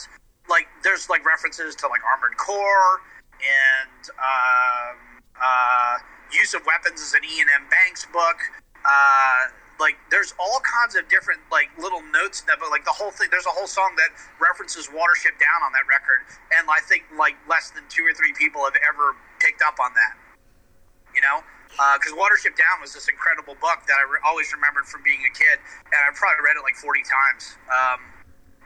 like there's like references to like Armored Core and um, uh, use of weapons is an Iain M. Banks book. Uh, like there's all kinds of different like little notes in that, but like the whole thing, there's a whole song that references Watership Down on that record, and I think like less than two or three people have ever picked up on that. You know, because uh, Watership Down was this incredible book that I re- always remembered from being a kid, and I probably read it like forty times. Um,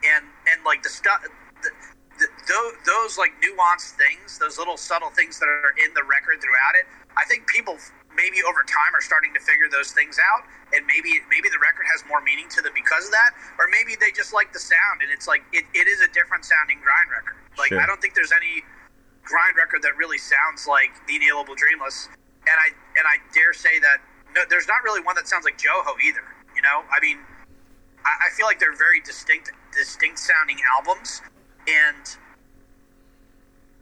and and like the stuff, the, the, those, those like nuanced things, those little subtle things that are in the record throughout it, I think people maybe over time are starting to figure those things out, and maybe maybe the record has more meaning to them because of that, or maybe they just like the sound, and it's like it, it is a different sounding grind record. Like sure. I don't think there's any grind record that really sounds like the Inalienable Dreamless and I and I dare say that no, there's not really one that sounds like Jouhou either. You know, I mean, I, I feel like they're very distinct, distinct sounding albums, and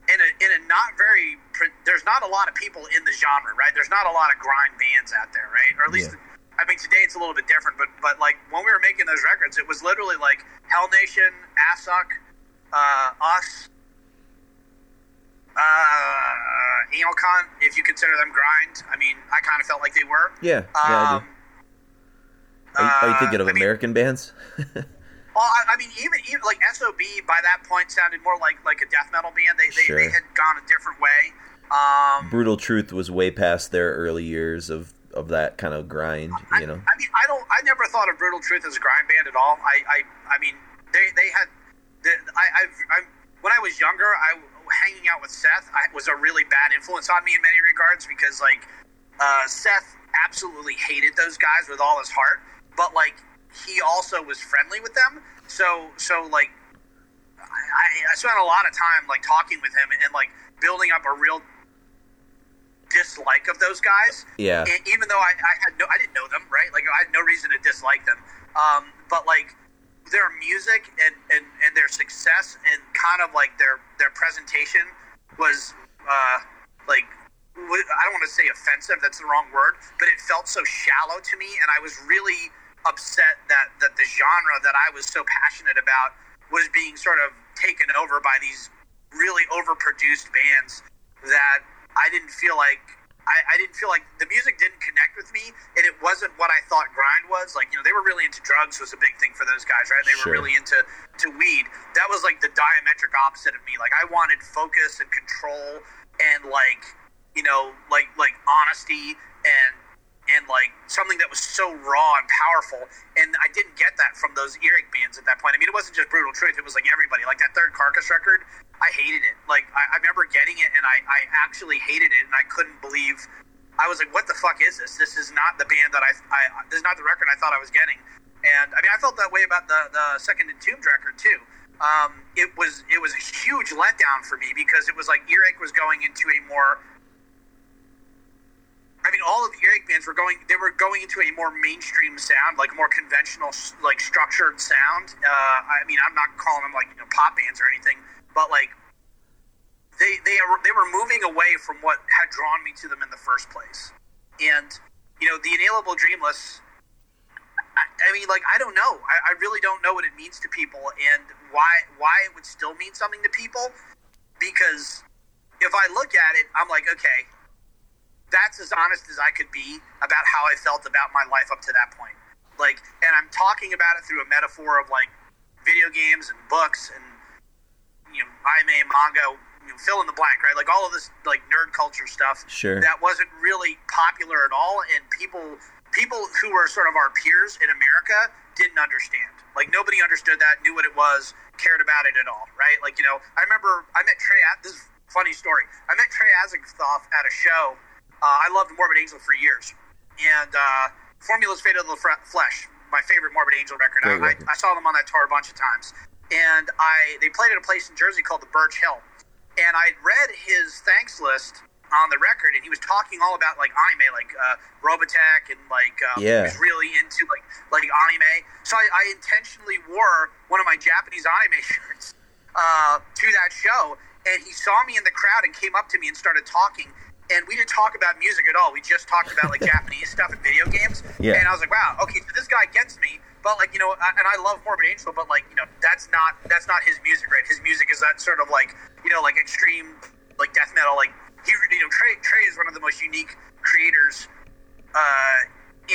in a in a not very there's not a lot of people in the genre, right? There's not a lot of grind bands out there, right? Or at least. Yeah. I mean, today it's a little bit different, but but like when we were making those records, it was literally like Hell Nation, Assück, uh, us, uh, Anilcon, if you consider them grind. I mean, I kind of felt like they were. Yeah. yeah um, are, you, are, you, thinking of uh, American mean, bands? well, I, I, mean, even even like SOB by that point sounded more like like a death metal band. They they, sure. they had gone a different way. Um, Brutal Truth was way past their early years of of that kind of grind. You know. I, I mean, I don't. I never thought of Brutal Truth as a grind band at all. I I, I mean, they they had. The, I I've, I when I was younger, I hanging out with Seth I, was a really bad influence on me in many regards because like uh, Seth absolutely hated those guys with all his heart, but like he also was friendly with them. So so like I, I spent a lot of time like talking with him and like building up a real dislike of those guys. Yeah. And even though I, I had no, I didn't know them, right? Like I had no reason to dislike them. Um, but like their music and, and, and their success and kind of like their their presentation was uh, like I don't want to say offensive. That's the wrong word, but it felt so shallow to me, and I was really upset that that the genre that I was so passionate about was being sort of taken over by these really overproduced bands that I didn't feel like I, I, didn't feel like the music didn't connect with me, and it wasn't what I thought grind was. Like you know, they were really into drugs was a big thing for those guys, right? They were really into to weed. That was like the diametric opposite of me. Like I wanted focus and control, and like you know, like like honesty and and like something that was so raw and powerful. And I didn't get that from those Earache bands at that point. I mean, it wasn't just Brutal Truth; it was like everybody. Like that third Carcass record, I hated it. Like I, I remember getting it, and I, I actually hated it, and I couldn't believe. I was like, "What the fuck is this? This is not the band that I, I this is not the record I thought I was getting." And I mean, I felt that way about the the second Entombed record too. Um, it was it was a huge letdown for me because it was like Earache was going into a more I mean, all of the Earache bands were going. They were going into a more mainstream sound, like more conventional, like structured sound. Uh, I mean, I'm not calling them like you know pop bands or anything, but like they they are, they were moving away from what had drawn me to them in the first place. And you know, the Inalienable Dreamless. I, I mean, like I don't know. I, I really don't know what it means to people and why why it would still mean something to people. Because if I look at it, I'm like, okay, that's as honest as I could be about how I felt about my life up to that point. Like, and I'm talking about it through a metaphor of like video games and books and you know anime, manga, you fill in the blank, right? Like all of this like nerd culture stuff Sure. that wasn't really popular at all, and people people who were sort of our peers in America didn't understand. Like nobody understood that, knew what it was, cared about it at all, right? Like you know, I remember I met Trey. This is funny story. I met Trey Azagthoth at a show. Uh, I loved Morbid Angel for years, and uh, Formulas Fatal to the Flesh, my favorite Morbid Angel record. I, record. I, I saw them on that tour a bunch of times, and I they played at a place in Jersey called the Birch Hill, and I read his thanks list on the record, and he was talking all about like anime, like uh, Robotech, and like um, Yeah. he was really into like like anime. So I, I intentionally wore one of my Japanese anime shirts uh, to that show, and he saw me in the crowd and came up to me and started talking. And we didn't talk about music at all. We just talked about like Japanese stuff and video games. Yeah. And I was like, wow, okay, so this guy gets me. But like you know, I- and I love Morbid Angel, but like you know, that's not that's not his music, right? His music is that sort of like you know, like extreme like death metal. Like he, you know, Trey Trey is one of the most unique creators uh,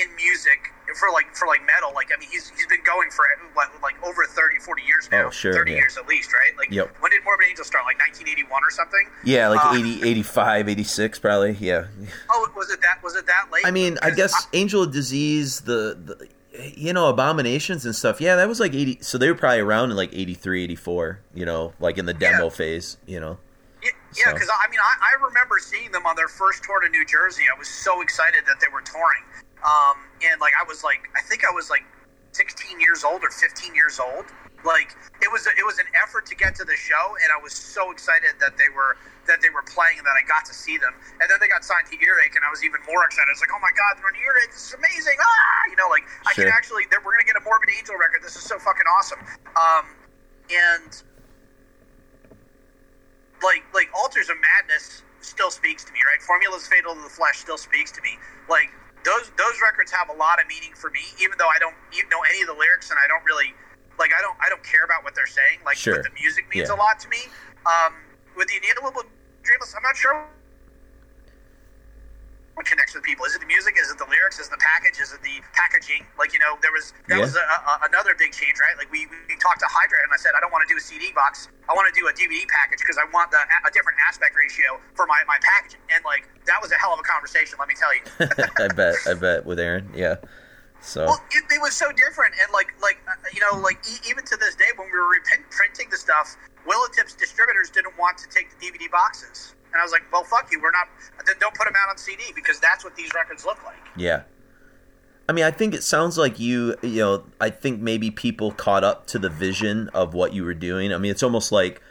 in music for like for like metal. Like I mean, he's he's been going for what, like over 30, 40 years now. Oh, sure, 30 yeah. years at least, right? Like Yep. when did Morbid Angel start? Like 1981 or something? Yeah, like Uh, 80, 85, 86 probably. Yeah. Oh, was it that? Was it that late? I mean, I Because guess Angel of Disease, the, the you know, Abominations and stuff. Yeah, that was like 80 so they were probably around in like 83, 84, you know, like in the demo Yeah. phase, you know. Yeah, yeah, So- because I mean, I, I remember seeing them on their first tour to New Jersey. I was so excited that they were touring, um, and like I was like, I think I was like 16 years old or 15 years old. Like it was, a, it was an effort to get to the show, and I was so excited that they were that they were playing and that I got to see them. And then they got signed to Earache, and I was even more excited. I was like, oh my god, they're on Earache! This is amazing! Ah, you know, like I can actually, we're gonna get a Morbid Angel record. This is so fucking awesome. Um, and like like altars of madness still speaks to me right formulas fatal to the flesh still speaks to me like those those records have a lot of meaning for me even though i don't even know any of the lyrics and i don't really like i don't i don't care about what they're saying like Sure. but the music means Yeah. a lot to me um with the inalienable dreamless i'm not sure what connects with people. Is it the music? Is it the lyrics? Is it the package? Is it the packaging? Like you know there was that Yeah. was a, a, another big change right? Like we, we talked to hydra and i said i don't want to do a cd box. I want to do a dvd package because i want the a different aspect ratio for my, my packaging. And like that was a hell of a conversation let me tell you. I bet I bet with Aaron. Yeah. So well, it, it was so different, and like, like uh, you know, like e- even to this day, when we were reprint- printing the stuff, Willowtips distributors didn't want to take the DVD boxes, and I was like, "Well, fuck you, we're not. Don't put them out on CD because that's what these records look like." Yeah. I mean, I think it sounds like you, you know, I think maybe people caught up to the vision of what you were doing. I mean, it's almost like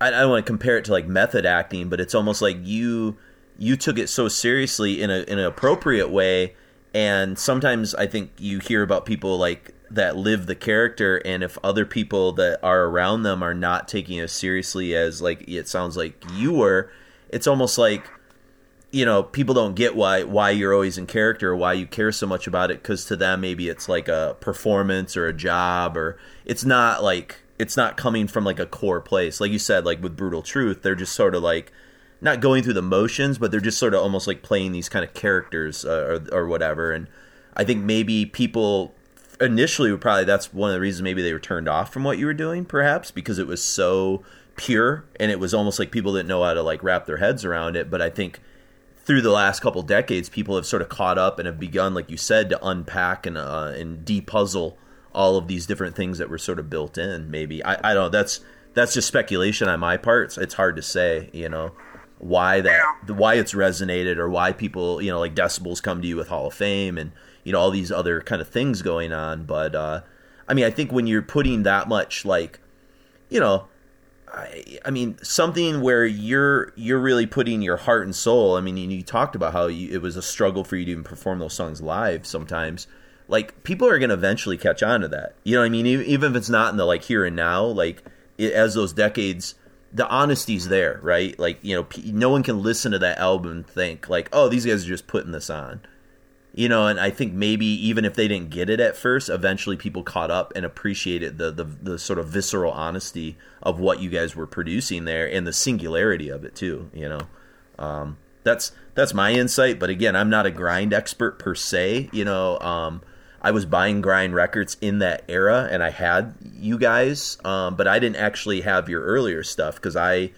I, I don't want to compare it to like method acting, but it's almost like you you took it so seriously in a in an appropriate way and sometimes I think you hear about people like that live the character and if other people that are around them are not taking it as seriously as like it sounds like you were, it's almost like you know people don't get why why you're always in character or why you care so much about it because to them maybe it's like a performance or a job or it's not like it's not coming from like a core place. Like you said like with brutal truth they're just sort of like not going through the motions but they're just sort of almost like playing these kind of characters uh, or, or whatever. And i think maybe people initially probably that's one of the reasons maybe they were turned off from what you were doing perhaps because it was so pure and it was almost like people didn't know how to like wrap their heads around it but i think through the last couple decades, people have sort of caught up and have begun, like you said, to unpack and uh, and depuzzle all of these different things that were sort of built in. Maybe I, I don't know. That's that's just speculation on my part. It's, it's hard to say, you know, why that why it's resonated or why people, you know, like decibels come to you with Hall of Fame and you know all these other kind of things going on. But uh, I mean, I think when you're putting that much like, you know, I, I mean something where you're you're really putting your heart and soul. I mean, you, talked about how you, it was a struggle for you to even perform those songs live sometimes. Like people are going to eventually catch on to that. You know I mean? Even, even if it's not in the like here and now, like it, as those decades, the honesty's there, right? Like you know, no one can listen to that album and think like, oh, these guys are just putting this on you know and i think maybe even if they didn't get it at first eventually people caught up and appreciated the, the the sort of visceral honesty of what you guys were producing there and the singularity of it too you know. Um, that's that's my insight but again i'm not a grind expert per se you know um, i was buying grind records in that era and i had you guys um, but i didn't actually have your earlier stuff because i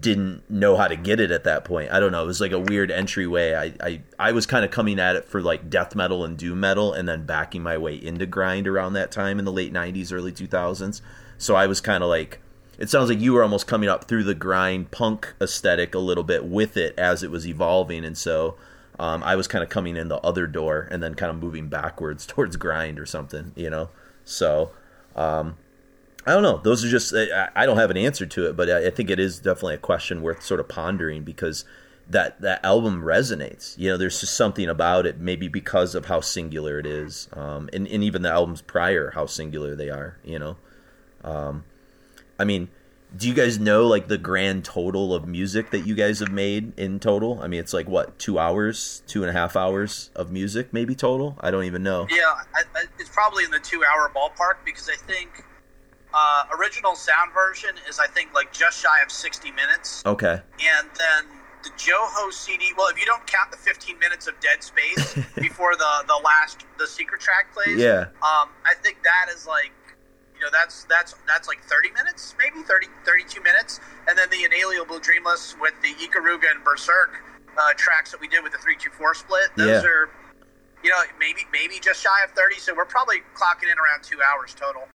didn't know how to get it at that point. I don't know. It was like a weird entryway. I I, I was kind of coming at it for like death metal and doom metal, and then backing my way into grind around that time in the late '90s, early 2000s. So I was kind of like. It sounds like you were almost coming up through the grind punk aesthetic a little bit with it as it was evolving, and so um, I was kind of coming in the other door and then kind of moving backwards towards grind or something, you know. So um, I don't know. Those are just I, don't have an answer to it, but I, think it is definitely a question worth sort of pondering because that that album resonates. You know, there's just something about it, maybe because of how singular it is, um, and and even the albums prior, how singular they are. You know, um, I mean, do you guys know like the grand total of music that you guys have made in total? I mean, it's like what two hours, two and a half hours of music, maybe total. I don't even know. Yeah, I, I, it's probably in the two-hour ballpark because I think uh, original sound version is I think like just shy of sixty minutes. Okay. And then the Jouhou CD. Well, if you don't count the fifteen minutes of dead space before the the last the secret track plays, yeah. Um, I think that is like you know that's that's that's like 30 minutes maybe 30 32 minutes and then the inalienable dreamless with the ikaruga and berserk uh, tracks that we did with the 324 split those yeah. are you know maybe maybe just shy of 30 so we're probably clocking in around two hours total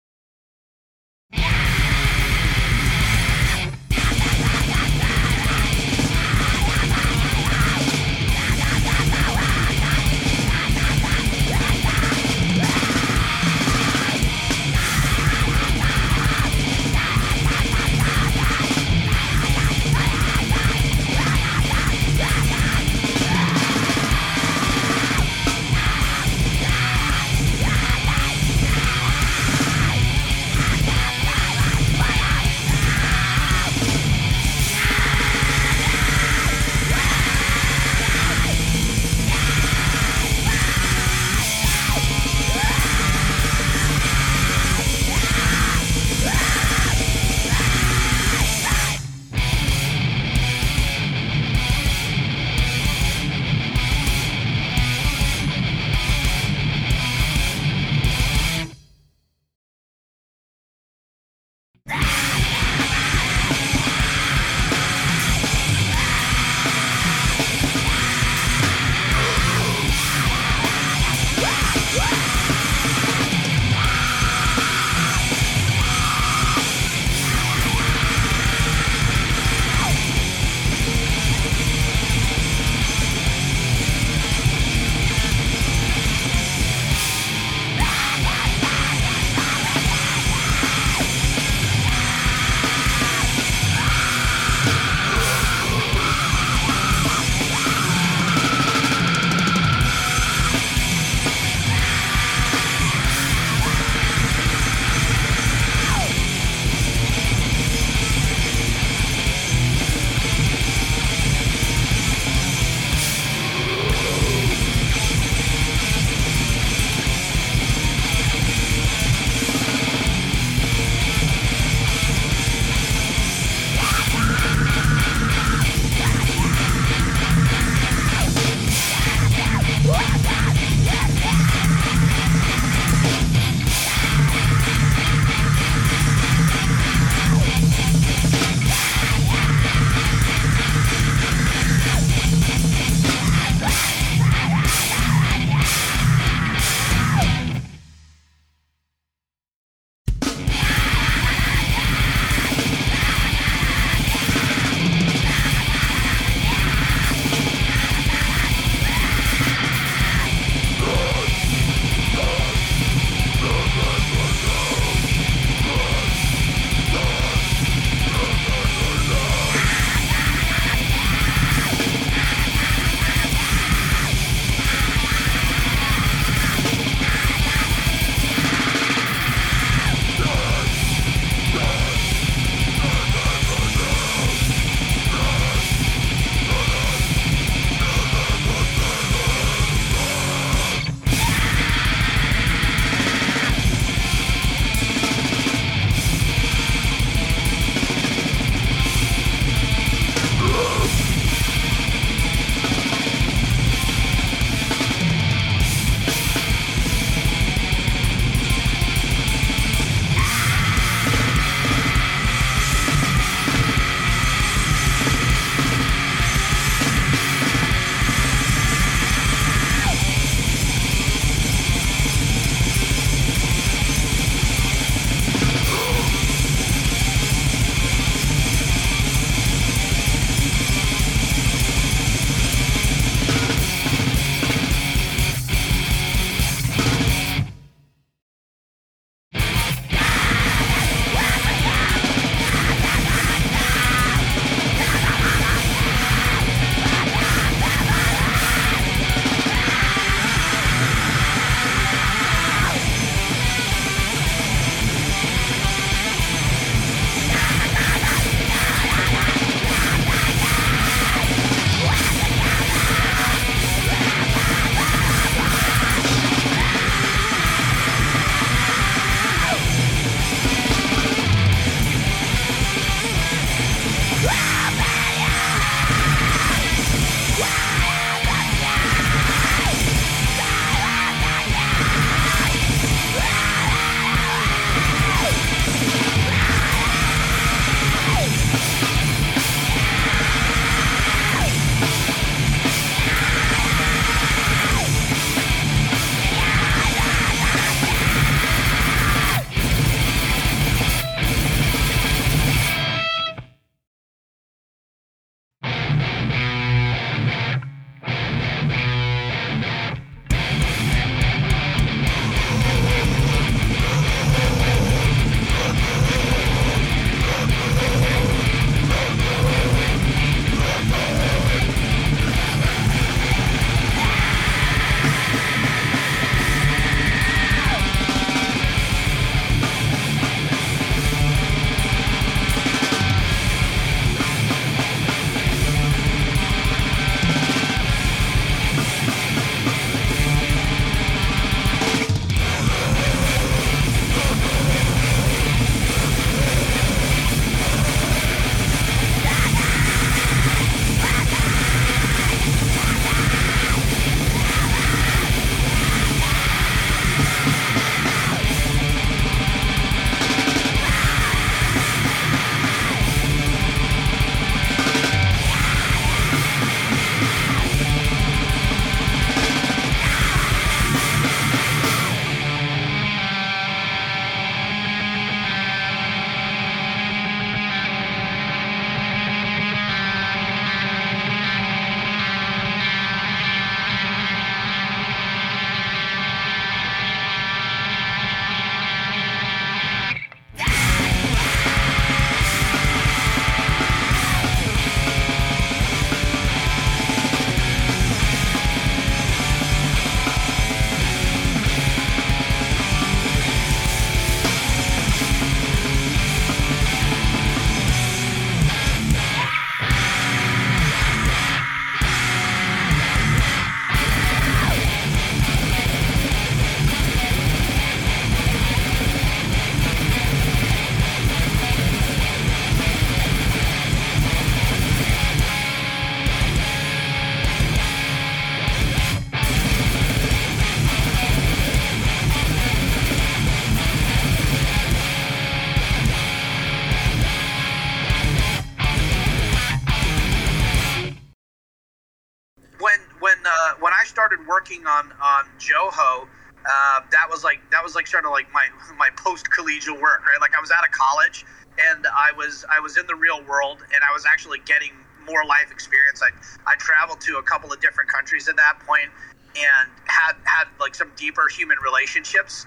collegial work, right? Like I was out of college and I was I was in the real world and I was actually getting more life experience. I I traveled to a couple of different countries at that point and had had like some deeper human relationships.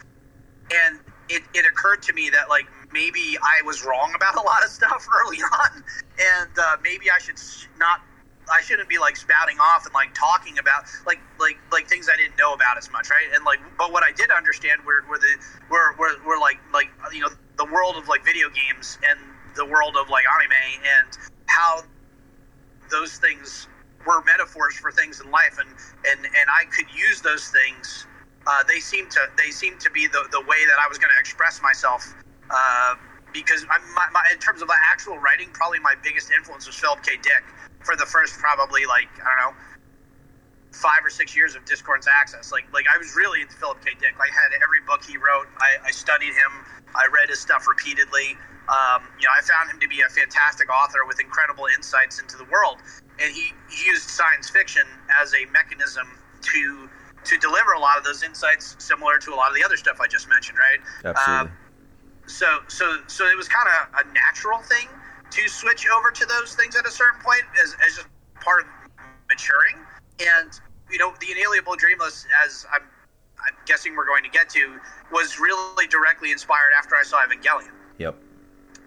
And it, it occurred to me that like maybe I was wrong about a lot of stuff early on, and uh, maybe I should not I shouldn't be like spouting off and like talking about like like like things I didn't know about as much, right? And like, but what I did understand were were the were were, were like like you know the world of like video games and the world of like anime and how those things were metaphors for things in life, and and and I could use those things. Uh, they seem to they seem to be the the way that I was going to express myself. Uh, because I'm, my, my, in terms of actual writing, probably my biggest influence was Philip K. Dick for the first probably like I don't know five or six years of Discordance Axis. Like like I was really into Philip K. Dick. I had every book he wrote. I, I studied him. I read his stuff repeatedly. Um, you know, I found him to be a fantastic author with incredible insights into the world, and he, he used science fiction as a mechanism to to deliver a lot of those insights, similar to a lot of the other stuff I just mentioned, right? Absolutely. Um, so so so it was kind of a natural thing to switch over to those things at a certain point as, as just part of maturing. And you know, the inalienable dreamless, as I'm, I'm guessing we're going to get to, was really directly inspired after I saw Evangelion. Yep.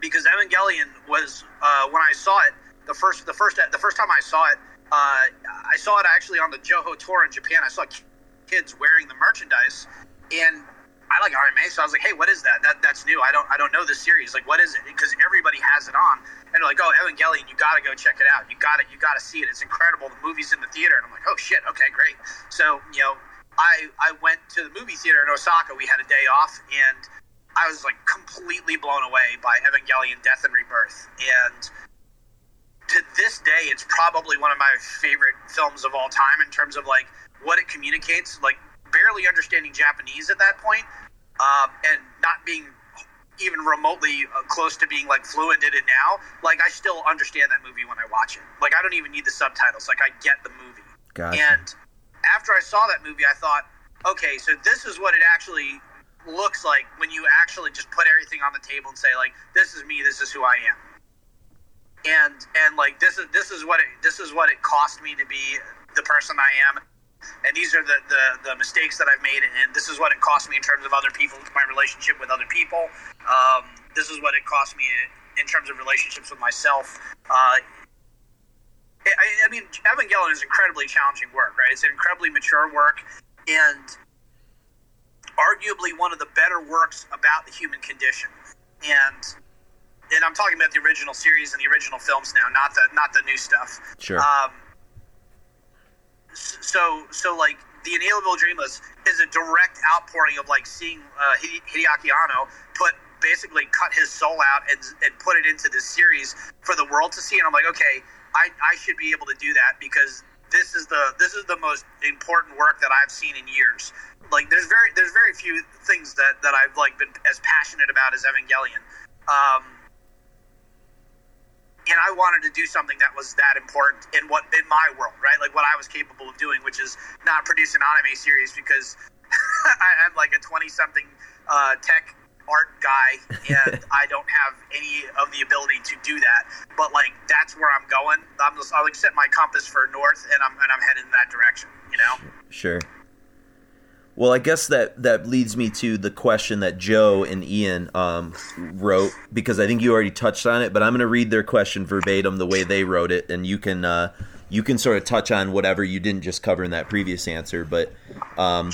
Because Evangelion was uh, when I saw it the first the first the first time I saw it, uh, I saw it actually on the Jouhou tour in Japan. I saw kids wearing the merchandise, and I like RMA, so I was like, hey, what is that? That that's new. I don't I don't know this series. Like, what is it? Because everybody has it on, and they're like, oh, Evangelion, you got to go check it out. You got it. You got to see it. It's incredible. The movie's in the theater, and I'm like, oh shit, okay, great. So you know, I I went to the movie theater in Osaka. We had a day off, and I was like completely blown away by Evangelion: Death and Rebirth, and to this day, it's probably one of my favorite films of all time in terms of like what it communicates. Like barely understanding Japanese at that point, um, and not being even remotely uh, close to being like fluent in it now, like I still understand that movie when I watch it. Like I don't even need the subtitles. Like I get the movie. Gotcha. And after I saw that movie, I thought, okay, so this is what it actually looks like when you actually just put everything on the table and say like, this is me, this is who I am. And and like this is this is what it this is what it cost me to be the person I am and these are the, the, the, mistakes that I've made, and this is what it cost me in terms of other people, my relationship with other people. Um, this is what it cost me in terms of relationships with myself. Uh, I, I, mean, Evangelion is incredibly challenging work, right? It's an incredibly mature work, and arguably one of the better works about the human condition. And and I'm talking about the original series and the original films now, not the not the new stuff. Sure. Um, so so like the inalienable dreamless is a direct outpouring of like seeing uh, Hideaki Anno put basically cut his soul out and, and put it into this series for the world to see. And I'm like okay I, I should be able to do that because this is the this is the most important work that I've seen in years. Like there's very there's very few things that that I've like been as passionate about as Evangelion. Um, and I wanted to do something that was that important in what in my world, right? Like what I was capable of doing, which is not produce an anime series because I, am like a twenty something uh, tech art guy and I don't have any of the ability to do that. But like that's where I'm going. I'm just I'll like set my compass for north and I'm and I'm heading in that direction. You know. Sure. Well, I guess that that leads me to the question that Joe and Ian um, wrote because I think you already touched on it, but I'm going to read their question verbatim the way they wrote it, and you can uh, you can sort of touch on whatever you didn't just cover in that previous answer. But um,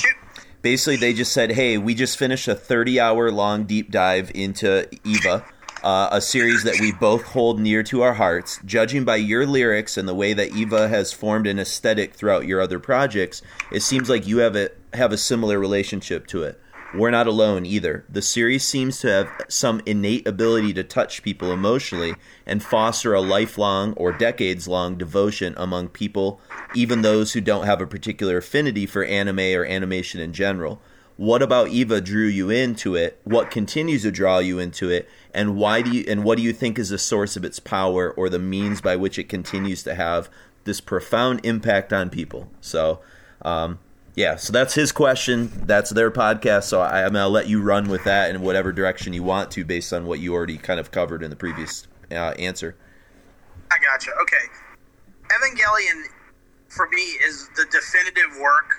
basically, they just said, "Hey, we just finished a 30 hour long deep dive into Eva." Uh, a series that we both hold near to our hearts. Judging by your lyrics and the way that Eva has formed an aesthetic throughout your other projects, it seems like you have a have a similar relationship to it. We're not alone either. The series seems to have some innate ability to touch people emotionally and foster a lifelong or decades long devotion among people, even those who don't have a particular affinity for anime or animation in general. What about Eva drew you into it? What continues to draw you into it? and why do you and what do you think is the source of its power or the means by which it continues to have this profound impact on people? So, um, yeah, so that's his question. That's their podcast. So I, I'm going to let you run with that in whatever direction you want to, based on what you already kind of covered in the previous uh, answer. I gotcha. Okay. Evangelion, for me, is the definitive work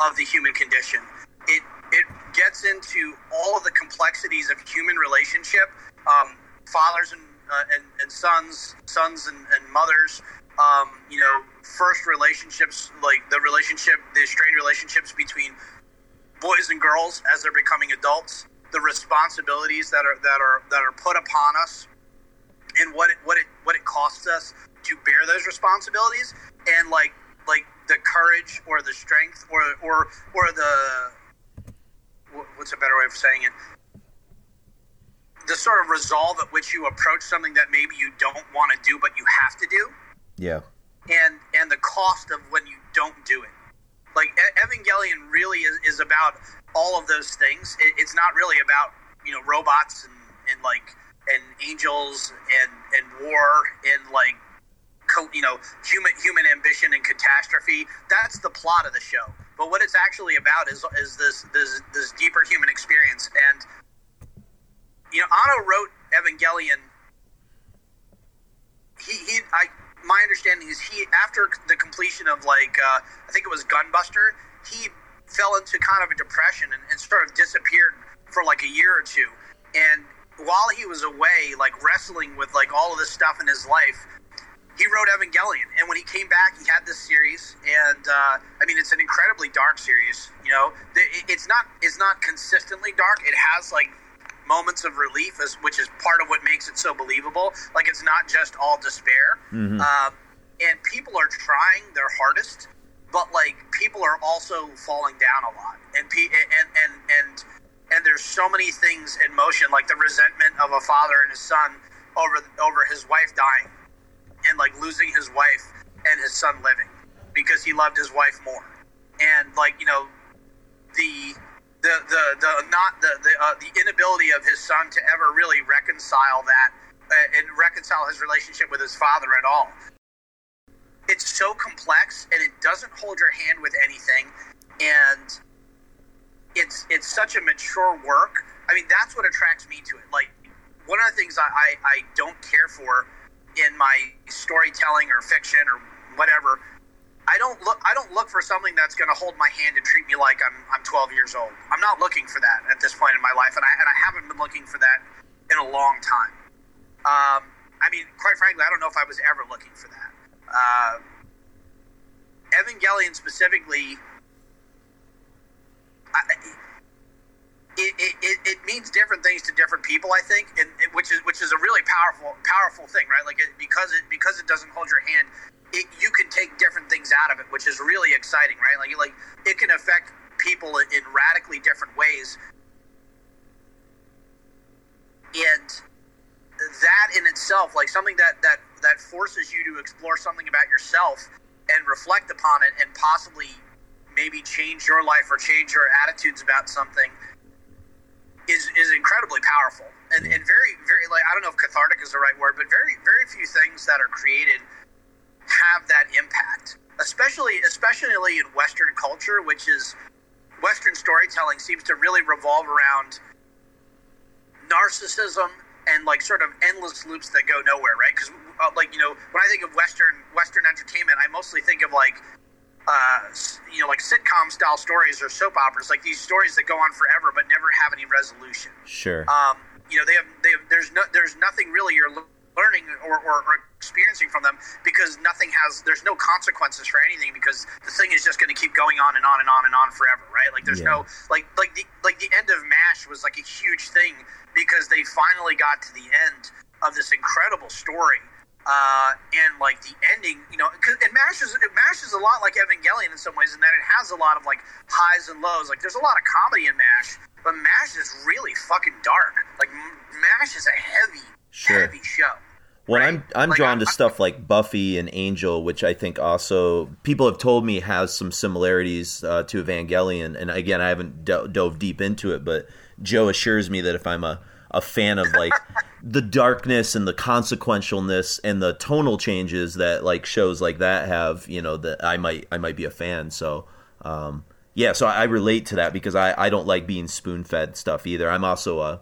of the human condition. It it gets into all of the complexities of human relationship, um, fathers and, uh, and and sons, sons and, and mothers. Um, you know, first relationships, like the relationship, the strained relationships between boys and girls as they're becoming adults, the responsibilities that are that are that are put upon us, and what it what it what it costs us to bear those responsibilities, and like like the courage or the strength or or or the what's a better way of saying it? The sort of resolve at which you approach something that maybe you don't want to do but you have to do. Yeah. and and the cost of when you don't do it. Like evangelion really is, is about all of those things. It, it's not really about you know robots and, and like and angels and and war and like co- you know human human ambition and catastrophe. That's the plot of the show but what it's actually about is is this this this deeper human experience. And you know Anno wrote Evangelion. He, he I my understanding is he after the completion of like uh, I think it was Gunbuster he fell into kind of a depression and, and sort of disappeared for like a year or two. And while he was away like wrestling with like all of this stuff in his life he wrote Evangelion, and when he came back, he had this series, and uh, I mean, it's an incredibly dark series. You know, it's not it's not consistently dark. It has like moments of relief, as, which is part of what makes it so believable. Like it's not just all despair, Mhm. um, and people are trying their hardest, but like people are also falling down a lot, and pe- and and and and there's so many things in motion, like the resentment of a father and his son over over his wife dying and like losing his wife and his son living because he loved his wife more. And like you know the the the, the not the the, uh, the inability of his son to ever really reconcile that uh, and reconcile his relationship with his father at all. It's so complex and it doesn't hold your hand with anything. And it's it's such a mature work. I mean that's what attracts me to it. Like one of the things i i, I don't care for in my storytelling or fiction or whatever I don't look I don't look for something that's going to hold my hand and treat me like I'm I'm 12 years old. I'm not looking for that at this point in my life and I and I haven't been looking for that in a long time. Um, I mean, quite frankly, I don't know if I was ever looking for that. Uh, Evangelion specifically I, it, it, it, it means different things to different people, I think, and, and which is which is a really powerful powerful thing, right? Like it, because it because it doesn't hold your hand, it, you can take different things out of it, which is really exciting, right? Like like it can affect people in, in radically different ways, and that in itself, like something that that that forces you to explore something about yourself and reflect upon it, and possibly maybe change your life or change your attitudes about something is is incredibly powerful and, and very very like I don't know if cathartic is the right word, but very very few things that are created have that impact, especially especially in Western culture, which is Western storytelling seems to really revolve around narcissism and like sort of endless loops that go nowhere, right? Because uh, like you know when I think of Western Western entertainment, I mostly think of like uh, you know, like sitcom style stories or soap operas, like these stories that go on forever but never have any resolution. Sure. Um, you know, they have, they have, there's no, there's nothing really you're learning or, or, or experiencing from them because nothing has, there's no consequences for anything because the thing is just going to keep going on and on and on and on forever, right? Like there's Yeah. no, like, like the, like the end of MASH was like a huge thing because they finally got to the end of this incredible story uh, and like the ending, you know, 'cause- and Mash is it Mash is a lot like Evangelion in some ways, in that it has a lot of like highs and lows. Like there's a lot of comedy in Mash, but Mash is really fucking dark. Like Mash is a heavy, Sure. heavy show. Well, right? I'm I'm Like, drawn to I- stuff like Buffy and Angel, which I think also people have told me has some similarities uh, to Evangelion. And again, I haven't do- dove deep into it, but Joe assures me that if I'm a a fan of like the darkness and the consequentialness and the tonal changes that like shows like that have, you know, that I might I might be a fan. So um, yeah, so I relate to that because I, I don't like being spoon fed stuff either. I'm also a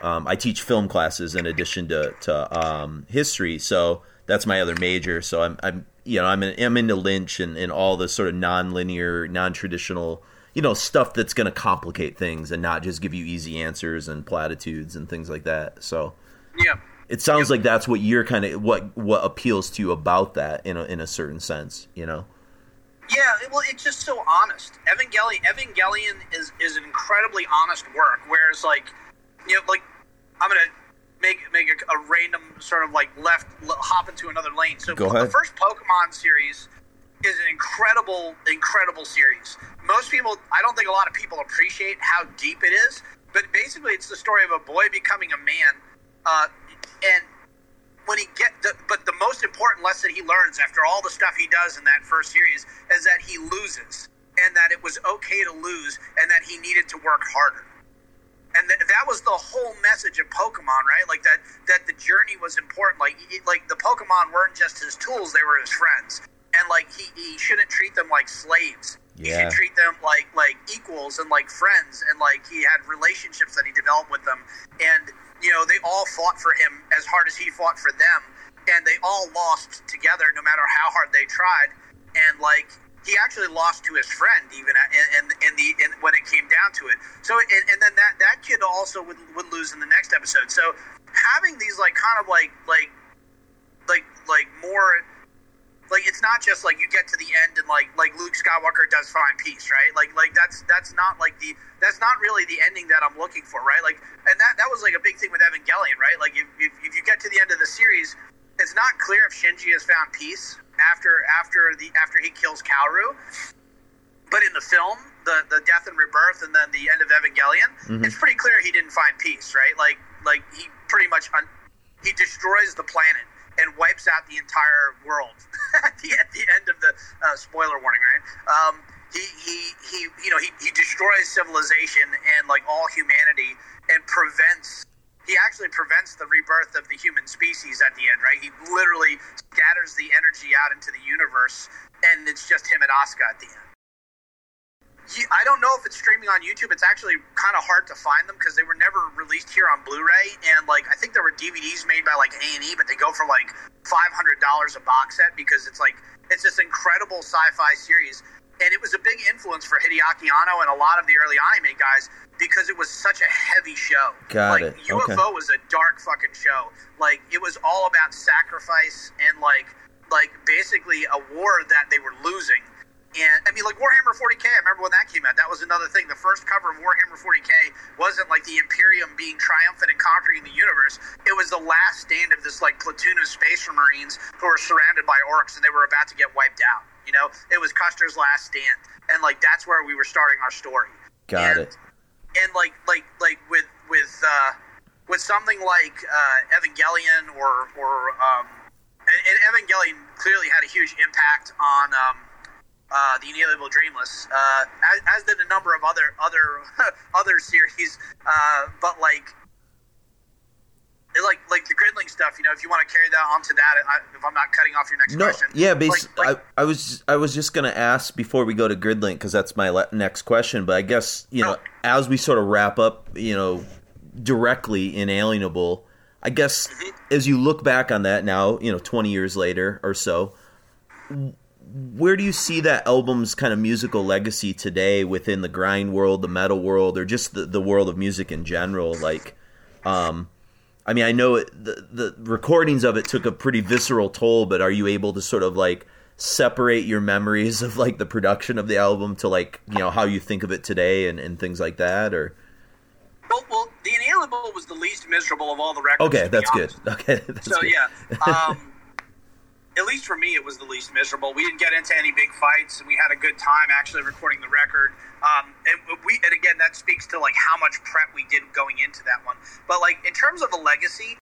um, I teach film classes in addition to to um, history, so that's my other major. So I'm I'm you know I'm in, I'm into Lynch and, and all the sort of non-linear, non-traditional you know stuff that's going to complicate things and not just give you easy answers and platitudes and things like that. So Yeah. it sounds like that's what you're kind of what what appeals to you about that in a in a certain sense, you know. Yeah, well, it's just so honest. Evangelion, Evangelion is is an incredibly honest work. Whereas, like, you know, like I'm gonna make make a, a random sort of like left hop into another lane. So Go the first Pokemon series is an incredible, incredible series. Most people, I don't think a lot of people appreciate how deep it is. But basically, it's the story of a boy becoming a man, uh, and when he get the, but the most important lesson he learns after all the stuff he does in that first series is that he loses and that it was okay to lose and that he needed to work harder. And th- that was the whole message of pokemon right? Like that that the journey was important. Like he, like the pokemon weren't just his tools they were his friends. And like he, he shouldn't treat them like slaves. Yeah. he should treat them like like equals and like friends and like he had relationships that he developed with them. And you know they all fought for him as hard as he fought for them and they all lost together no matter how hard they tried. And like he actually lost to his friend even in, in, in the in, when it came down to it. So and, and then that that kid also would, would lose in the next episode. So having these like kind of like like like like more like it's not just like you get to the end and like like Luke Skywalker does find peace, right? Like like that's that's not like the that's not really the ending that I'm looking for, right? Like and that that was like a big thing with Evangelion, right? Like if if, if you get to the end of the series, it's not clear if Shinji has found peace after after the after he kills Kaoru. But in the film, the the death and rebirth, and then the end of Evangelion, mm-hmm. it's pretty clear he didn't find peace, right? Like like he pretty much un- he destroys the planet and wipes out the entire world at the at the end of the uh, spoiler warning, right? Um, he, he he you know he, he destroys civilization and like all humanity and prevents he actually prevents the rebirth of the human species at the end, right? He literally scatters the energy out into the universe, and it's just him and Asuka at the end. I don't know if it's streaming on YouTube. It's actually kind of hard to find them because they were never released here on Blu-ray, and like I think there were DVDs made by like A and E, but they go for like five hundred dollars a box set because it's like it's this incredible sci-fi series, and it was a big influence for Hideaki Anno and a lot of the early anime guys because it was such a heavy show. Got like, it. UFO Okay. was a dark fucking show. Like it was all about sacrifice and like like basically a war that they were losing. And I mean, like Warhammer 40k. I remember when that came out. That was another thing. The first cover of Warhammer 40k wasn't like the Imperium being triumphant and conquering the universe. It was the last stand of this like platoon of space marines who were surrounded by orcs and they were about to get wiped out. You know, it was Custer's last stand, and like that's where we were starting our story. Got And- it. and like like like with with uh, with something like uh, Evangelion or or um, and, and Evangelion clearly had a huge impact on um, uh, the Inalienable Dreamless, uh, as, as did a number of other other other series. Uh, but like. Like like the Gridlink stuff, you know. If you want to carry that onto that, I, if I'm not cutting off your next No, question, yeah, like- basically, like- I, I was I was just gonna ask before we go to Gridlink because that's my le- next question. But I guess you know, Oh. as we sort of wrap up, you know, directly inalienable. I guess Mm-hmm. as you look back on that now, you know, twenty years later or so, where do you see that album's kind of musical legacy today within the grind world, the metal world, or just the, the world of music in general? Like, um, I mean, I know it, the the recordings of it took a pretty visceral toll, but are you able to sort of like separate your memories of like the production of the album to like you know how you think of it today and, and things like that? Or well, well, the Inalienable was the least miserable of all the records. okay, that's good. Okay, that's so good. yeah um, at least for me it was the least miserable. We didn't get into any big fights and we had a good time actually recording the record. Um, and we and again that speaks to like how much prep we did going into that one. But like in terms of the legacy